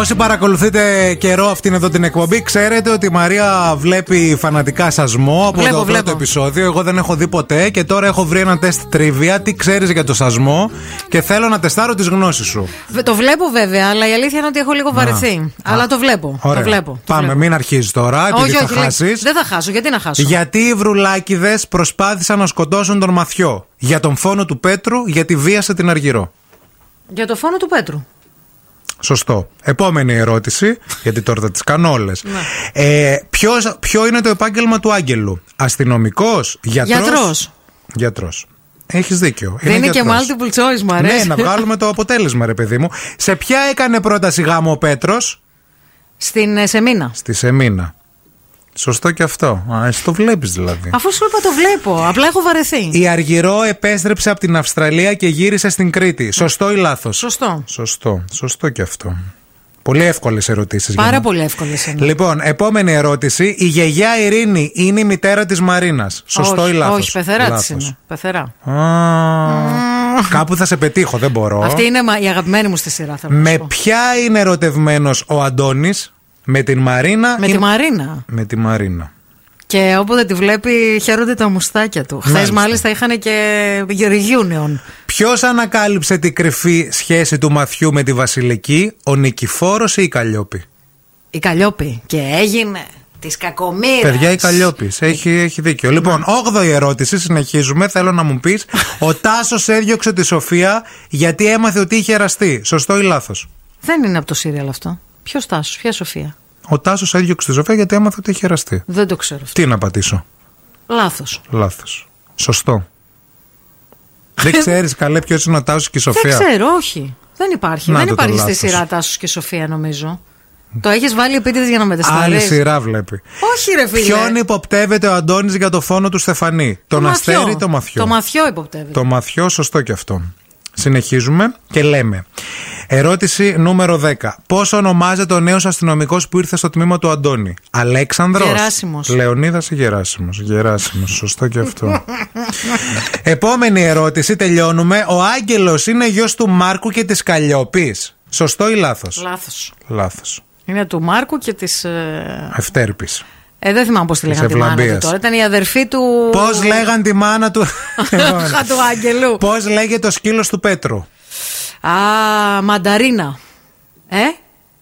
Όσοι παρακολουθείτε καιρό αυτήν εδώ την εκπομπή, ξέρετε ότι η Μαρία βλέπει φανατικά σασμό από Βλέπω, το πρώτο βλέπω. επεισόδιο. Εγώ δεν έχω δει ποτέ και τώρα έχω βρει ένα τεστ τρίβια. Τι ξέρεις για το σασμό και θέλω να τεστάρω τις γνώσεις σου. Βε- Το βλέπω βέβαια, αλλά η αλήθεια είναι ότι έχω λίγο βαρεθεί. Αλλά το βλέπω. Ωραία. Το βλέπω. το Πάμε, βλέπω. μην αρχίζεις τώρα, επειδή όχι, θα όχι, λέει, χάσεις. Δεν θα χάσω. Γιατί να χάσω; Γιατί οι βρουλάκιδες προσπάθησαν να σκοτώσουν τον Μαθιό. Για τον φόνο του Πέτρου, γιατί βίασε την Αργυρό. Για το φόνο του Πέτρου. Σωστό. Επόμενη ερώτηση, γιατί τώρα θα τις κάνω όλες. Ναι. Ε, ποιος- ποιο είναι το επάγγελμα του Άγγελου, Αστυνομικός, γιατρός; Γιατρός. Γιατρός. Έχεις δίκιο. Δεν είναι και γιατρός. multiple choice, μου αρέσει. Ναι, να βγάλουμε το αποτέλεσμα, ρε παιδί μου. Σε ποια έκανε πρόταση γάμο ο Πέτρος, Στην ε, Σεμίνα. στη Σεμίνα. Σωστό και αυτό. Α, εσύ το βλέπεις δηλαδή. Αφού σου είπα το βλέπω. Απλά έχω βαρεθεί. Η Αργυρό επέστρεψε από την Αυστραλία και γύρισε στην Κρήτη. Σωστό ή λάθος; Σωστό. Σωστό. Σωστό και αυτό. Πολύ εύκολες ερωτήσεις. Πάρα πολύ εύκολες είναι. Λοιπόν, επόμενη ερώτηση. Η γιαγιά Ειρήνη είναι η μητέρα της Μαρίνας. Σωστό όχι, ή λάθος; Όχι, πεθερά της είναι. Πεθερά. Κάπου θα σε πετύχω, δεν μπορώ. Αυτή είναι μα- η αγαπημένη μου στη σειρά. Θα μου Με πω. ποια είναι ερωτευμένος ο Αντώνης, με την Μαρίνα. Με ή- τη Μαρίνα. Με τη Μαρίνα. Και όποτε τη βλέπει, χαίρονται τα μουστάκια του. Χθες Μάλιστα. μάλιστα είχαν και reunion. Ποιος ανακάλυψε την κρυφή σχέση του Μαθιού με τη Βασιλική, ο Νικηφόρος ή η Καλλιόπη; Η Καλλιόπη. Και έγινε τη κακομοίρα. Παιδιά, η Καλλιόπης. Έχει, έχει δίκιο. Λοιπόν, 8η ερώτηση, συνεχίζουμε. Θέλω να μου πεις: (laughs) Ο Τάσος έδιωξε τη Σοφία γιατί έμαθε ότι είχε εραστεί. Σωστό ή λάθος; Δεν είναι από το σύριαλ αυτό. Ποιος Τάσος, ποια Σοφία; Ο Τάσος έδιωξε τη Σοφία γιατί έμαθε ότι είχε εραστεί. Δεν το ξέρω αυτό. Τι να πατήσω; Λάθος. Λάθος. Σωστό. (laughs) Δεν ξέρεις καλέ ποιος είναι ο Τάσος και η Σοφία; Δεν ξέρω, όχι. Δεν υπάρχει. Να δεν το το υπάρχει στη λάθος. σειρά Τάσος και Σοφία, νομίζω. Το έχεις βάλει επίτηδες για να με Άλλη σειρά βλέπει. Όχι, ρε φίλε. Ποιον υποπτεύεται ο Αντώνης για το φόνο του Στεφανή; Τον Μαθιό. Αστέρι ή το Μαθιό; Το μαθιό υποπτεύεται. Το Μαθιό, σωστό και αυτό. Συνεχίζουμε και λέμε. Ερώτηση νούμερο 10. Πώς ονομάζεται ο νέος αστυνομικός που ήρθε στο τμήμα του Αντώνη, Αλέξανδρος Γεράσιμος. Λεωνίδας ή Γεράσιμος; Γεράσιμος, σωστό και αυτό. (laughs) Επόμενη ερώτηση, τελειώνουμε. Ο Άγγελος είναι γιος του Μάρκου και της Καλλιόπης. Σωστό ή λάθος; Λάθος. Λάθος. Είναι του Μάρκου και της. Ευτέρπης. Ε, δεν θυμάμαι πώς τη λέγανε τη μάνα του Ευλαμπίας. τώρα. Ήταν η αδερφή του. Πώς λέγαν τη μάνα του. Χα (laughs) του Άγγελου. Πώς λέγεται το σκύλος του Πέτρου; Α, μανταρίνα. Ε;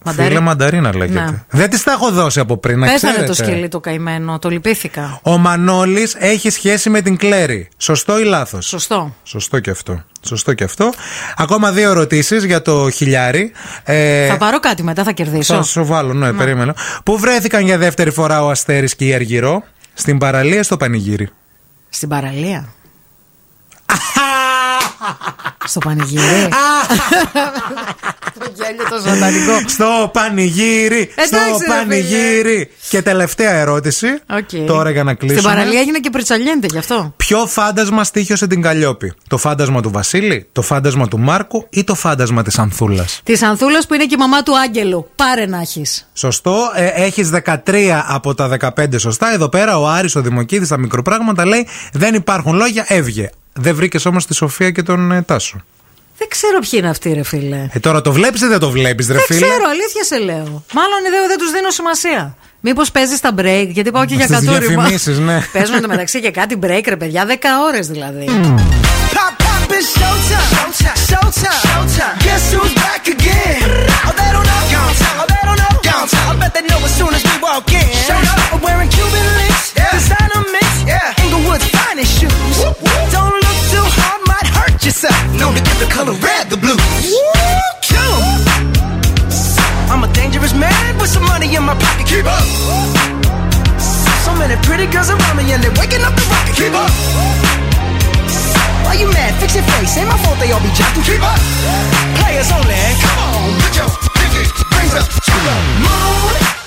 Μανταρί- Φίλε μανταρίνα λέγεται. Ναι. Δεν της τα έχω δώσει από πριν, να Πέθανε ξέρετε. το σκυλί το καημένο, το λυπήθηκα. Ο Μανώλης έχει σχέση με την Κλέρι. Σωστό ή λάθος; Σωστό. Σωστό και αυτό. Σωστό και αυτό. Ακόμα δύο ερωτήσεις για το χιλιάρι. Ε, Θα πάρω κάτι μετά, θα κερδίσω. θα σου βάλω, ναι, περίμενα. Πού βρέθηκαν για δεύτερη φορά ο Αστέρης και η Αργυρό, στην παραλία ή στο πανηγύρι; Στην παραλία. Στο πανηγύρι. το γέλιο το ζωντανικό. Στο πανηγύρι! Εντάξει, στο ρε, πανηγύρι! Και τελευταία ερώτηση. Οκ. Τώρα για να κλείσουμε. Στην παραλία έγινε και πριτσαλιέντε γι' αυτό. Ποιο φάντασμα στήχιωσε την Καλλιόπη, Το φάντασμα του Βασίλη, το φάντασμα του Μάρκου ή το φάντασμα της Ανθούλας; Της Ανθούλας που είναι και η μαμά του Άγγελου. Πάρε να έχεις. Σωστό. Ε, Έχεις 13 από τα 15 σωστά. Εδώ πέρα ο Άρης ο Δημοκίδης στα μικροπράγματα λέει Δεν υπάρχουν λόγια, έβγε. Δεν βρήκες όμως τη Σοφία και τον ε, Τάσο. Δεν ξέρω ποιοι είναι αυτοί, ρε φίλε. Ε, τώρα το βλέπεις ή δεν το βλέπεις, ρε δεν φίλε. ξέρω, αλήθεια σε λέω. Μάλλον δεν, δεν τους δίνω σημασία. Μήπως παίζεις τα break, γιατί πάω και για Στις κατούριμα. διαφημίσεις, ναι. (laughs) Παίζουν το μεταξύ και κάτι break, ρε παιδιά, 10 ώρες δηλαδή. Pop, pop, it's showtime. Showtime. Showtime. Showtime. Guess who's back again? Oh, they don't know. Oh, they don't know. I bet they know as soon as we walk in. I'm wearing Cuban links. Designer mix. Inglewood's finest shoes. Up. So many pretty girls around me and they're waking up the rocket. Keep up. Why you mad? Fix your face. Ain't my fault they all be jocking. Keep up. Players only. Come on, put your pinky rings up to the moon.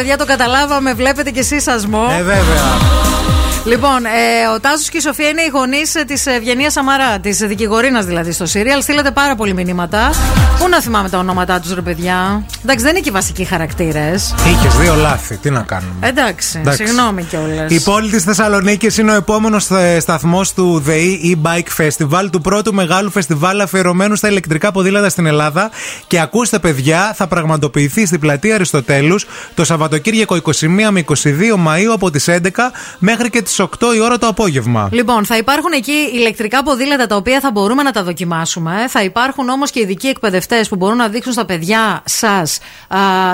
Παιδιά, το καταλάβαμε. Βλέπετε κι εσείς σασμό. Ε, βέβαια. Λοιπόν, ε, ο Τάσος και η Σοφία είναι οι γονείς της Ευγενίας Σαμαρά, της δικηγορίνας δηλαδή στο Σύριαλ. Στείλατε πάρα πολλοί μηνύματα. Πού να θυμάμαι τα ονόματά τους, ρε παιδιά; Εντάξει, δεν είναι και οι βασικοί χαρακτήρες. Είχε δύο λάθη. Τι να κάνουμε. Εντάξει, Εντάξει. συγγνώμη κιόλας. Η πόλη της Θεσσαλονίκης είναι ο επόμενος σταθμός του ΔΕΗ e-Bike Festival, του πρώτου μεγάλου φεστιβάλ αφιερωμένου στα ηλεκτρικά ποδήλατα στην Ελλάδα. Και ακούστε, παιδιά, θα πραγματοποιηθεί στην πλατεία Αριστοτέλους το Σαββατοκύριακο 21 με 22 Μαου από τις 11 μέχρι και τις 8 η ώρα το απόγευμα. Λοιπόν, θα υπάρχουν εκεί ηλεκτρικά ποδήλατα τα οποία θα μπορούμε να τα δοκιμάσουμε. Θα υπάρχουν όμως και ειδικοί εκπαιδευτές που μπορούν να δείξουν στα παιδιά σας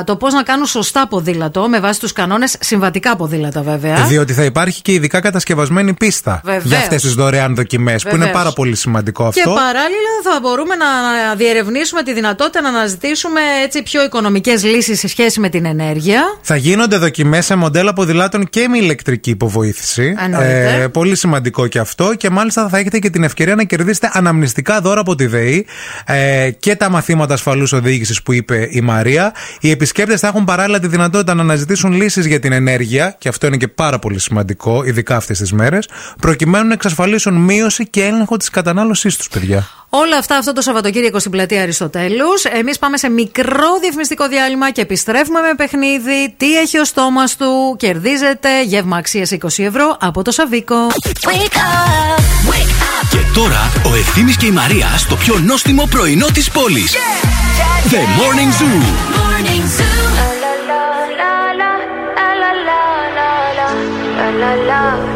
το πώς να κάνουν σωστά ποδήλατο με βάση τους κανόνες, συμβατικά ποδήλατα βέβαια. Διότι θα υπάρχει και ειδικά κατασκευασμένη πίστα Βεβαίως. για αυτές τις δωρεάν δοκιμές, που είναι Βεβαίως. πάρα πολύ σημαντικό Και αυτό. παράλληλα θα μπορούμε να διερευνήσουμε τη δυνατότητα να αναζητήσουμε έτσι πιο οικονομικές λύσεις σε σχέση με την ενέργεια. Θα γίνονται δοκιμές σε μοντέλα ποδηλάτων και με ηλεκτρική υποβοήθηση. Εννοείται. πολύ σημαντικό και αυτό. Και μάλιστα θα έχετε και την ευκαιρία να κερδίσετε αναμνηστικά δώρα από τη ΔΕΗ ε, και τα μαθήματα ασφαλούς οδήγησης που είπε η Μαρία. Οι επισκέπτες θα έχουν παράλληλα τη δυνατότητα να αναζητήσουν λύσεις για την ενέργεια, και αυτό είναι και πάρα πολύ σημαντικό, ειδικά αυτές τις μέρες, προκειμένου να εξασφαλίσουν μείωση και έλεγχο της κατανάλωσής τους, παιδιά. Όλα αυτά αυτό το Σαββατοκύριακο στην πλατεία Αριστοτέλους. Εμείς πάμε σε μικρό διαφημιστικό διάλειμμα και επιστρέφουμε με παιχνίδι. Τι έχει ο στόμας του, κερδίζετε γεύμα αξίας 20 ευρώ από το Σαβίκο. Και τώρα ο Ευθύνη και η Μαρία στο πιο νόστιμο πρωινό της πόλης. The Morning Zoo. People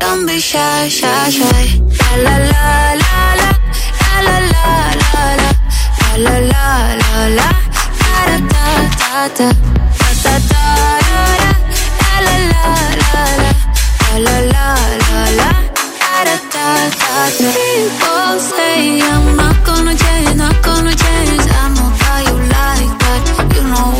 Don't be shy, shy, shy. La la la la, la la la la, la la la la, la, da da da da, da da da da, la la la la, la la la la, da da da da. People say I'm not gonna change, not gonna change. I know how you like that, you know.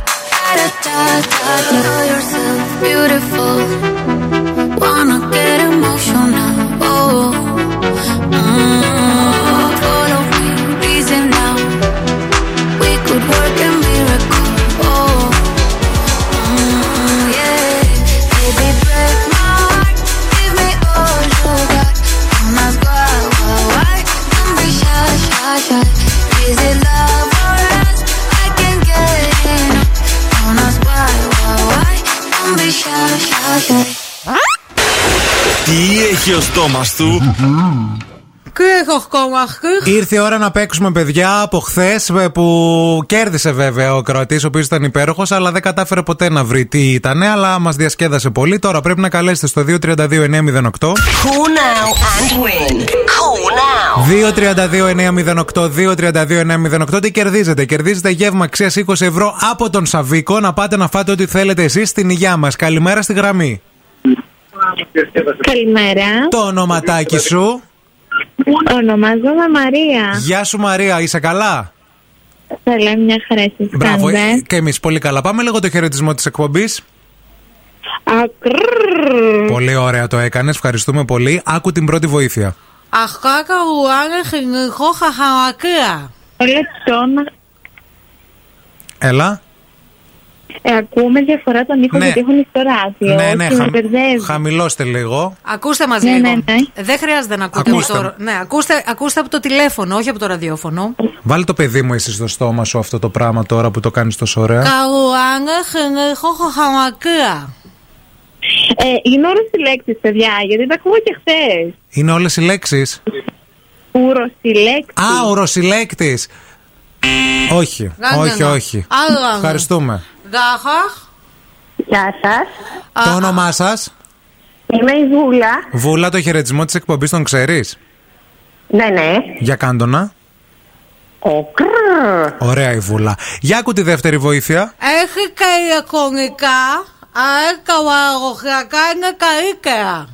Yourself beautiful. Wanna get emotional. Τι έχει ο στόμας του; Ήρθε η ώρα να παίξουμε παιδιά από χθες που κέρδισε βέβαια ο Κροατής, ο οποίος ήταν υπέροχος, αλλά δεν κατάφερε ποτέ να βρει τι ήταν, αλλά μας διασκέδασε πολύ. Τώρα πρέπει να καλέσετε στο 232-908. Call now and win; Call now. 2-32-908, 2-32-908. Τι κερδίζετε, κερδίζετε γεύμα αξίας 20 ευρώ από τον Σαβίκο να πάτε να φάτε ό,τι θέλετε εσείς στην υγειά μας. Καλημέρα στη γραμμή. Καλημέρα. Το ονοματάκι σου. Ονομάζομαι Μαρία. Γεια σου Μαρία, είσαι καλά; Καλά, μια χαρά εσείς Μπράβο, κάνετε. ε, και εμείς πολύ καλά. Πάμε λίγο το χαιρετισμό της εκπομπής. Ακρρρρρ. Πολύ ωραία το έκανε, ευχαριστούμε πολύ. Άκου την πρώτη βοήθεια. Αχκάκα ουάνε χινικό χαχαμακία. Όλο τον Έλα. ε, ακούμε διαφορά τον ήχο Ναι. γιατί έχουν στο ράδιο. ναι, ναι, και με χα- μπερδεύεις. χαμηλώστε λίγο. Ακούστε μας Ναι, λίγο. ναι, ναι. Δεν χρειάζεται να ακούτε Ακούστε. από το... Ναι, ακούστε, ακούστε από το τηλέφωνο, όχι από το ραδιόφωνο. Βάλε το παιδί μου εσύ στο στόμα σου αυτό το πράγμα τώρα που το κάνεις τόσο ωραία. Καουάνε χινικό χαχαμακία. Ε, είναι όλες οι λέξεις, παιδιά, γιατί τα ακούω και χθες. Είναι όλες οι λέξεις; Ουροσυλλέκτης. Α, ουροσυλλέκτης. Όχι, Να, ναι, όχι, ναι. όχι. Άλλο. Ευχαριστούμε. Γάχαχ. Γεια σας. Το όνομά σας; Είμαι η Βούλα. Βούλα, το χαιρετισμό της εκπομπής τον ξέρεις; Ναι, ναι. Για κάντονα. Ωραία η Βούλα. Για άκου τη δεύτερη βοήθεια. Έχει και ηλεκτρονικά, αλλά καβαγωγιακά είναι καλύτερα.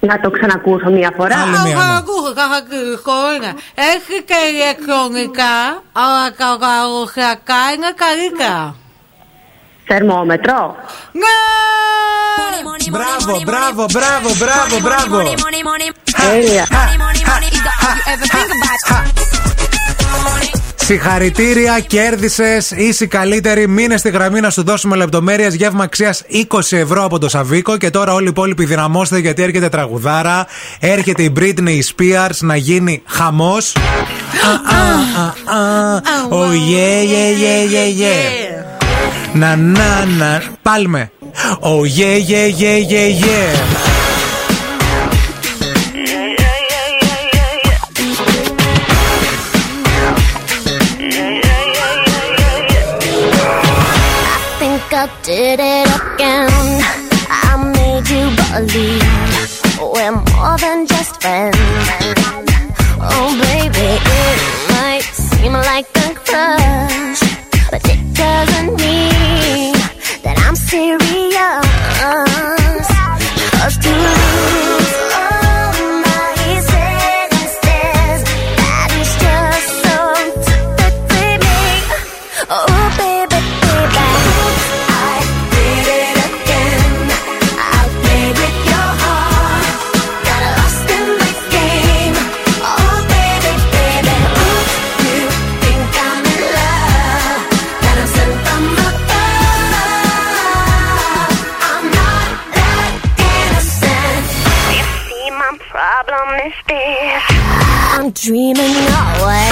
Να το ξανακούσω μία φορά. Άλλη μία, ναι. Ακούω, καθακριστικό είναι. Έχει και ηλεκτρονικά, αλλά καβαγωγιακά είναι καλύτερα. Θερμόμετρο. Ναι! Μπράβο, μπράβο, μπράβο, μπράβο, μπράβο. Τέλεια. Συγχαρητήρια, κέρδισες. Είσαι η καλύτερη. Μείνε στη γραμμή να σου δώσουμε λεπτομέρειες. Γεύμα αξίας 20 ευρώ από το Σαβίκο. Και τώρα όλοι οι υπόλοιποι δυναμώστε γιατί έρχεται τραγουδάρα. Έρχεται η Britney Spears να γίνει χαμός. Oh yeah, yeah, yeah, yeah, yeah. Να, να, να. Πάλμε. Oh yeah, yeah, yeah, yeah, yeah. I did it again. I made you believe we're more than just friends. Oh, baby, it might seem like a crush, but it doesn't mean that I'm serious. Dreaming away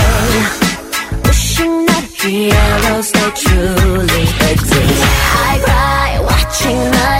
wishing that heroes they truly exist. I cry watching the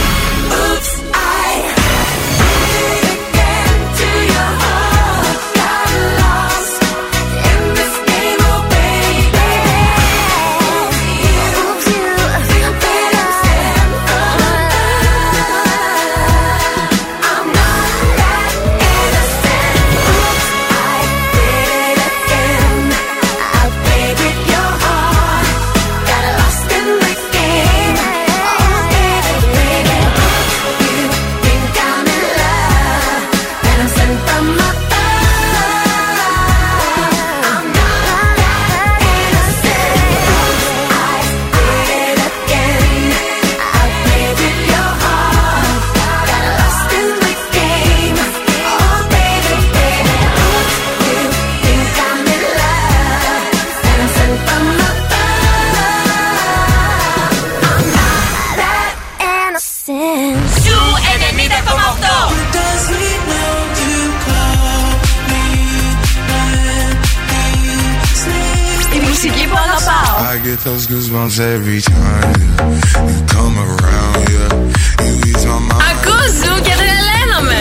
Those goosebumps every time yeah. you come around. Yeah, you ease my mind. Ακούς Ζου και τρελαίνομαι.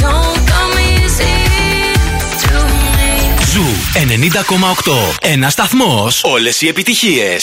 Don't come easy to me. Ζου 90,8. Ένα σταθμό. Όλε οι επιτυχίε.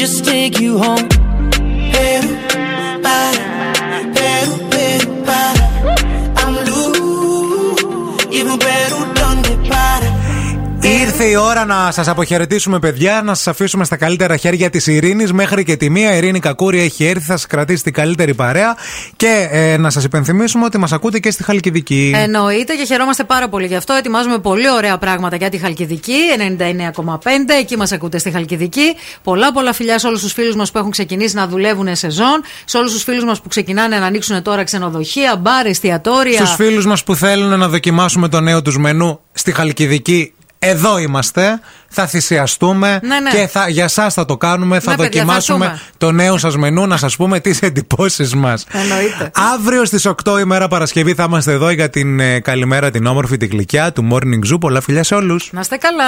Just take you home. Peru, para, Peru, Peru, para. I'm loose, even Peru donde para. Ήρθε η ώρα να σας αποχαιρετήσουμε, παιδιά, να σας αφήσουμε στα καλύτερα χέρια της Ειρήνης. Μέχρι και τη μία, η Ειρήνη Κακούρη έχει έρθει, θα σας κρατήσει την καλύτερη παρέα. Και ε, να σας υπενθυμίσουμε ότι μας ακούτε και στη Χαλκιδική. Εννοείται και χαιρόμαστε πάρα πολύ γι' αυτό. Ετοιμάζουμε πολύ ωραία πράγματα για τη Χαλκιδική. 99,5. Εκεί μας ακούτε στη Χαλκιδική. Πολλά πολλά φιλιά σε όλους τους φίλους μας που έχουν ξεκινήσει να δουλεύουν σεζόν. Σε όλους τους φίλους μας που ξεκινάνε να ανοίξουν τώρα ξενοδοχεία, μπαρ, εστιατόρια. Στους φίλους μας που θέλουν να δοκιμάσουμε το νέο τους μενού στη Χαλκιδική. Εδώ είμαστε, θα θυσιαστούμε Ναι, ναι. και θα, για εσά θα το κάνουμε. Θα Ναι, παιδιά, θα δοκιμάσουμε έρθουμε. το νέο σας μενού, να σας πούμε τις εντυπώσεις μας. Εννοείται. Αύριο στις 8 ημέρα Παρασκευή θα είμαστε εδώ για την ε, καλημέρα την όμορφη την γλυκιά του Morning Zoo. Πολλά φιλιά σε όλους. Να είστε καλά.